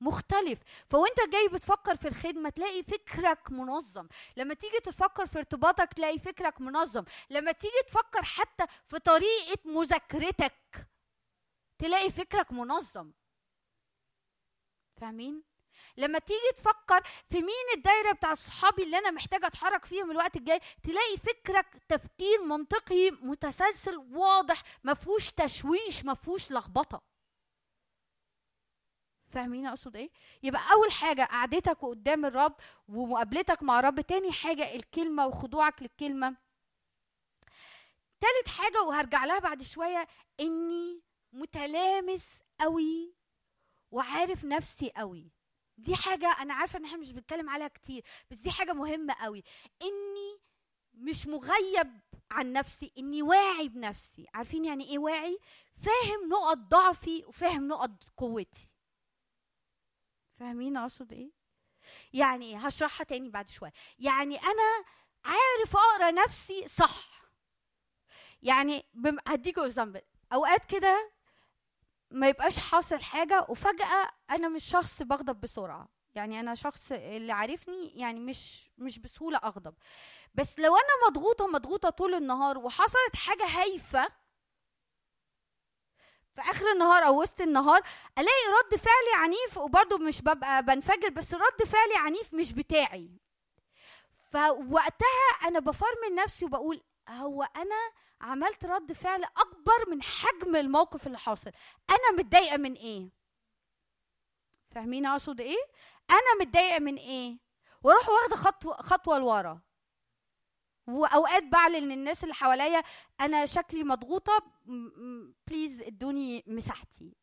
مختلف. فوانت جاي بتفكر في الخدمة تلاقي فكرك منظم. لما تيجي تفكر في ارتباطك تلاقي فكرك منظم. لما تيجي تفكر حتى في طريقة مذاكرتك تلاقي فكرك منظم. فاهمين؟ لما تيجي تفكر في مين الدايرة بتاع صحابي اللي أنا محتاجة أتحرك فيهم الوقت الجاي تلاقي فكرك تفكير منطقي متسلسل واضح ما فيهوش تشويش ما فيهوش لخبطة. فاهمين أقصد إيه؟ يبقى أول حاجة قعدتك قدام الرب ومقابلتك مع الرب تاني حاجة الكلمة وخضوعك للكلمة. تالت حاجة وهرجع لها بعد شوية إني متلامس قوي وعارف نفسي قوي دي حاجة أنا عارفة إن إحنا مش بنتكلم عليها كتير بس دي حاجة مهمة قوي. إني مش مغيب عن نفسي إني واعي بنفسي. عارفين يعني إيه واعي؟ فاهم نقط ضعفي وفاهم نقط قوتي. فاهمين أقصد إيه؟ يعني إيه؟ هشرحها تاني بعد شوية. يعني أنا عارف أقرأ نفسي صح. يعني. هديكوا اكزامبل أوقات كده ما يبقاش حاصل حاجة وفجأة أنا مش شخص بغضب بسرعة. يعني أنا شخص اللي عارفني يعني مش مش بسهولة أغضب. بس لو أنا مضغوطة مضغوطة طول النهار وحصلت حاجة هايفة في آخر النهار أو وسط النهار ألاقي رد فعلي عنيف وبرضه مش ببقى بنفجر بس رد فعلي عنيف مش بتاعي. فوقتها أنا بفرمل نفسي وبقول هو أنا عملت رد فعل أكبر من حجم الموقف اللي حاصل. أنا متضايقة من إيه؟ فاهمين أقصد إيه؟ أنا متضايقة من إيه؟ وأروح واخدة خطوه خطوة لورا. وأوقات بعلن للناس اللي حواليا أنا شكلي مضغوطة please ادوني مساحتي.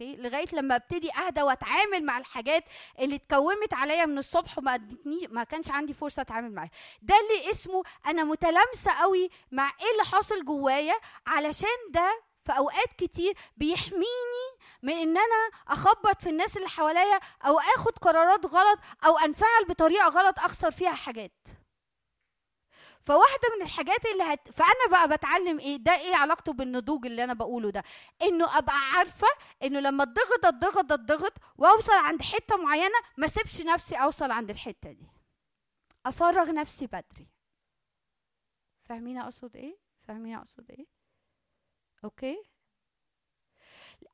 okay؟ لغاية لما أبتدي أهدى وأتعامل مع الحاجات اللي اتكومت عليا من الصبح وما ادتني ما كانش عندي فرصة أتعامل معاها. ده اللي اسمه أنا متلامسة قوي مع إيه اللي حاصل جوايا علشان ده في أوقات كتير بيحميني من إن أنا أخبط في الناس اللي حواليا أو آخد قرارات غلط أو أنفعل بطريقة غلط أخسر فيها حاجات. فواحدة من الحاجات اللي هت... فأنا بقى بتعلم إيه؟ ده إيه علاقته بالنضوج اللي أنا بقوله ده؟ إنه أبقى عارفة إنه لما اتضغط اتضغط اتضغط وأوصل عند حتة معينة ما سيبش نفسي أوصل عند الحتة دي. أفرغ نفسي بدري. فاهمين أقصد إيه؟ فاهمين أقصد إيه؟ أوكي؟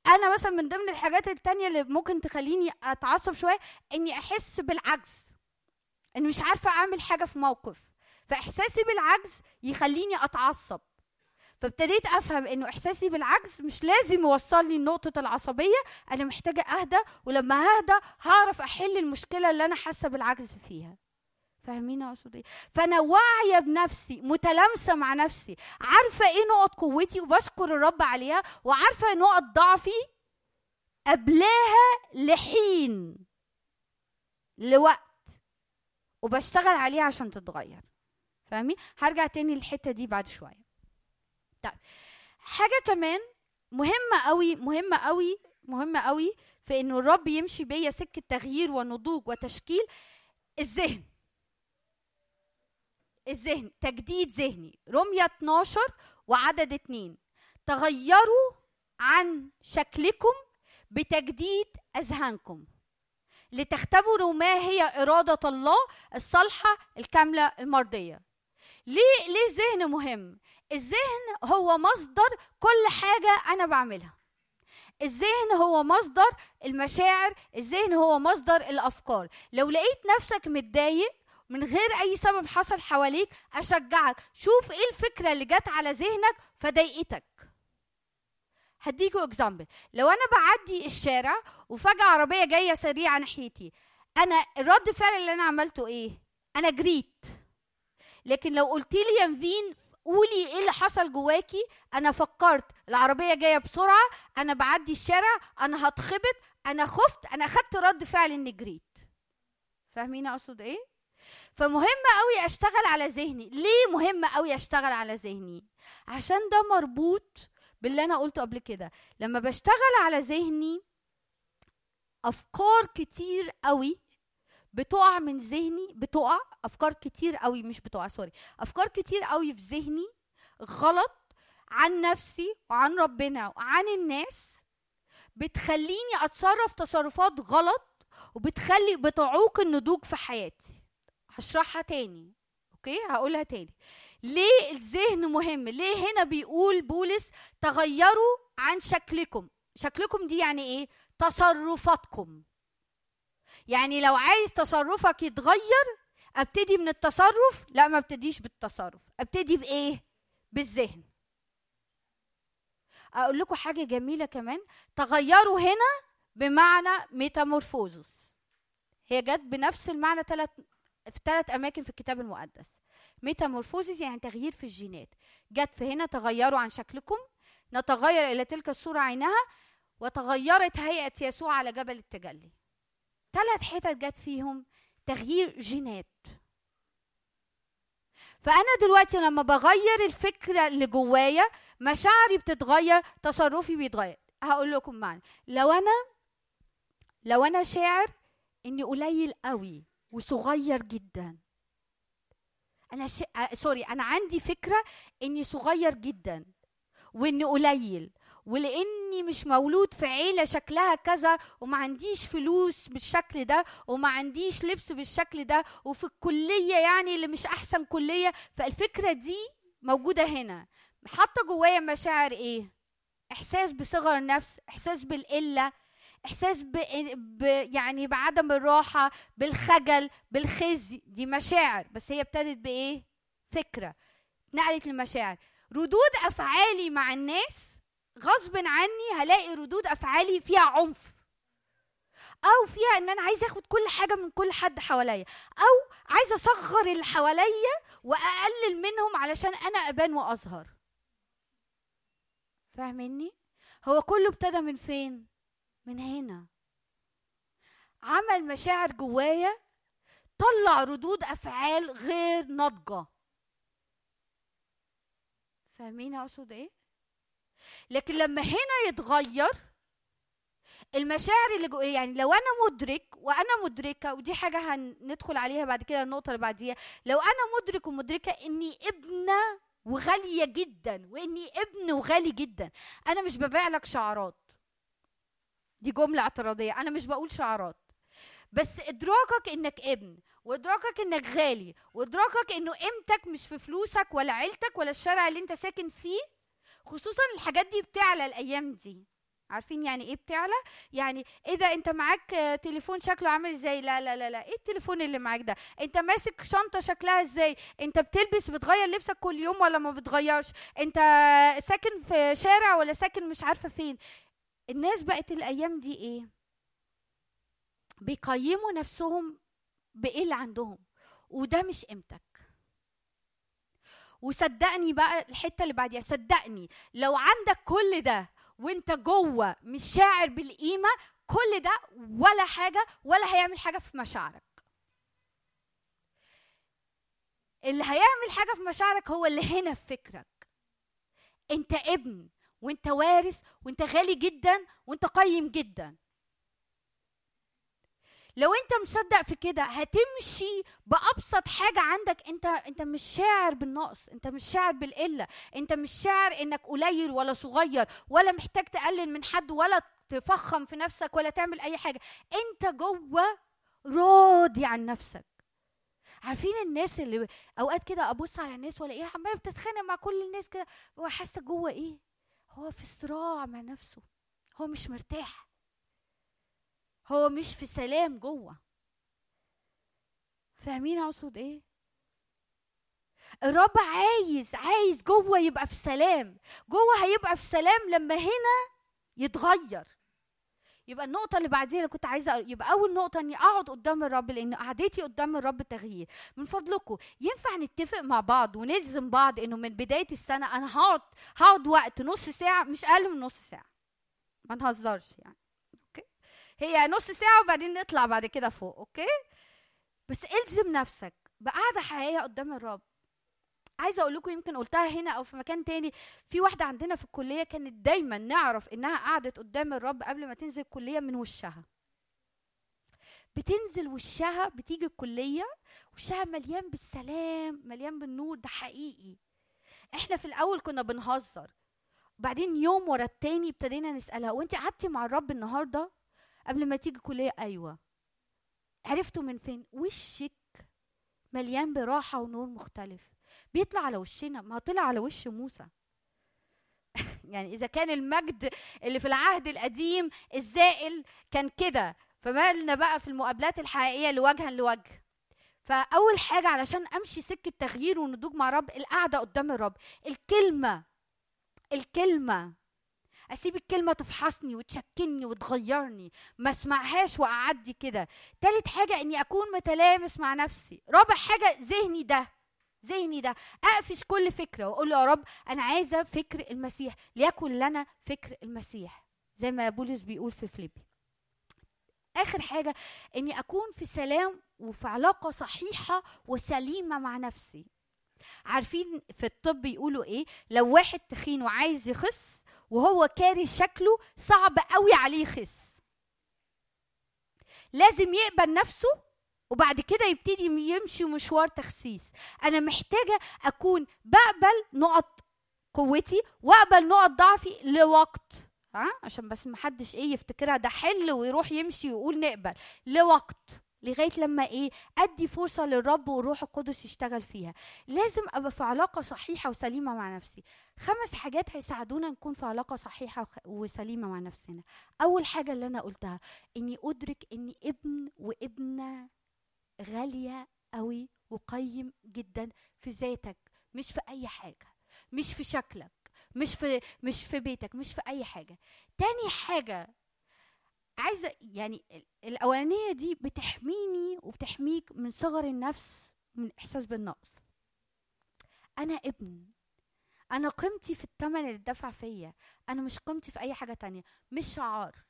أنا مثلا من ضمن الحاجات التانية اللي ممكن تخليني أتعصب شوية إني أحس بالعجز. إني مش عارفة أعمل حاجة في موقف. فإحساسي بالعجز يخليني أتعصب. فابتديت أفهم إنه إحساسي بالعجز مش لازم يوصلني لنقطة العصبية أنا محتاجة أهدى ولما أهدى هعرف أحل المشكلة اللي أنا حاسة بالعجز فيها. فاهمين اقصد إيه فأنا واعية بنفسي متلامسة مع نفسي عارفة إيه نقط قوتي وبشكر الرب عليها وعارفة نقط ضعفي قبلاها لحين لوقت وبشتغل عليها عشان تتغير. فاهمين هرجع تاني للحتة دي بعد شوية. طيب حاجة كمان مهمة قوي مهمة قوي مهمة قوي في إنه الرب يمشي بيا سكة تغيير ونضوج وتشكيل الذهن. الذهن تجديد ذهني. رمية 12 وعدد اتنين. تغيروا عن شكلكم بتجديد أذهانكم. لتختبروا ما هي إرادة الله الصالحة الكاملة المرضية. ليه ليه الذهن مهم؟ الذهن هو مصدر كل حاجة أنا بعملها. الذهن هو مصدر المشاعر الذهن هو مصدر الأفكار. لو لقيت نفسك متضايق من غير أي سبب حصل حواليك أشجعك. شوف إيه الفكرة اللي جت على ذهنك فضايقتك. هديكوا example لو أنا بعدي الشارع وفجأة عربية جاية سريعة ناحيتي أنا الرد فعل اللي أنا عملته إيه؟ أنا جريت. لكن لو قلت لي يا نفين قولي إيه اللي حصل جواكي. أنا فكرت العربية جاية بسرعة أنا بعدي الشارع أنا هتخبط أنا خفت أنا أخدت رد فعل اني جريت فاهمين أقصد إيه؟ فمهم قوي أشتغل على ذهني. ليه مهم قوي أشتغل على ذهني؟ عشان ده مربوط باللي أنا قلته قبل كده. لما بشتغل على ذهني أفكار كتير قوي بتقع من ذهني بتقع أفكار كتير قوي مش بتقع سوري. أفكار كتير قوي في ذهني غلط عن نفسي وعن ربنا وعن الناس بتخليني أتصرف تصرفات غلط وبتخلي بتعوق النضوج في حياتي. هشرحها تاني أوكي؟ هقولها تاني. ليه الذهن مهم؟ ليه هنا بيقول بولس تغيروا عن شكلكم؟ شكلكم دي يعني إيه؟ تصرفاتكم. يعني لو عايز تصرفك يتغير أبتدي من التصرف لا ما أبتديش بالتصرف أبتدي بإيه؟ بالذهن. أقول لكم حاجة جميلة كمان تغيروا هنا بمعنى ميتامورفوزوس هي جت بنفس المعنى ثلاث في ثلاث أماكن في الكتاب المقدس. ميتامورفوزيس يعني تغيير في الجينات. جت في هنا تغيروا عن شكلكم نتغير إلى تلك الصورة عينها وتغيرت هيئة يسوع على جبل التجلي. ثلاث حتت جت فيهم تغيير جينات. فأنا دلوقتي لما بغير الفكرة اللي جوايا مشاعري بتتغير تصرفي بيتغير. هقول لكم معنى. لو أنا لو أنا شاعر إني قليل قوي وصغير جدا. أنا ش... آه، سوري أنا عندي فكرة إني صغير جدا وإني قليل ولأني مش مولود في عيلة شكلها كذا وما عنديش فلوس بالشكل ده وما عنديش لبس بالشكل ده وفي الكلية يعني اللي مش أحسن كلية فالفكرة دي موجودة هنا. حاطة جوايا مشاعر إيه؟ إحساس بصغر نفس إحساس بالقلة إحساس ب... ب... يعني بعدم الراحة بالخجل بالخزي. دي مشاعر بس هي ابتدت بإيه؟ فكرة. نقلت لمشاعر. ردود أفعالي مع الناس غصب عني هلاقي ردود أفعالي فيها عنف. أو فيها إن أنا عايزة آخد كل حاجة من كل حد حواليا. أو عايزة أصغر اللي حواليا وأقلل منهم علشان أنا أبان وأظهر. فاهمني هو كله ابتدى من فين؟ من هنا. عمل مشاعر جوايا طلع ردود أفعال غير ناضجة. فاهمين أقصد إيه؟ لكن لما هنا يتغير المشاعر اللي جوايا يعني لو أنا مدرك وأنا مدركة ودي حاجة هندخل عليها بعد كده النقطة اللي بعديها. لو أنا مدرك ومدركة إني ابنة وغالية جدا وإني ابن وغالي جدا أنا مش ببيع لك شعارات. دي جملة اعتراضية أنا مش بقول شعارات. بس إدراكك إنك ابن وإدراكك إنك غالي وإدراكك إنه قيمتك مش في فلوسك ولا عيلتك ولا الشارع اللي أنت ساكن فيه خصوصا الحاجات دي بتعلى الأيام دي. عارفين يعني إيه بتعلى؟ يعني ده أنت معاك تليفون شكله عامل إزاي؟ لا لا لا لا. إيه التليفون اللي معاك ده؟ أنت ماسك شنطة شكلها إزاي؟ أنت بتلبس بتغير لبسك كل يوم ولا ما بتغيرش؟ أنت ساكن في شارع ولا ساكن مش عارفة فين؟ الناس بقت الأيام دي إيه؟ بيقيموا نفسهم بإيه اللي عندهم. وده مش قيمتك. وصدقني بقى الحتة اللي بعديها صدقني لو عندك كل ده وانت جوه مش شاعر بالقيمة كل ده ولا حاجة ولا هيعمل حاجة في مشاعرك. اللي هيعمل حاجة في مشاعرك هو اللي هنا في فكرك. انت ابن وانت وارث وانت غالي جدا وانت قيم جدا. لو انت مصدق في كده هتمشي بأبسط حاجة عندك. انت انت مش شاعر بالنقص انت مش شاعر بالقلة. انت مش شاعر انك قليل ولا صغير ولا محتاج تقلل من حد ولا تفخم في نفسك ولا تعمل أي حاجة. انت جوه راضي عن نفسك. عارفين الناس اللي أوقات كده أبص على الناس وألاقيها عمالة بتتخانق مع كل الناس كده وحاسة جوه إيه؟ هو في صراع مع نفسه. هو مش مرتاح. هو مش في سلام جوه. فاهمين أقصد إيه؟ الرب عايز عايز جوه يبقى في سلام. جوه هيبقى في سلام لما هنا يتغير. يبقى النقطة اللي بعديها اللي كنت عايزة يبقى أول نقطة إني أقعد قدام الرب لأن قعدتي قدام الرب تغيير، من فضلكم ينفع نتفق مع بعض ونلزم بعض إنه من بداية السنة أنا هقعد هقعد وقت نص ساعة مش أقل من نص ساعة. ما نهزرش يعني. هي نص ساعة وبعدين نطلع بعد كده فوق، أوكي؟ بس إلزم نفسك بقعدة حقيقية قدام الرب. عايزة أقول لكم يمكن قلتها هنا أو في مكان تاني في واحدة عندنا في الكلية كانت دايما نعرف إنها قعدت قدام الرب قبل ما تنزل الكلية من وشها بتنزل وشها بتيجي الكلية وشها مليان بالسلام مليان بالنور ده حقيقي إحنا في الأول كنا بنهزر بعدين يوم ورا التاني ابتدينا نسألها وانت قعدتي مع الرب النهارده قبل ما تيجي كلية أيوه. عرفتوا من فين؟ وشك مليان براحة ونور مختلف. بيطلع على وشنا ما طلع على وش موسى. يعني إذا كان المجد اللي في العهد القديم الزائل كان كده. فمالنا بقى في المقابلات الحقيقية لوجها لوجه. فأول حاجة علشان أمشي سكة تغيير ونضوج مع رب القعدة قدام الرب. الكلمة الكلمة. أسيب الكلمة تفحصني وتشكلني وتغيرني ما أسمعهاش وأعدي كده. تالت حاجة إني أكون متلامس مع نفسي. رابع حاجة ذهني ده ذهني ده. أقفش كل فكرة وأقول له يا رب أنا عايزة فكر المسيح ليكن لنا فكر المسيح. زي ما بولس بيقول في فيليبي. آخر حاجة إني أكون في سلام وفي علاقة صحيحة وسليمة مع نفسي. عارفين في الطب يقولوا إيه؟ لو واحد تخين وعايز يخس وهو كاري شكله صعب قوي عليه يخس لازم يقبل نفسه وبعد كده يبتدي يمشي مشوار تخسيس. أنا محتاجة أكون بقبل نقط قوتي وأقبل نقط ضعفي لوقت. ها؟ عشان بس محدش إيه يفتكرها ده حل ويروح يمشي ويقول نقبل. لوقت. لغاية لما إيه أدي فرصة للرب والروح القدس يشتغل فيها. لازم أبقى في علاقة صحيحة وسليمة مع نفسي. خمس حاجات هيساعدونا نكون في علاقة صحيحة وسليمة مع نفسنا. أول حاجة اللي أنا قلتها إني أدرك إني ابن وابنة غالية قوي وقيم جدا في ذاتك مش في أي حاجة. مش في شكلك مش في مش في بيتك مش في أي حاجة. تاني حاجة عايزة يعني ال- الأولانية دي بتحميني وبتحميك من صغر النفس من إحساس بالنقص. أنا ابن. أنا قيمتي في الثمن اللي اتدفع فيا. أنا مش قيمتي في أي حاجة تانية. مش شعار.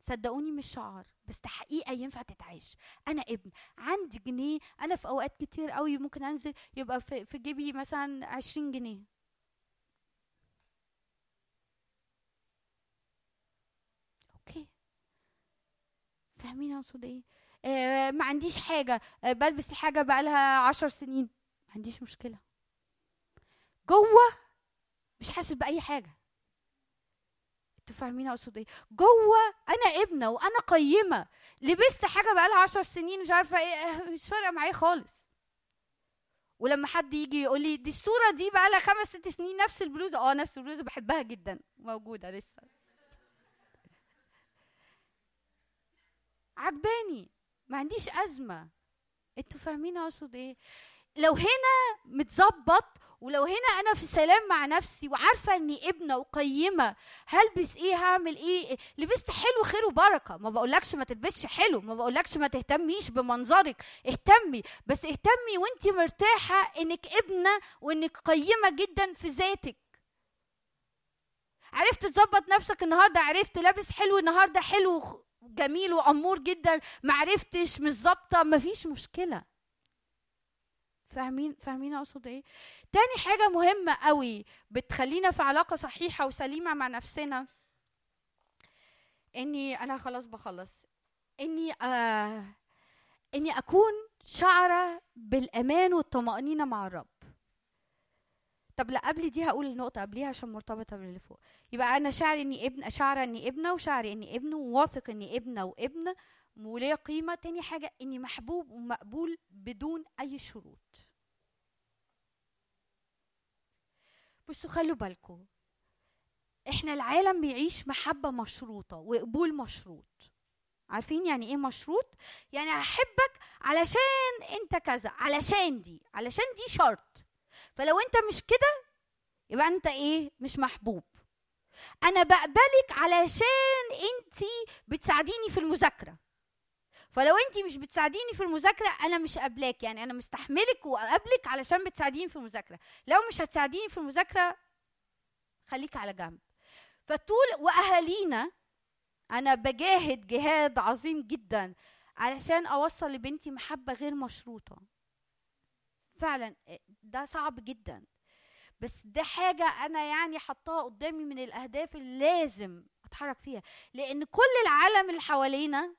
صدقوني مش شعار. بس ده حقيقة ينفع تتعيش أنا ابن. عندي جنيه. أنا في أوقات كتير قوي ممكن أنزل يبقى في جيبي مثلا عشرين جنيه أوكي فاهمين اقصد إيه؟ آه ما عنديش حاجة. آه بلبس الحاجة بقى لها عشر سنين. ما عنديش مشكلة. جوه مش حاسس بأي حاجة. أنتوا فاهمين اقصد إيه؟ جوه أنا ابنة وأنا قيمة. لبست حاجة بقى لها عشر سنين مش عارفة إيه آه، مش فارقة معايا خالص. ولما حد يجي يقول لي دي الصورة دي بقى لها خمس ست سنين نفس البلوزة. آه نفس البلوزة بحبها جدا. موجودة لسه. عجباني ما عنديش أزمة. أنتوا فاهمين أقصد إيه؟ لو هنا متظبط ولو هنا أنا في سلام مع نفسي وعارفة إني ابنة وقيمة هلبس إيه هعمل إيه؟ لبست حلو خير وبركة. ما بقولكش ما تلبسش حلو ما بقولكش ما تهتميش بمنظرك. اهتمي بس اهتمي وانت مرتاحة إنك ابنة وإنك قيمة جدا في ذاتك. عرفت تظبط نفسك النهارده؟ عرفت لابس حلو النهارده حلو جميل وأمور جدا ما عرفتش مش ظابطة مفيش مشكلة. فاهمين فاهمين أقصد إيه؟ تاني حاجة مهمة قوي بتخلينا في علاقة صحيحة وسليمة مع نفسنا إني أنا خلاص بخلص. إني آه إني أكون شعره بالأمان والطمأنينة مع الرب. طب لا قبل دي هقول النقطة قبليها عشان مرتبطة باللي فوق. يبقى أنا شاعر إني ابن شاعرة إني ابنة وشاعر إني ابن وواثق إني ابنة وابن وليه قيمة. تاني حاجة إني محبوب ومقبول بدون أي شروط. بصوا خلوا بالكم. إحنا العالم بيعيش محبة مشروطة وقبول مشروط. عارفين يعني إيه مشروط؟ يعني هحبك علشان أنت كذا علشان دي علشان دي شرط. فلو انت مش كده يبقى انت إيه؟ مش محبوب. أنا بقبلك علشان انت بتساعديني في المذاكرة. فلو انت مش بتساعديني في المذاكرة أنا مش قابلاك. يعني أنا مستحملك وقابلك علشان بتساعديني في المذاكرة. لو مش هتساعديني في المذاكرة خليك على جنب. فطول وأهالينا أنا بجاهد جهاد عظيم جدا علشان أوصل لبنتي محبة غير مشروطة. فعلا ده صعب جدا. بس ده حاجة أنا يعني حطاها قدامي من الأهداف اللي لازم أتحرك فيها. لأن كل العالم اللي حوالينا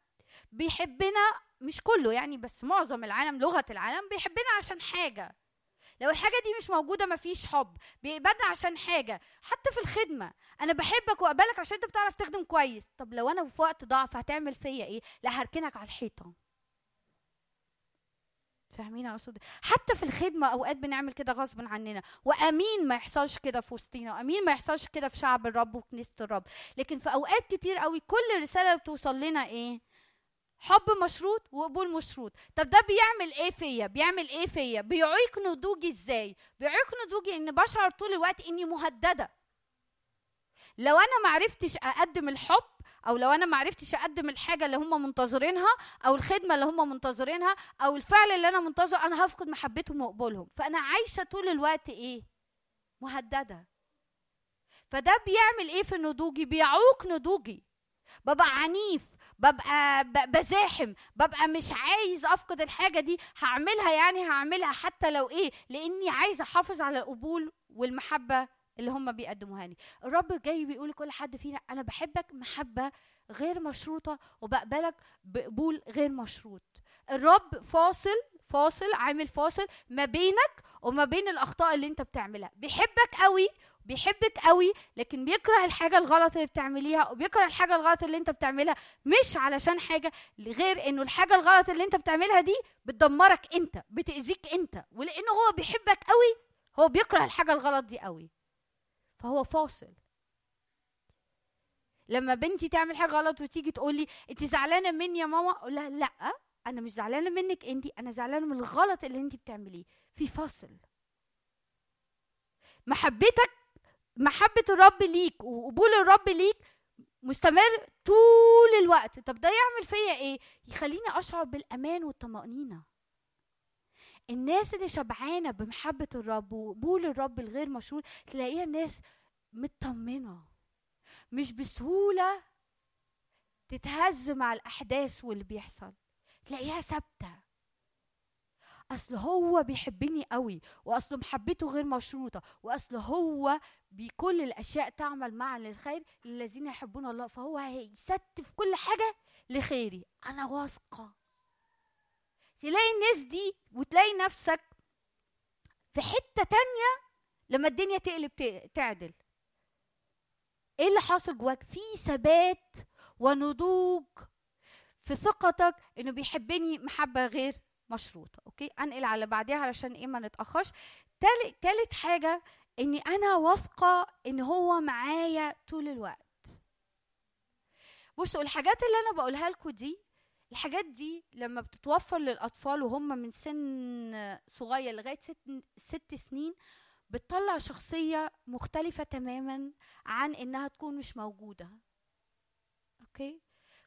بيحبنا مش كله يعني بس معظم العالم لغة العالم بيحبنا عشان حاجة. لو الحاجة دي مش موجودة مفيش حب. بيقبلنا عشان حاجة. حتى في الخدمة أنا بحبك وأقبلك عشان أنت بتعرف تخدم كويس. طب لو أنا في وقت ضعف هتعمل فيا إيه؟ لا هركنك على الحيطة. فاهمين اقصد حتى في الخدمة أوقات بنعمل كده غصب عننا. وأمين ما يحصلش كده في وسطينا امين ما يحصلش كده في شعب الرب وكنيسه الرب. لكن في أوقات كتير قوي كل رسالة بتوصل لنا إيه؟ حب مشروط وقبول مشروط. طب ده بيعمل إيه فيا؟ بيعمل إيه فيا؟ بيعيق نضوجي إزاي؟ بيعيق نضوجي إن بشعر طول الوقت إني مهددة. لو أنا ما عرفتش أقدم الحب أو لو أنا ما عرفتش أقدم الحاجة اللي هم منتظرينها أو الخدمة اللي هم منتظرينها أو الفعل اللي أنا منتظر أنا هفقد محبتهم وقبولهم فأنا عايشة طول الوقت إيه؟ مهددة. فده بيعمل إيه في نضوجي؟ بيعوق نضوجي. ببقى عنيف ببقى بزاحم ببقى مش عايز أفقد الحاجة دي. هعملها يعني هعملها حتى لو إيه؟ لإني عايزة أحافظ على القبول والمحبة اللي هم بيقدموها لي. الرب جاي بيقول لكل حد فينا أنا بحبك محبة غير مشروطة وبقبلك بقبول غير مشروط. الرب فاصل فاصل عامل فاصل ما بينك وما بين الأخطاء اللي أنت بتعملها. بيحبك قوي بيحبك قوي لكن بيكره الحاجة الغلط اللي بتعمليها وبيكره الحاجة الغلط اللي أنت بتعملها مش علشان حاجة غير إنه الحاجة الغلط اللي أنت بتعملها دي بتدمرك أنت بتأذيك أنت ولأنه هو بيحبك قوي هو بيكره الحاجة الغلط دي قوي. فهو فاصل. لما بنتي تعمل حاجة غلط وتيجي تقول لي انت زعلانة مني يا ماما؟ أقول لها لأ أنا مش زعلانة منك انت أنا زعلانة من الغلط اللي انت بتعمليه. في فاصل. محبتك محبة الرب ليك وقبول الرب ليك مستمر طول الوقت. طب ده يعمل فيا إيه؟ يخليني أشعر بالأمان والطمأنينة. الناس اللي شبعانة بمحبة الرب وقبول الرب الغير مشروط تلاقيها ناس مطمنة مش بسهولة تتهز مع الأحداث واللي بيحصل. تلاقيها ثابتة. أصل هو بيحبني قوي واصل محبته غير مشروطة وأصل هو بكل الأشياء تعمل معا للخير للذين يحبون الله فهو هيستف كل حاجة لخيري. أنا واثقة. تلاقي الناس دي وتلاقي نفسك في حتة تانية لما الدنيا تقلب تعدل. إيه اللي حاصل جواك؟ في ثبات ونضوج في ثقتك إنه بيحبني محبة غير مشروطة أوكي؟ أنقل على بعديها علشان إيه ما نتأخرش. تالت حاجة إني أنا واثقة إن هو معايا طول الوقت. بصوا الحاجات اللي أنا بقولها لكم دي الحاجات دي لما بتتوفر للأطفال وهم من سن صغير لغاية ست, ست سنين بتطلع شخصية مختلفة تماما عن إنها تكون مش موجودة. أوكي؟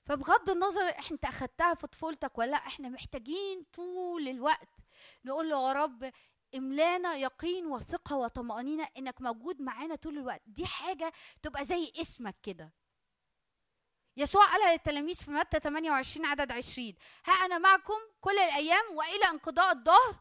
فبغض النظر انت أخدتها في طفولتك ولا لأ إحنا محتاجين طول الوقت نقول له يا رب املانا يقين وثقة وطمأنينة إنك موجود معانا طول الوقت. دي حاجة تبقى زي اسمك كده. يسوع قالها للتلاميذ في متى 28 عدد 20 ها أنا معكم كل الأيام وإلى انقضاء الدهر؟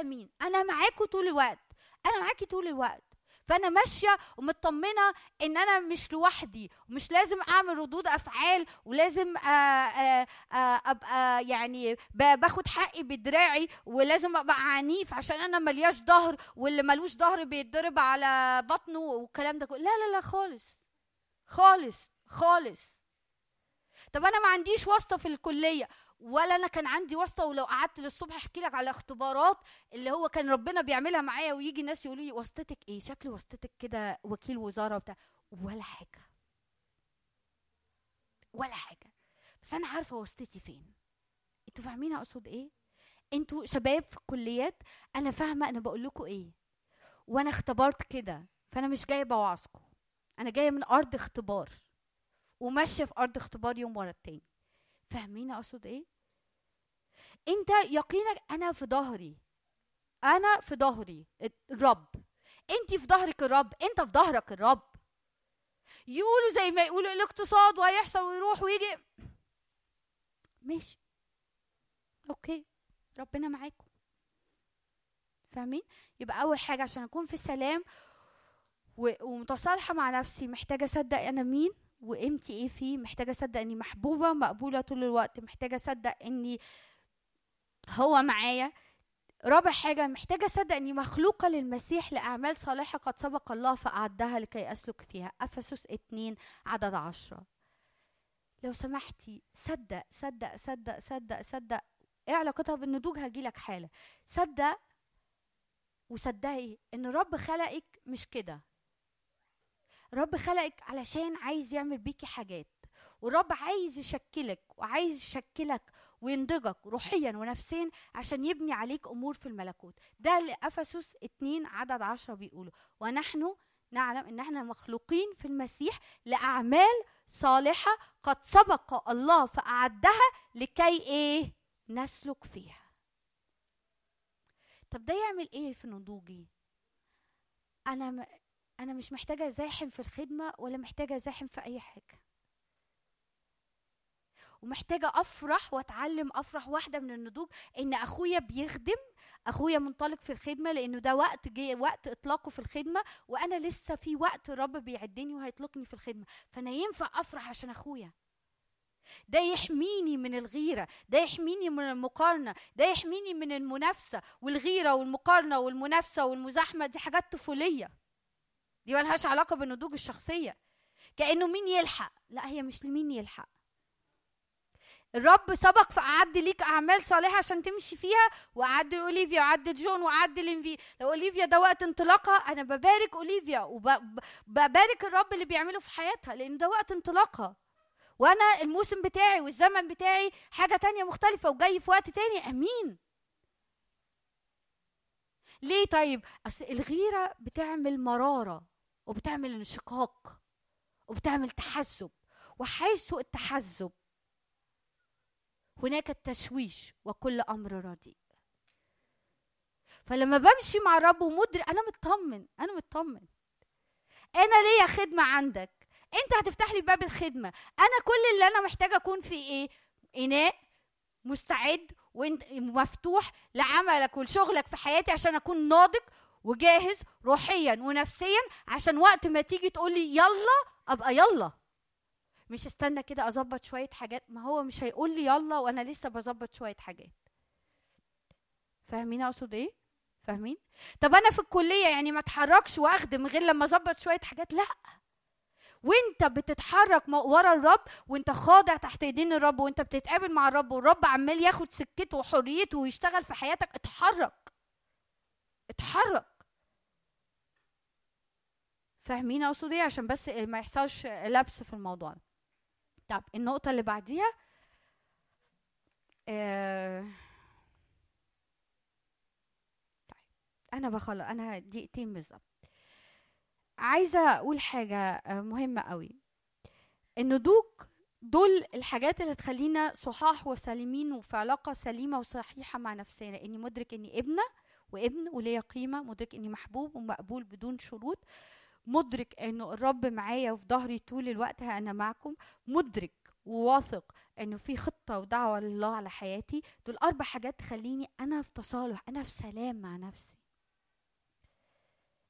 آمين. أنا معاكم طول الوقت. أنا معاكي طول الوقت. فأنا ماشية ومطمنة إن أنا مش لوحدي ومش لازم أعمل ردود أفعال ولازم آآ آآ آآ أبقى يعني باخد حقي بدراعي ولازم أبقى عنيف عشان أنا ملياش ظهر واللي ملوش ظهر بيتضرب على بطنه والكلام ده كله. لا لا لا خالص. خالص. خالص. طب أنا ما عنديش واسطة في الكلية ولا أنا كان عندي واسطة ولو قعدت للصبح أحكي لك على اختبارات اللي هو كان ربنا بيعملها معايا ويجي ناس يقولوا لي واسطتك إيه؟ شكل واسطتك كده وكيل وزارة وبتاع. ولا حاجة. ولا حاجة. بس أنا عارفة واسطتي فين. أنتوا فاهمين أقصد إيه؟ أنتوا شباب في الكليات أنا فاهمة أنا بقول لكم إيه. وأنا اختبرت كده فأنا مش جاية بوعظكم. أنا جاية من أرض اختبار. وماشيه في أرض اختبار يوم ورا التاني. فاهمين أقصد إيه؟ أنت يقينك أنا في ظهري. أنا في ظهري الرب. أنت في ظهرك الرب أنت في ظهرك الرب. يقولوا زي ما يقولوا الاقتصاد وهيحصل ويروح ويجي. ماشي. أوكي. ربنا معاكم. فاهمين؟ يبقى أول حاجة عشان أكون في سلام ومتصالحة مع نفسي محتاجة أصدق أنا مين؟ وقيمتي إيه فيه محتاجة اصدق اني محبوبة مقبولة طول الوقت محتاجة اصدق اني هو معايا. رابع حاجة محتاجة أصدق إني مخلوقة للمسيح لأعمال صالحة قد سبق الله فأعدها لكي أسلك فيها. أفسس 2 عدد عشرة. لو سمحتي صدق صدق صدق صدق صدق. إيه علاقتها بالنضوج؟ هجيلك حالة صدق وصدقي إن رب خلقك مش كده. رب خلقك علشان عايز يعمل بيكي حاجات والرب عايز يشكلك وعايز يشكلك وينضجك روحيا ونفسيا عشان يبني عليك أمور في الملكوت. ده اللي أفسس 2 عدد 10 بيقوله ونحن نعلم إن إحنا مخلوقين في المسيح لأعمال صالحة قد سبق الله فأعدها لكي إيه؟ نسلك فيها. طب ده يعمل إيه في نضوجي؟ أنا م... أنا مش محتاجة أزاحم في الخدمة ولا محتاجة أزاحم في أي حاجة. ومحتاجة أفرح وأتعلم أفرح واحدة من النضوج إن أخويا بيخدم أخويا منطلق في الخدمة لأنه ده وقت جه وقت إطلاقه في الخدمة وأنا لسه في وقت الرب بيعدني وهيطلقني في الخدمة. فأنا ينفع أفرح عشان أخويا؟ ده يحميني من الغيرة ده يحميني من المقارنة ده يحميني من المنافسة والغيرة والمقارنة والمنافسة والمزاحمة دي حاجات طفولية. دي ملهاش علاقة بالنضوج الشخصية. كأنه مين يلحق؟ لا هي مش لمين يلحق. الرب سبق فأعد ليك أعمال صالحة عشان تمشي فيها وأعد لأوليفيا وأعد لجون وأعد لإنفي. لو أوليفيا ده وقت انطلاقها أنا ببارك أوليفيا وببارك الرب اللي بيعمله في حياتها لأن ده وقت انطلاقها وأنا الموسم بتاعي والزمن بتاعي حاجة تانية مختلفة وجاي في وقت تاني آمين. ليه طيب؟ أصل الغيرة بتعمل مرارة. وبتعمل انشقاق وبتعمل تحزب وحيث التحزب هناك التشويش وكل أمر رديء. فلما بمشي مع الرب ومدرك أنا مطمن أنا مطمن. أنا ليا خدمة عندك. أنت هتفتح لي باب الخدمة. أنا كل اللي أنا محتاجة أكون في إيه؟ إناء مستعد وانت مفتوح لعملك ولشغلك في حياتي عشان أكون ناضج وجاهز روحيا ونفسيا عشان وقت ما تيجي تقول لي يلا أبقى يلا. مش استنى كده أظبط شوية حاجات. ما هو مش هيقول لي يلا وأنا لسه بظبط شوية حاجات. فاهمين أقصد إيه؟ فاهمين؟ طب أنا في الكلية يعني ما أتحركش وأخدم غير لما أظبط شوية حاجات؟ لأ. وأنت بتتحرك ورا الرب وأنت خاضع تحت إيدين الرب وأنت بتتقابل مع الرب والرب عمال ياخد سكته وحريته ويشتغل في حياتك. اتحرك. اتحرك. فاهمين أقصد إيه؟ عشان بس ما يحصلش لبس في الموضوع ده. طب النقطة اللي بعديها آه طيب أنا بخلص أنا دقيقتين بالظبط. عايزة أقول حاجة آه، مهمة قوي. النضوج دول الحاجات اللي تخلينا صحاح وسالمين وفي علاقة سليمة وصحيحة مع نفسنا. إني مدرك إني ابنة وابن وليا قيمة مدرك إني محبوب ومقبول بدون شروط. مدرك إنه الرب معايا وفي ظهري طول الوقت أنا معكم مدرك وواثق إنه في خطة ودعوة لله على حياتي. دول أربع حاجات تخليني أنا في تصالح أنا في سلام مع نفسي.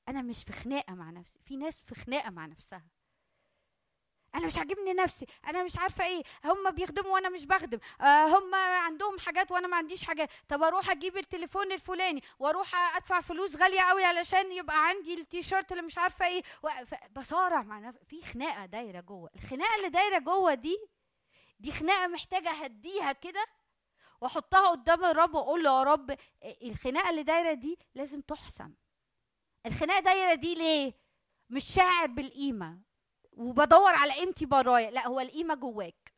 أنا مش في خناقة مع نفسي في ناس في خناقة مع نفسها. أنا مش عاجبني نفسي أنا مش عارفة إيه هم بيخدموا وأنا مش بخدم آه هم عندهم حاجات وأنا ما عنديش حاجات طب أروح أجيب التليفون الفلاني وأروح ادفع فلوس غالية قوي علشان يبقى عندي التيشيرت اللي مش عارفة إيه بصارع مع نفسي في خناقة دايرة جوه الخناقة اللي دايرة جوه دي دي خناقة محتاجة اهديها كده واحطها قدام الرب واقول له يا رب الخناقة اللي دايرة دي لازم تحسم الخناقة دايرة دي ليه؟ مش شاعر بالقيمة. وبدور على قيمتي برايا لا هو القيمة جواك.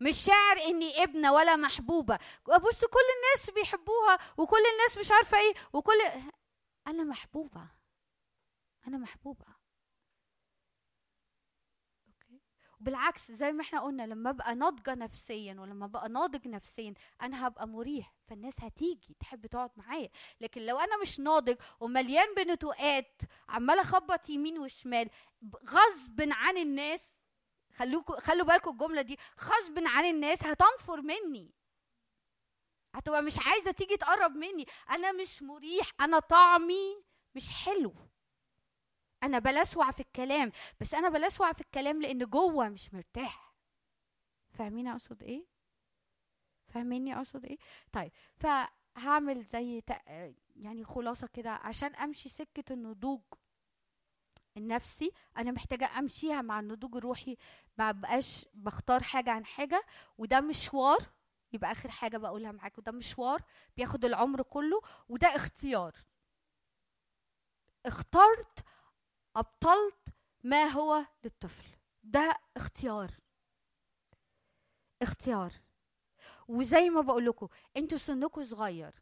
مش شاعر إني ابنة ولا محبوبة. بص كل الناس بيحبوها وكل الناس مش عارفة إيه وكل أنا محبوبة. أنا محبوبة. بالعكس زي ما إحنا قلنا لما ابقى ناضجة نفسيا ولما ابقى ناضج نفسيا أنا هبقى مريح فالناس هتيجي تحب تقعد معايا. لكن لو أنا مش ناضج ومليان بنتوءات عمالة أخبط يمين وشمال غصب عن الناس خلوكوا خلوا بالكم الجملة دي غصب عن الناس هتنفر مني. هتبقى مش عايزة تيجي تقرب مني. أنا مش مريح أنا طعمي مش حلو. أنا بلسوع في الكلام بس أنا بلسوع في الكلام لأن جوه مش مرتاح. فاهمين أقصد إيه؟ فاهميني أقصد إيه؟ طيب فهعمل زي يعني خلاصة كده عشان أمشي سكة النضوج النفسي أنا محتاجة أمشيها مع النضوج الروحي ما بقاش بختار حاجة عن حاجة وده مشوار يبقى آخر حاجة بقولها معاكم ده مشوار بياخد العمر كله وده اختيار. اخترت أبطلت ما هو للطفل. ده اختيار. اختيار. وزي ما بقول لكم أنتوا سنكم صغير.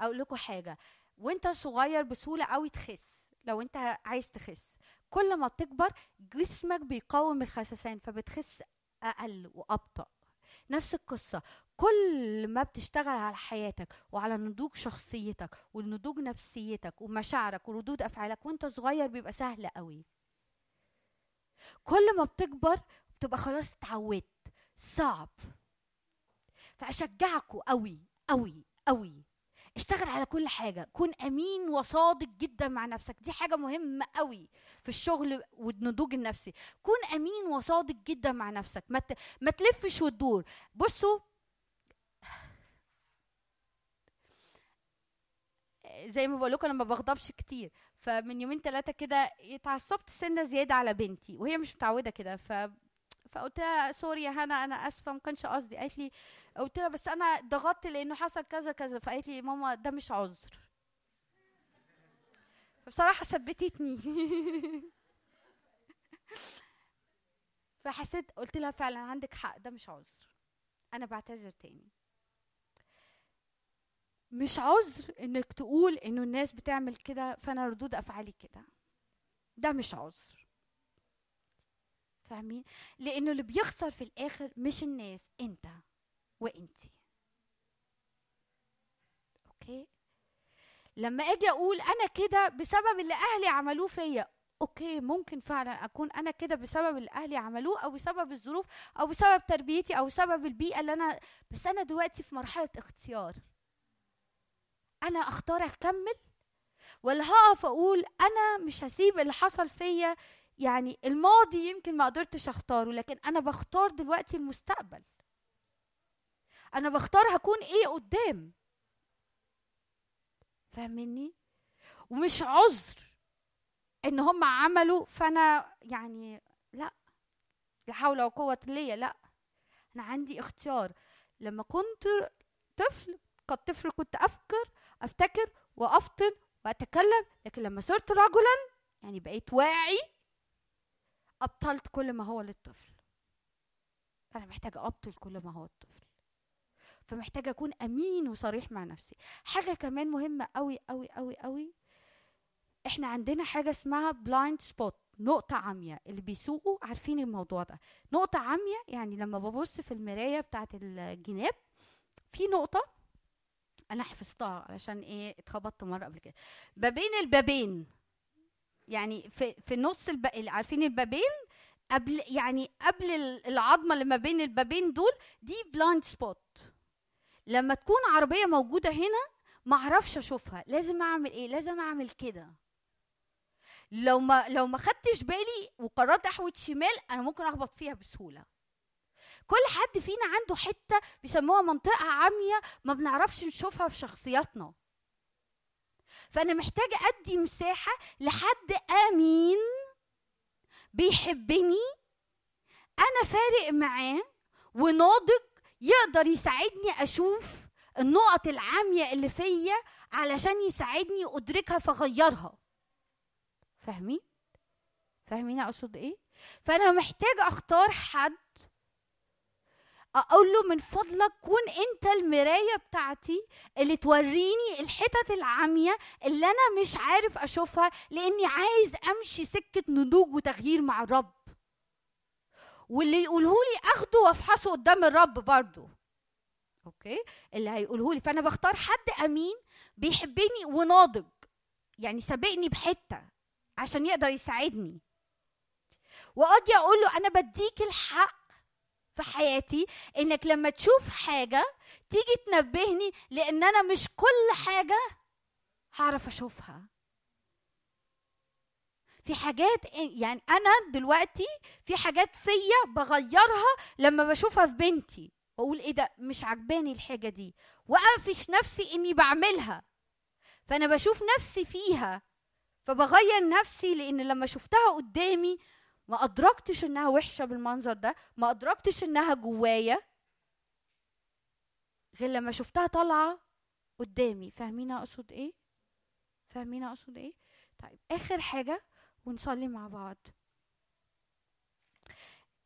أقول لكم حاجة وانت صغير بسهولة قوي تخس لو انت عايز تخس. كل ما بتكبر جسمك بيقاوم الخسسان فبتخس أقل وأبطأ. نفس القصة. كل ما بتشتغل على حياتك وعلى نضوج شخصيتك ونضوج نفسيتك ومشاعرك وردود أفعالك وانت صغير بيبقى سهل قوي. كل ما بتكبر بتبقى خلاص اتعودت. صعب. فاشجعكم قوي قوي قوي. اشتغل على كل حاجة. كن أمين وصادق جدا مع نفسك. دي حاجة مهمة قوي في الشغل والنضوج النفسي. كن أمين وصادق جدا مع نفسك. ما ما تلفش وتدور. بصوا زي ما بقول لكم أنا ما بغضبش كتير. فمن يومين ثلاثة كده اتعصبت سنة زيادة على بنتي. وهي مش متعودة كده. ف فقلت لها سوري يا هنا أنا آسفة ما كانش قصدي. قالت لي قلت لها بس أنا ضغطت لأنه حصل كذا كذا. فقالت لي ماما ده مش عذر. فبصراحة ثبتتني. فحسيت قلت لها فعلا عندك حق ده مش عذر. أنا بعتذر تاني. مش عذر إنك تقول إنه الناس بتعمل كده فأنا ردود أفعالي كده. ده مش عذر. فاهمين؟ لأنه اللي بيخسر في الآخر مش الناس أنت وأنتي. okay؟ لما أجي أقول أنا كده بسبب اللي أهلي عملوه فيا okay ممكن فعلا أكون أنا كده بسبب اللي أهلي عملوه أو بسبب الظروف أو بسبب تربيتي أو بسبب البيئة اللي أنا بس أنا دلوقتي في مرحلة اختيار. أنا أختار أكمل؟ ولا هقف أقول أنا مش هسيب اللي حصل فيا يعني الماضي يمكن ما قدرتش أختاره لكن أنا بختار دلوقتي المستقبل. أنا بختار هكون إيه قدام. فاهمني؟ ومش عذر إن هم عملوا فأنا يعني لأ لا حول ولا قوة ليا لأ. أنا عندي اختيار. لما كنت طفل قد طفل كنت أفكر أفتكر وأفطن وأتكلم لكن لما صرت رجلا يعني بقيت واعي أبطلت كل ما هو للطفل. أنا محتاجة أبطل كل ما هو للطفل. فمحتاجة أكون أمين وصريح مع نفسي. حاجة كمان مهمة قوي قوي قوي قوي إحنا عندنا حاجة اسمها blind spot نقطة عمياء. اللي بيسوقوا عارفين الموضوع ده. نقطة عمياء يعني لما ببص في المراية بتاعة الجناب في نقطة أنا حفظتها علشان إيه اتخبطت مرة قبل كده. ما بين البابين. يعني في في نص الب... عارفين البابين؟ قبل يعني قبل ال- العظمة اللي ما بين البابين دول دي blind spot لما تكون عربية موجودة هنا ما أعرفش اشوفها. لازم اعمل إيه؟ لازم اعمل كده. لو ما لو ما خدتش بالي وقررت احود شمال أنا ممكن اخبط فيها بسهولة. كل حد فينا عنده حتة بيسموها منطقة عمية ما بنعرفش نشوفها في شخصياتنا. فأنا محتاجة أدي مساحة لحد آمين بيحبني أنا فارق معاه وناضج يقدر يساعدني أشوف النقط العامية اللي فيا علشان يساعدني أدركها فاغيرها فاهمين؟ فاهمين أقصد إيه؟ فأنا محتاجة أختار حد أقول له من فضلك كون أنت المراية بتاعتي اللي توريني الحتت العامية اللي أنا مش عارف أشوفها لأني عايز أمشي سكة نضوج وتغيير مع الرب. واللي يقوله لي أخده وأفحصه قدام الرب برضه. أوكي؟ اللي هيقوله لي. فأنا بختار حد أمين بيحبني وناضج. يعني سابقني بحتة عشان يقدر يساعدني. واجي أقول له أنا بديك الحق في حياتي إنك لما تشوف حاجة تيجي تنبهني لأن أنا مش كل حاجة هعرف أشوفها. في حاجات يعني أنا دلوقتي في حاجات فيا بغيرها لما بشوفها في بنتي. واقول إيه ده؟ مش عجباني الحاجة دي. وأقفش نفسي إني بعملها. فأنا بشوف نفسي فيها. فبغير نفسي لأن لما شفتها قدامي ما أدركتش إنها وحشة بالمنظر ده ما أدركتش إنها جوايا غير لما شفتها طالعة قدامي. فاهمين أقصد إيه؟ فاهمين أقصد إيه؟ طيب آخر حاجة ونصلي مع بعض.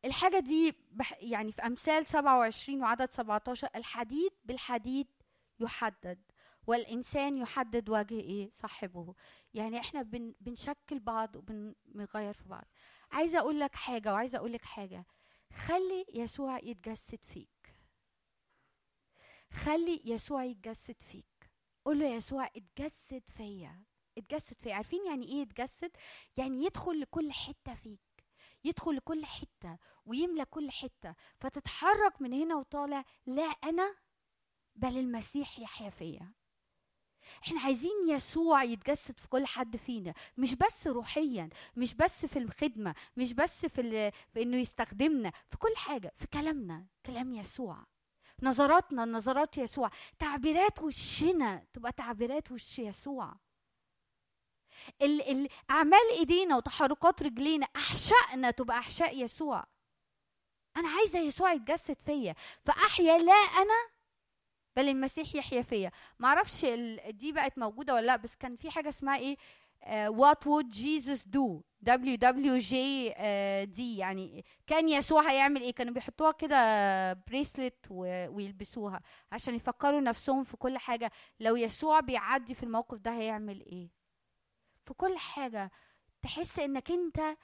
الحاجة دي بح يعني في أمثال 27 وعدد 17 الحديد بالحديد يحدد. والإنسان يحدد وجه إيه؟ صاحبه. يعني إحنا بن بنشكل بعض وبنغير في بعض. عايزة أقول لك حاجة وعايزة أقول لك حاجة. خلي يسوع يتجسد فيك. خلي يسوع يتجسد فيك. قول له يسوع اتجسد فيا. اتجسد فيا. عارفين يعني إيه يتجسد؟ يعني يدخل لكل حتة فيك. يدخل لكل حتة ويملى كل حتة. فتتحرك من هنا وطالع لا أنا بل المسيح يحيا فيا. إحنا عايزين يسوع يتجسد في كل حد فينا مش بس روحيا مش بس في الخدمة مش بس في, في إنه يستخدمنا في كل حاجة في كلامنا كلام يسوع. نظراتنا نظرات يسوع. تعبيرات وشنا تبقى تعبيرات وش يسوع. ال ال أعمال إيدينا وتحركات رجلينا أحشائنا تبقى أحشاء يسوع. أنا عايزة يسوع يتجسد فيا. فأحيا لا أنا بل المسيح يحيا فيا. ما أعرفش دي بقت موجودة ولا لأ بس كان في حاجة اسمها إيه؟ what would Jesus do W W J D يعني كان يسوع هيعمل إيه؟ كانوا بيحطوها كده bracelet ويلبسوها عشان يفكروا نفسهم في كل حاجة. لو يسوع بيعدي في الموقف ده هيعمل إيه؟ في كل حاجة. تحس إنك أنت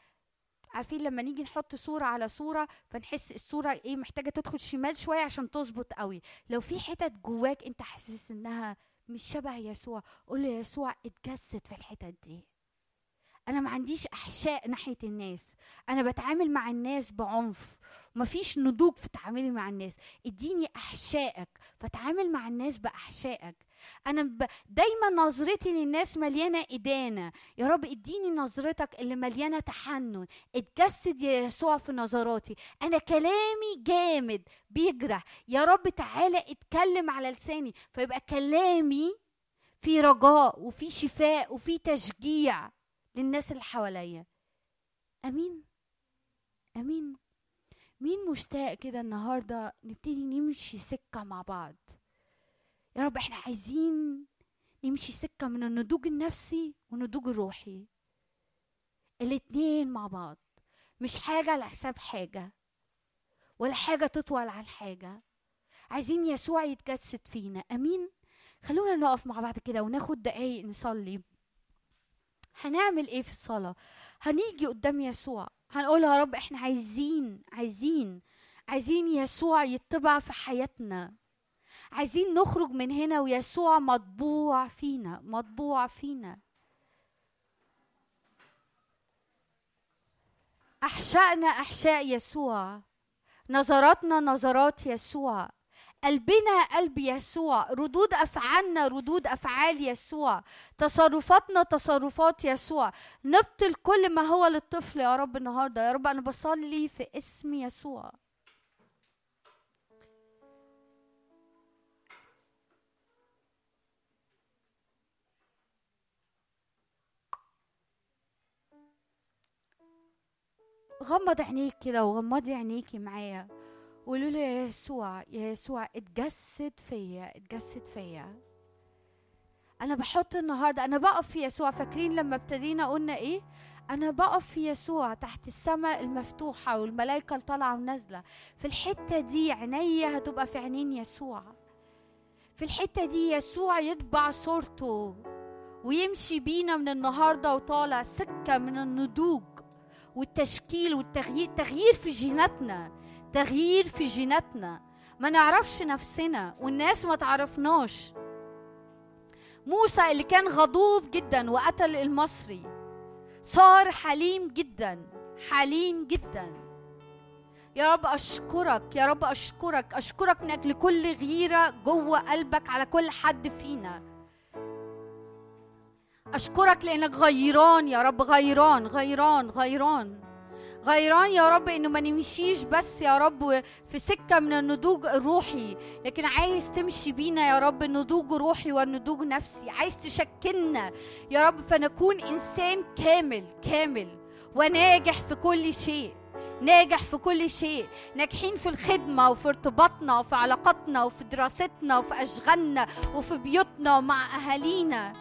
عارفين لما نيجي نحط صورة على صورة فنحس الصورة إيه محتاجة تدخل شمال شوية عشان تظبط قوي. لو في حتت جواك انت حاسس انها مش شبه يسوع قول له يسوع اتجسد في الحتت دي. أنا ما عنديش احشاء ناحية الناس. أنا بتعامل مع الناس بعنف. ومفيش نضوج في تعاملي مع الناس. اديني احشائك. فتعامل مع الناس بأحشائك. أنا ب... دايما نظرتي للناس مليانة إدانة. يا رب إديني نظرتك اللي مليانة تحنن. اتجسد يا يسوع في نظراتي. أنا كلامي جامد بيجرح. يا رب تعالى اتكلم على لساني. فيبقى كلامي في رجاء وفي شفاء وفي تشجيع للناس اللي حواليا. آمين. آمين. مين مشتاق كده النهارده نبتدي نمشي سكة مع بعض؟ يا رب إحنا عايزين نمشي سكة من النضوج النفسي والنضوج الروحي. الاتنين مع بعض مش حاجة على حساب حاجة ولا حاجة تطول عن حاجة. عايزين يسوع يتجسد فينا. أمين؟ خلونا نقف مع بعض كده وناخد دقايق نصلي. هنعمل إيه في الصلاة؟ هنيجي قدام يسوع. هنقول يا رب إحنا عايزين عايزين عايزين يسوع يتبع في حياتنا. عايزين نخرج من هنا ويسوع مطبوع فينا مطبوع فينا. أحشائنا أحشاء يسوع نظراتنا نظرات يسوع قلبنا قلب يسوع ردود أفعالنا ردود أفعال يسوع تصرفاتنا تصرفات يسوع. نبطل كل ما هو للطفل يا رب النهارده. يا رب أنا بصلي في اسم يسوع. غمض عينيك كده وغمضي عينيكي معايا. وقولوا له يا يسوع يا يسوع اتجسد فيا اتجسد فيا. أنا بحط النهارده أنا بقف في يسوع. فاكرين لما ابتدينا قلنا إيه؟ أنا بقف في يسوع تحت السماء المفتوحة والملائكة طالعة ونازلة. في الحتة دي عينيا هتبقى في عينين يسوع. في الحتة دي يسوع يطبع صورته ويمشي بينا من النهارده وطالع سكة من النضوج والتشكيل والتغيير تغيير في جيناتنا تغيير في جيناتنا. ما نعرفش نفسنا والناس ما تعرفناش. موسى اللي كان غضوب جدا وقتل المصري. صار حليم جدا حليم جدا. يا رب أشكرك يا رب أشكرك أشكرك من أجل كل غيرة جوه قلبك على كل حد فينا. أشكرك لأنك غيران يا رب غيران غيران غيران. غيران يا رب إنه ما نمشيش بس يا رب في سكة من النضوج الروحي. لكن عايز تمشي بينا يا رب النضوج روحي والنضوج نفسي. عايز تشكلنا يا رب فنكون إنسان كامل كامل وناجح في كل شيء. ناجح في كل شيء. ناجحين في الخدمة وفي ارتباطنا وفي علاقاتنا وفي دراستنا وفي أشغالنا وفي بيوتنا ومع أهالينا.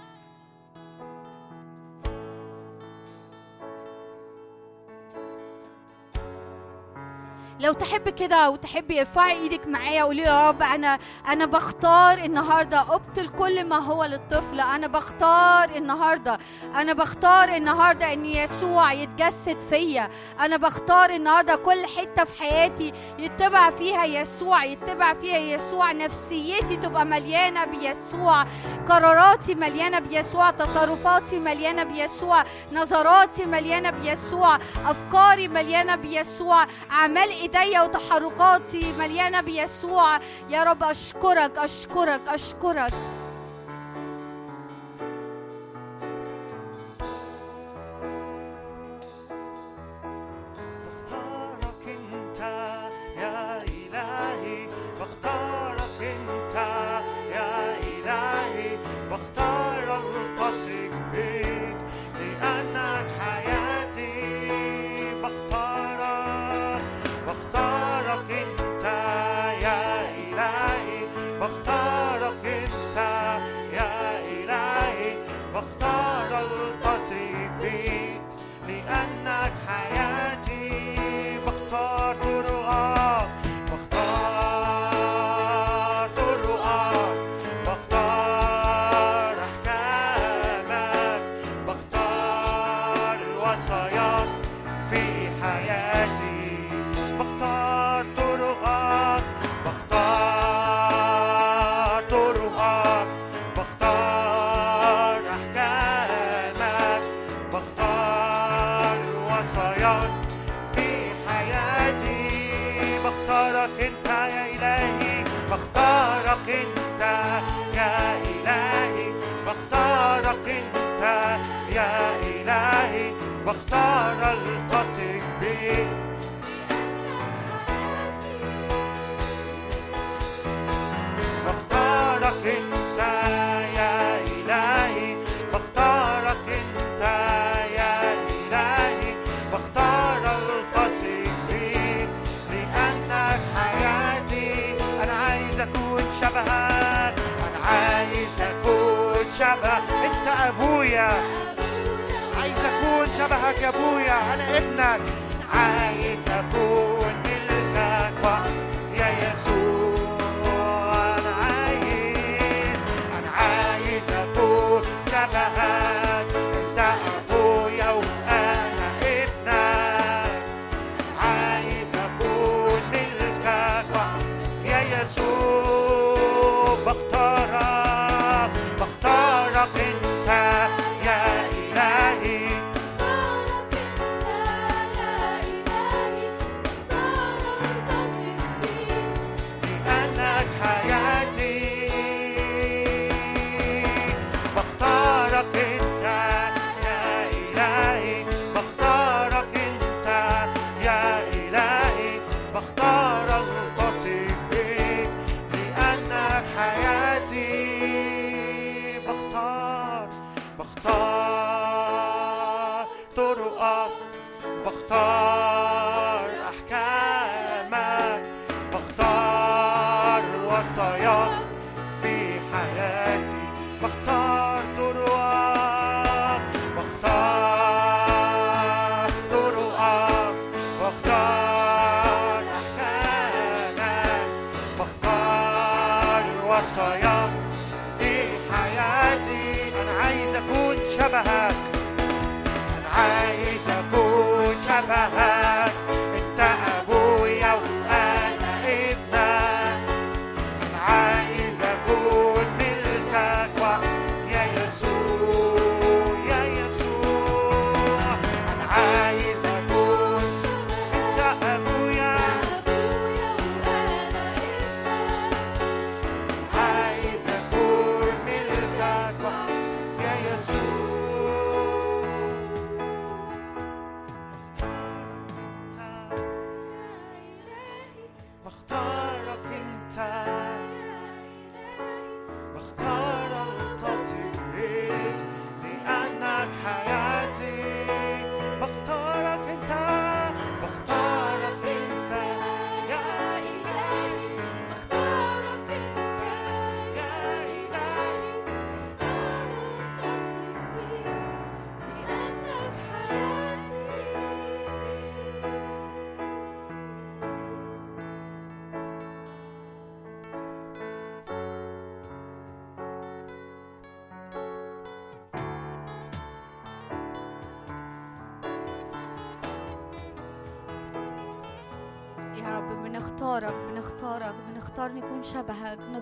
لو تحب كده وتحبي ارفعي إيدك معايا وقولي يا رب أنا أنا بختار النهارده ابطل كل ما هو للطفل. أنا بختار النهارده. أنا بختار النهارده إن يسوع يتجسد فيا. أنا بختار النهارده كل حتة في حياتي يتبع فيها يسوع يتبع فيها يسوع. نفسيتي تبقى مليانة بيسوع. قراراتي مليانة بيسوع. تصرفاتي مليانة بيسوع. نظراتي مليانة بيسوع. أفكاري مليانة بيسوع. أعمال ايديا وتحركاتي مليانة بيسوع. يا رب أشكرك أشكرك أشكرك. أنت أبويا. عايز أكون شبهك يا أبويا. أنا ابنك. عايز أكون ملكك.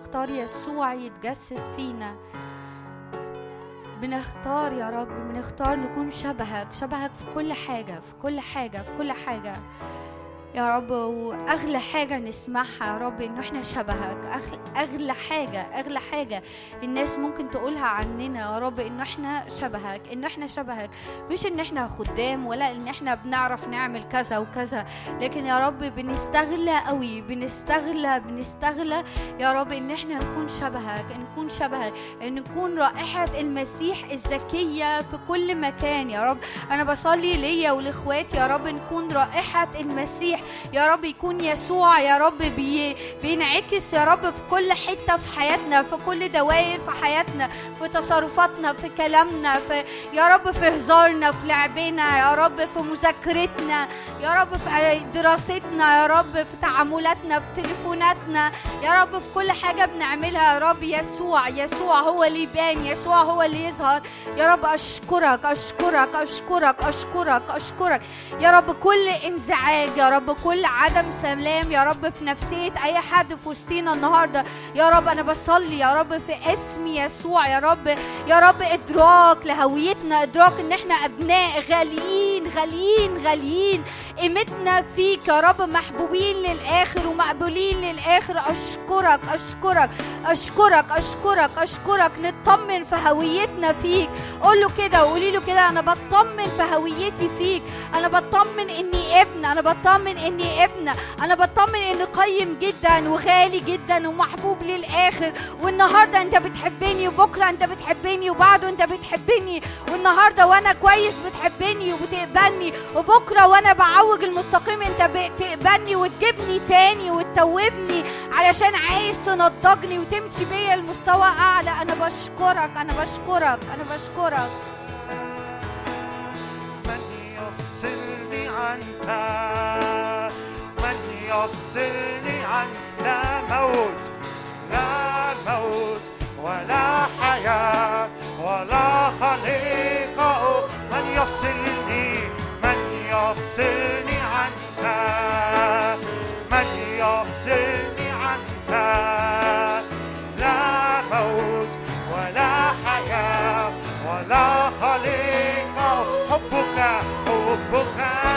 بنختار يسوع يتجسد فينا. بنختار يا رب بنختار نكون شبهك شبهك في كل حاجة في كل حاجة في كل حاجة. يا رب وأغلى حاجة نسمعها يا رب انه إحنا شبهك. أغلى حاجة أغلى حاجة الناس ممكن تقولها عننا يا رب انه إحنا شبهك انه إحنا شبهك. مش إن إحنا خدام ولا إن إحنا بنعرف نعمل كذا وكذا. لكن يا رب بنستغلى قوي بنستغلى بنستغلى يا رب إن إحنا نكون شبهك نكون شبهك ان نكون رائحة المسيح الزكيه في كل مكان يا رب. أنا بصلي ليا ولإخواتي يا رب نكون رائحة المسيح يا رب يكون يسوع يا رب بي بينعكس يا رب في كل حتة في حياتنا في كل دوائر في حياتنا في تصرفاتنا في كلامنا في يا رب في هزارنا في لعبنا يا رب في مذاكرتنا يا رب في دراستنا يا رب في تعاملاتنا في تليفوناتنا يا رب في كل حاجة بنعملها يا رب يسوع يسوع هو اللي يبان يسوع هو اللي يظهر يا رب اشكرك اشكرك اشكرك اشكرك اشكرك يا رب كل انزعاج يا رب كل عدم سلام يا رب في نفسية أي حد في وسطينا النهارده. يا رب أنا بصلي يا رب في اسم يسوع يا رب. يا رب إدراك لهويتنا إدراك إن إحنا أبناء غاليين غاليين غاليين. قيمتنا فيك يا رب محبوبين للآخر ومقبولين للآخر. أشكرك أشكرك أشكرك أشكرك أشكرك. نطمن في هويتنا فيك. قول له كده وقولي له كده أنا بطمن في هويتي فيك. أنا بطمن إني ابن أنا بطمن إني ابنة. أنا بطمن إني قيم جدا وغالي جدا ومحبوب للآخر. والنهاردة أنت بتحبني وبكرة أنت بتحبني وبعده أنت بتحبني. والنهاردة وأنا كويس بتحبني وبتقبلني. وبكرة وأنا بعوج المستقيم أنت بتقبلني وتجيبني تاني وتتوبني. علشان عايز تنضجني وتمشي بيا لمستوى أعلى. أنا بشكرك أنا بشكرك أنا بشكرك. من يفصلني عنك؟ يفصلني عنك لا موت لا موت ولا حياة ولا خليقة من يفصلني؟ من يفصلني عنك. من يفصلني عنك. لا موت ولا حياة ولا خليقة حبك حبك.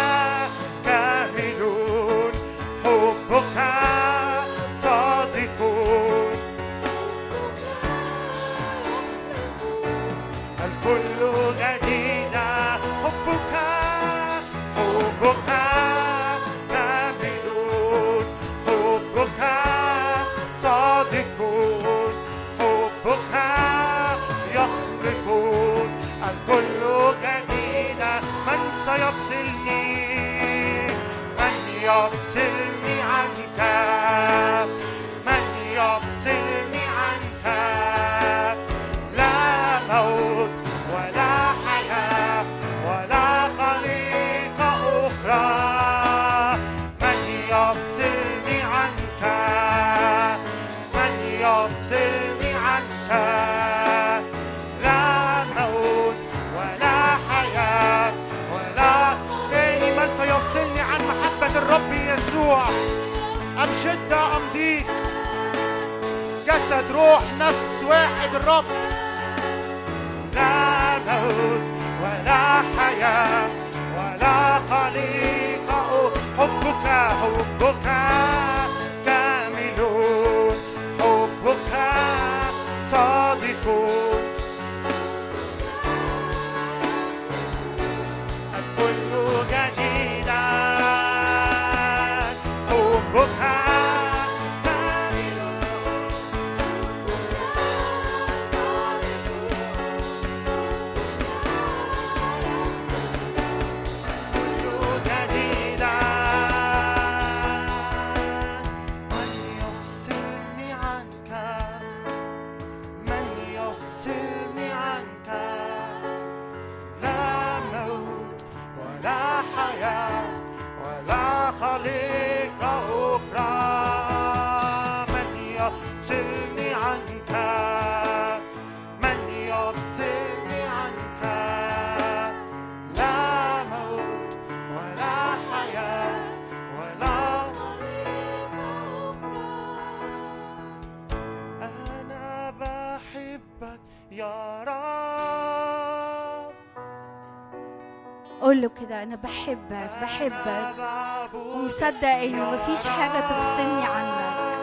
أنا بحبك بحبك أنا ومصدق إنه مفيش حاجة تفصلني عنك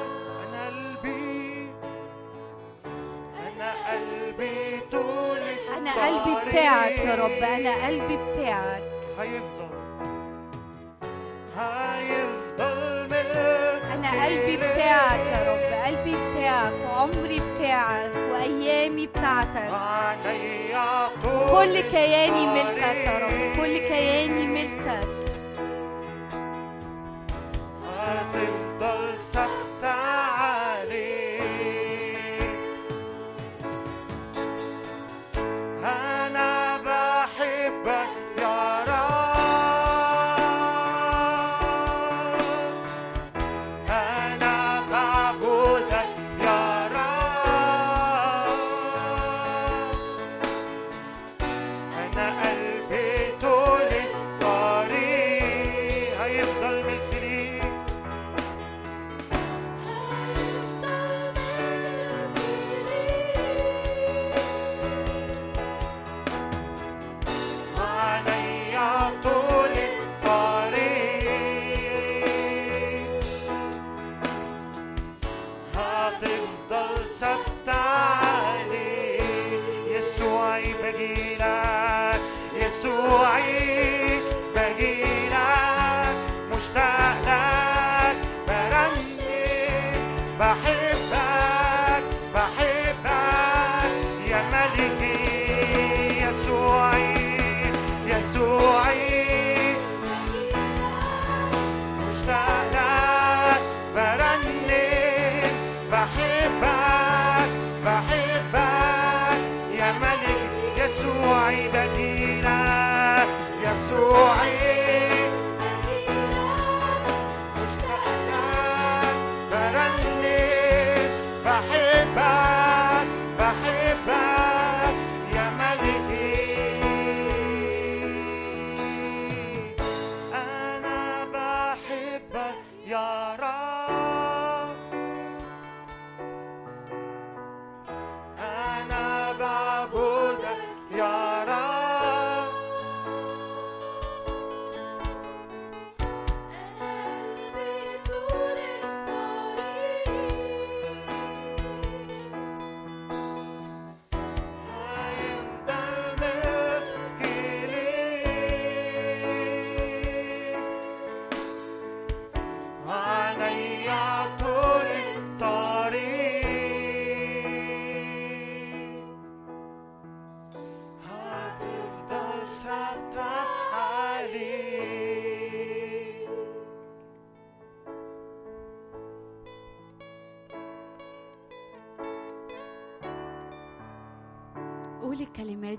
أنا قلبي أنا قلبي طول أنا قلبي بتاعك يا رب. أنا قلبي بتاعك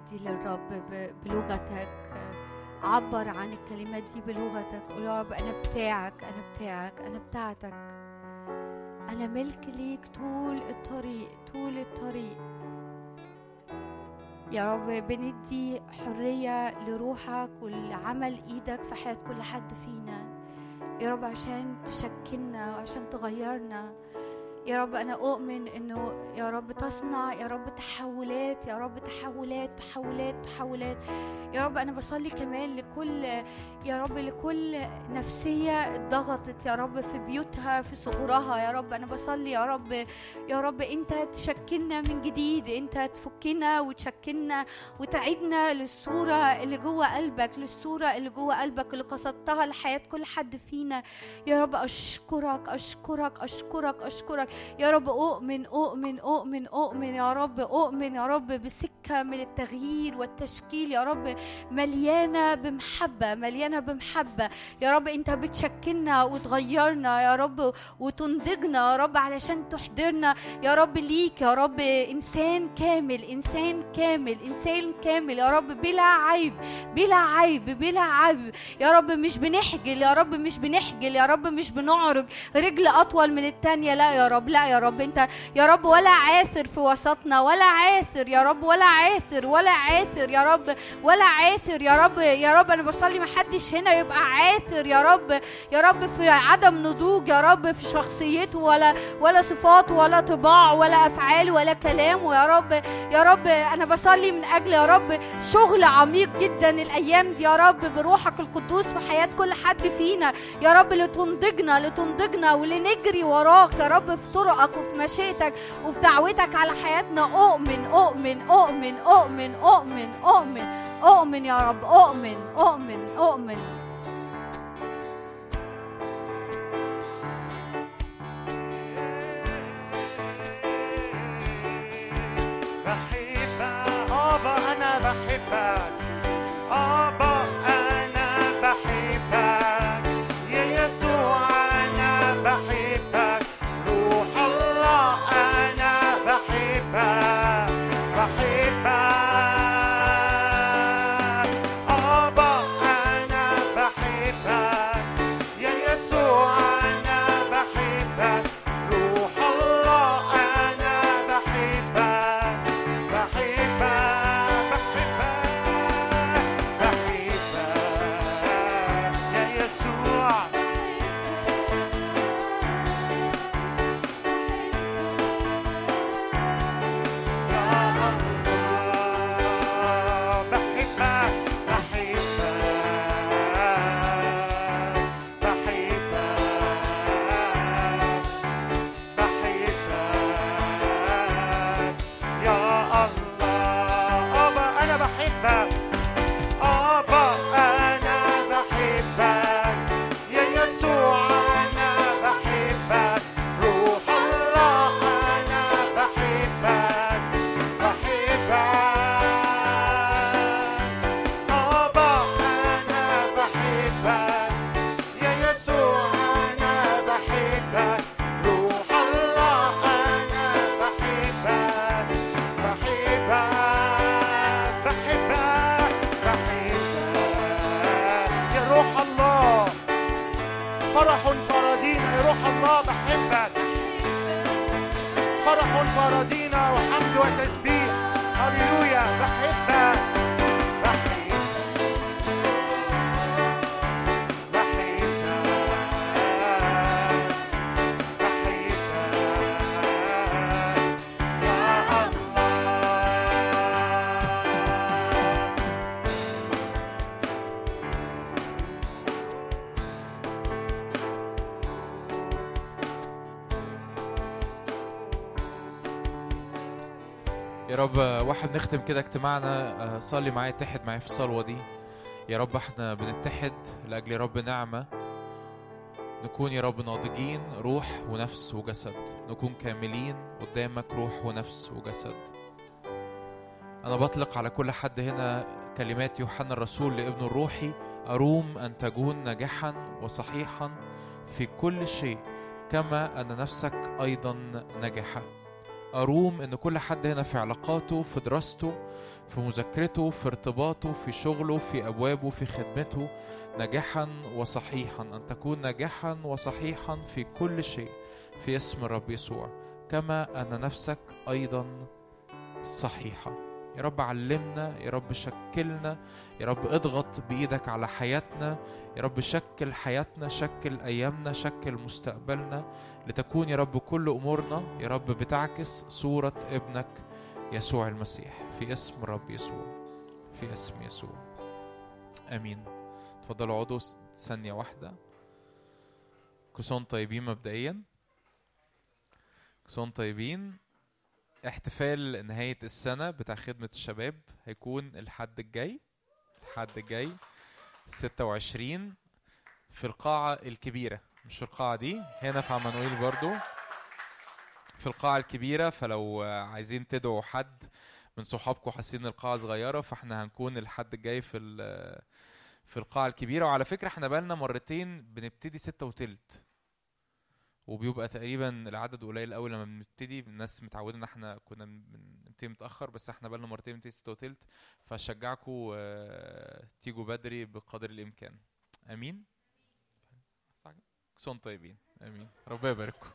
دي للرب بلغتك. عبر عن الكلمات دي بلغتك. قول يا رب أنا بتاعك أنا بتاعك أنا بتاعتك. أنا ملك ليك طول الطريق طول الطريق. يا رب بندي حرية لروحك ولعمل إيدك في حياة كل حد فينا. يا رب عشان تشكلنا وعشان تغيرنا. يا رب أنا أؤمن إنه يا رب تصنع يا رب تحولات يا رب تحولات تحولات تحولات. يا رب أنا بصلي كمان لكل يا رب لكل نفسية اتضغطت يا رب في بيوتها في صغرها. يا رب أنا بصلي يا رب يا رب أنت تشكلنا من جديد أنت تفكنا وتشكلنا وتعيدنا للصورة اللي جوه قلبك للصورة اللي جوه قلبك اللي قصدتها لحياة كل حد فينا. يا رب أشكرك أشكرك أشكرك أشكرك. يا رب أؤمن أؤمن أؤمن أؤمن. يا رب أؤمن يا رب بسكة من التغيير والتشكيل. يا رب مليانة بمحبة مليانة بمحبة. يا رب أنت بتشكلنا وتغيرنا يا رب وتنضجنا يا رب علشان تحضرنا يا رب ليك يا رب إنسان كامل إنسان كامل إنسان كامل يا رب بلا عيب بلا عيب بلا عيب يا رب مش بنحجل يا رب مش بنحجل يا رب مش بنعرج رجل أطول من التانية لا يا رب لا يا رب أنت يا رب ولا عاثر في وسطنا ولا عاثر يا رب ولا عاثر ولا عاثر يا رب ولا عاثر يا رب يا رب أنا بصلي محدش هنا يبقى عاثر يا رب يا رب في عدم نضوج يا رب في شخصيته ولا ولا صفات ولا طباع ولا افعال ولا كلام ويا رب يا رب أنا بصلي من أجل يا رب شغل عميق جدا الأيام دي. يا رب بروحك القدوس في حياة كل حد فينا. يا رب لتنضجنا لتنضجنا ولنجري وراك. يا رب في طرقك وفي مشيئتك وفي دعوتك على حياتنا. أؤمن أؤمن أؤمن أؤمن أؤمن أؤمن أؤمن يا رب. أؤمن أؤمن أؤمن. بحبك آبا أنا بحبك. آبا نختم كده اجتماعنا آه، صلي معايا اتحد معايا في الصلوة دي. يا رب إحنا بنتحد لأجل يا رب نعمة. نكون يا رب ناضجين روح ونفس وجسد. نكون كاملين قدامك روح ونفس وجسد. أنا بطلق على كل حد هنا كلمات يوحنا الرسول لابنه الروحي. أروم أن تكون ناجحا وصحيحا في كل شيء كما أن نفسك أيضا ناجحة. أروم إن كل حد هنا في علاقاته في دراسته في مذاكرته في ارتباطه في شغله في أبوابه في خدمته ناجحا وصحيحا. أن تكون ناجحا وصحيحا في كل شيء في اسم الرب يسوع. كما أن نفسك أيضا صحيحة. يا رب علمنا يا رب شكلنا يا رب اضغط بإيدك على حياتنا. يا رب شكل حياتنا شكل أيامنا شكل مستقبلنا. لتكون يا رب كل أمورنا يا رب بتعكس صورة ابنك يسوع المسيح في اسم الرب يسوع في اسم يسوع. آمين. تفضلوا اقعدوا ثانية واحدة. كسون طيبين مبدئيا. كسون طيبين. احتفال نهاية السنة بتاع خدمة الشباب هيكون الحد الجاي الحد الجاي 26 في القاعة الكبيرة. مش القاعة دي. هنا في عمانويل برضو. في القاعة الكبيرة فلو عايزين تدعوا حد من صحابكم حاسين القاعة صغيرة فإحنا هنكون الحد الجاي في في القاعة الكبيرة. وعلى فكرة إحنا بقالنا مرتين بنبتدي ستة وتلت. وبيبقى تقريبا العدد قليل قوي لما بنبتدي. الناس متعودة إن إحنا كنا بن- بنبتدي متأخر بس إحنا بقالنا مرتين بنبتدي ستة وتلت. فأشجعكم آه، تيجوا بدري بقدر الإمكان. آمين. صح كده؟ كسون طيبين امين ربنا يبارككم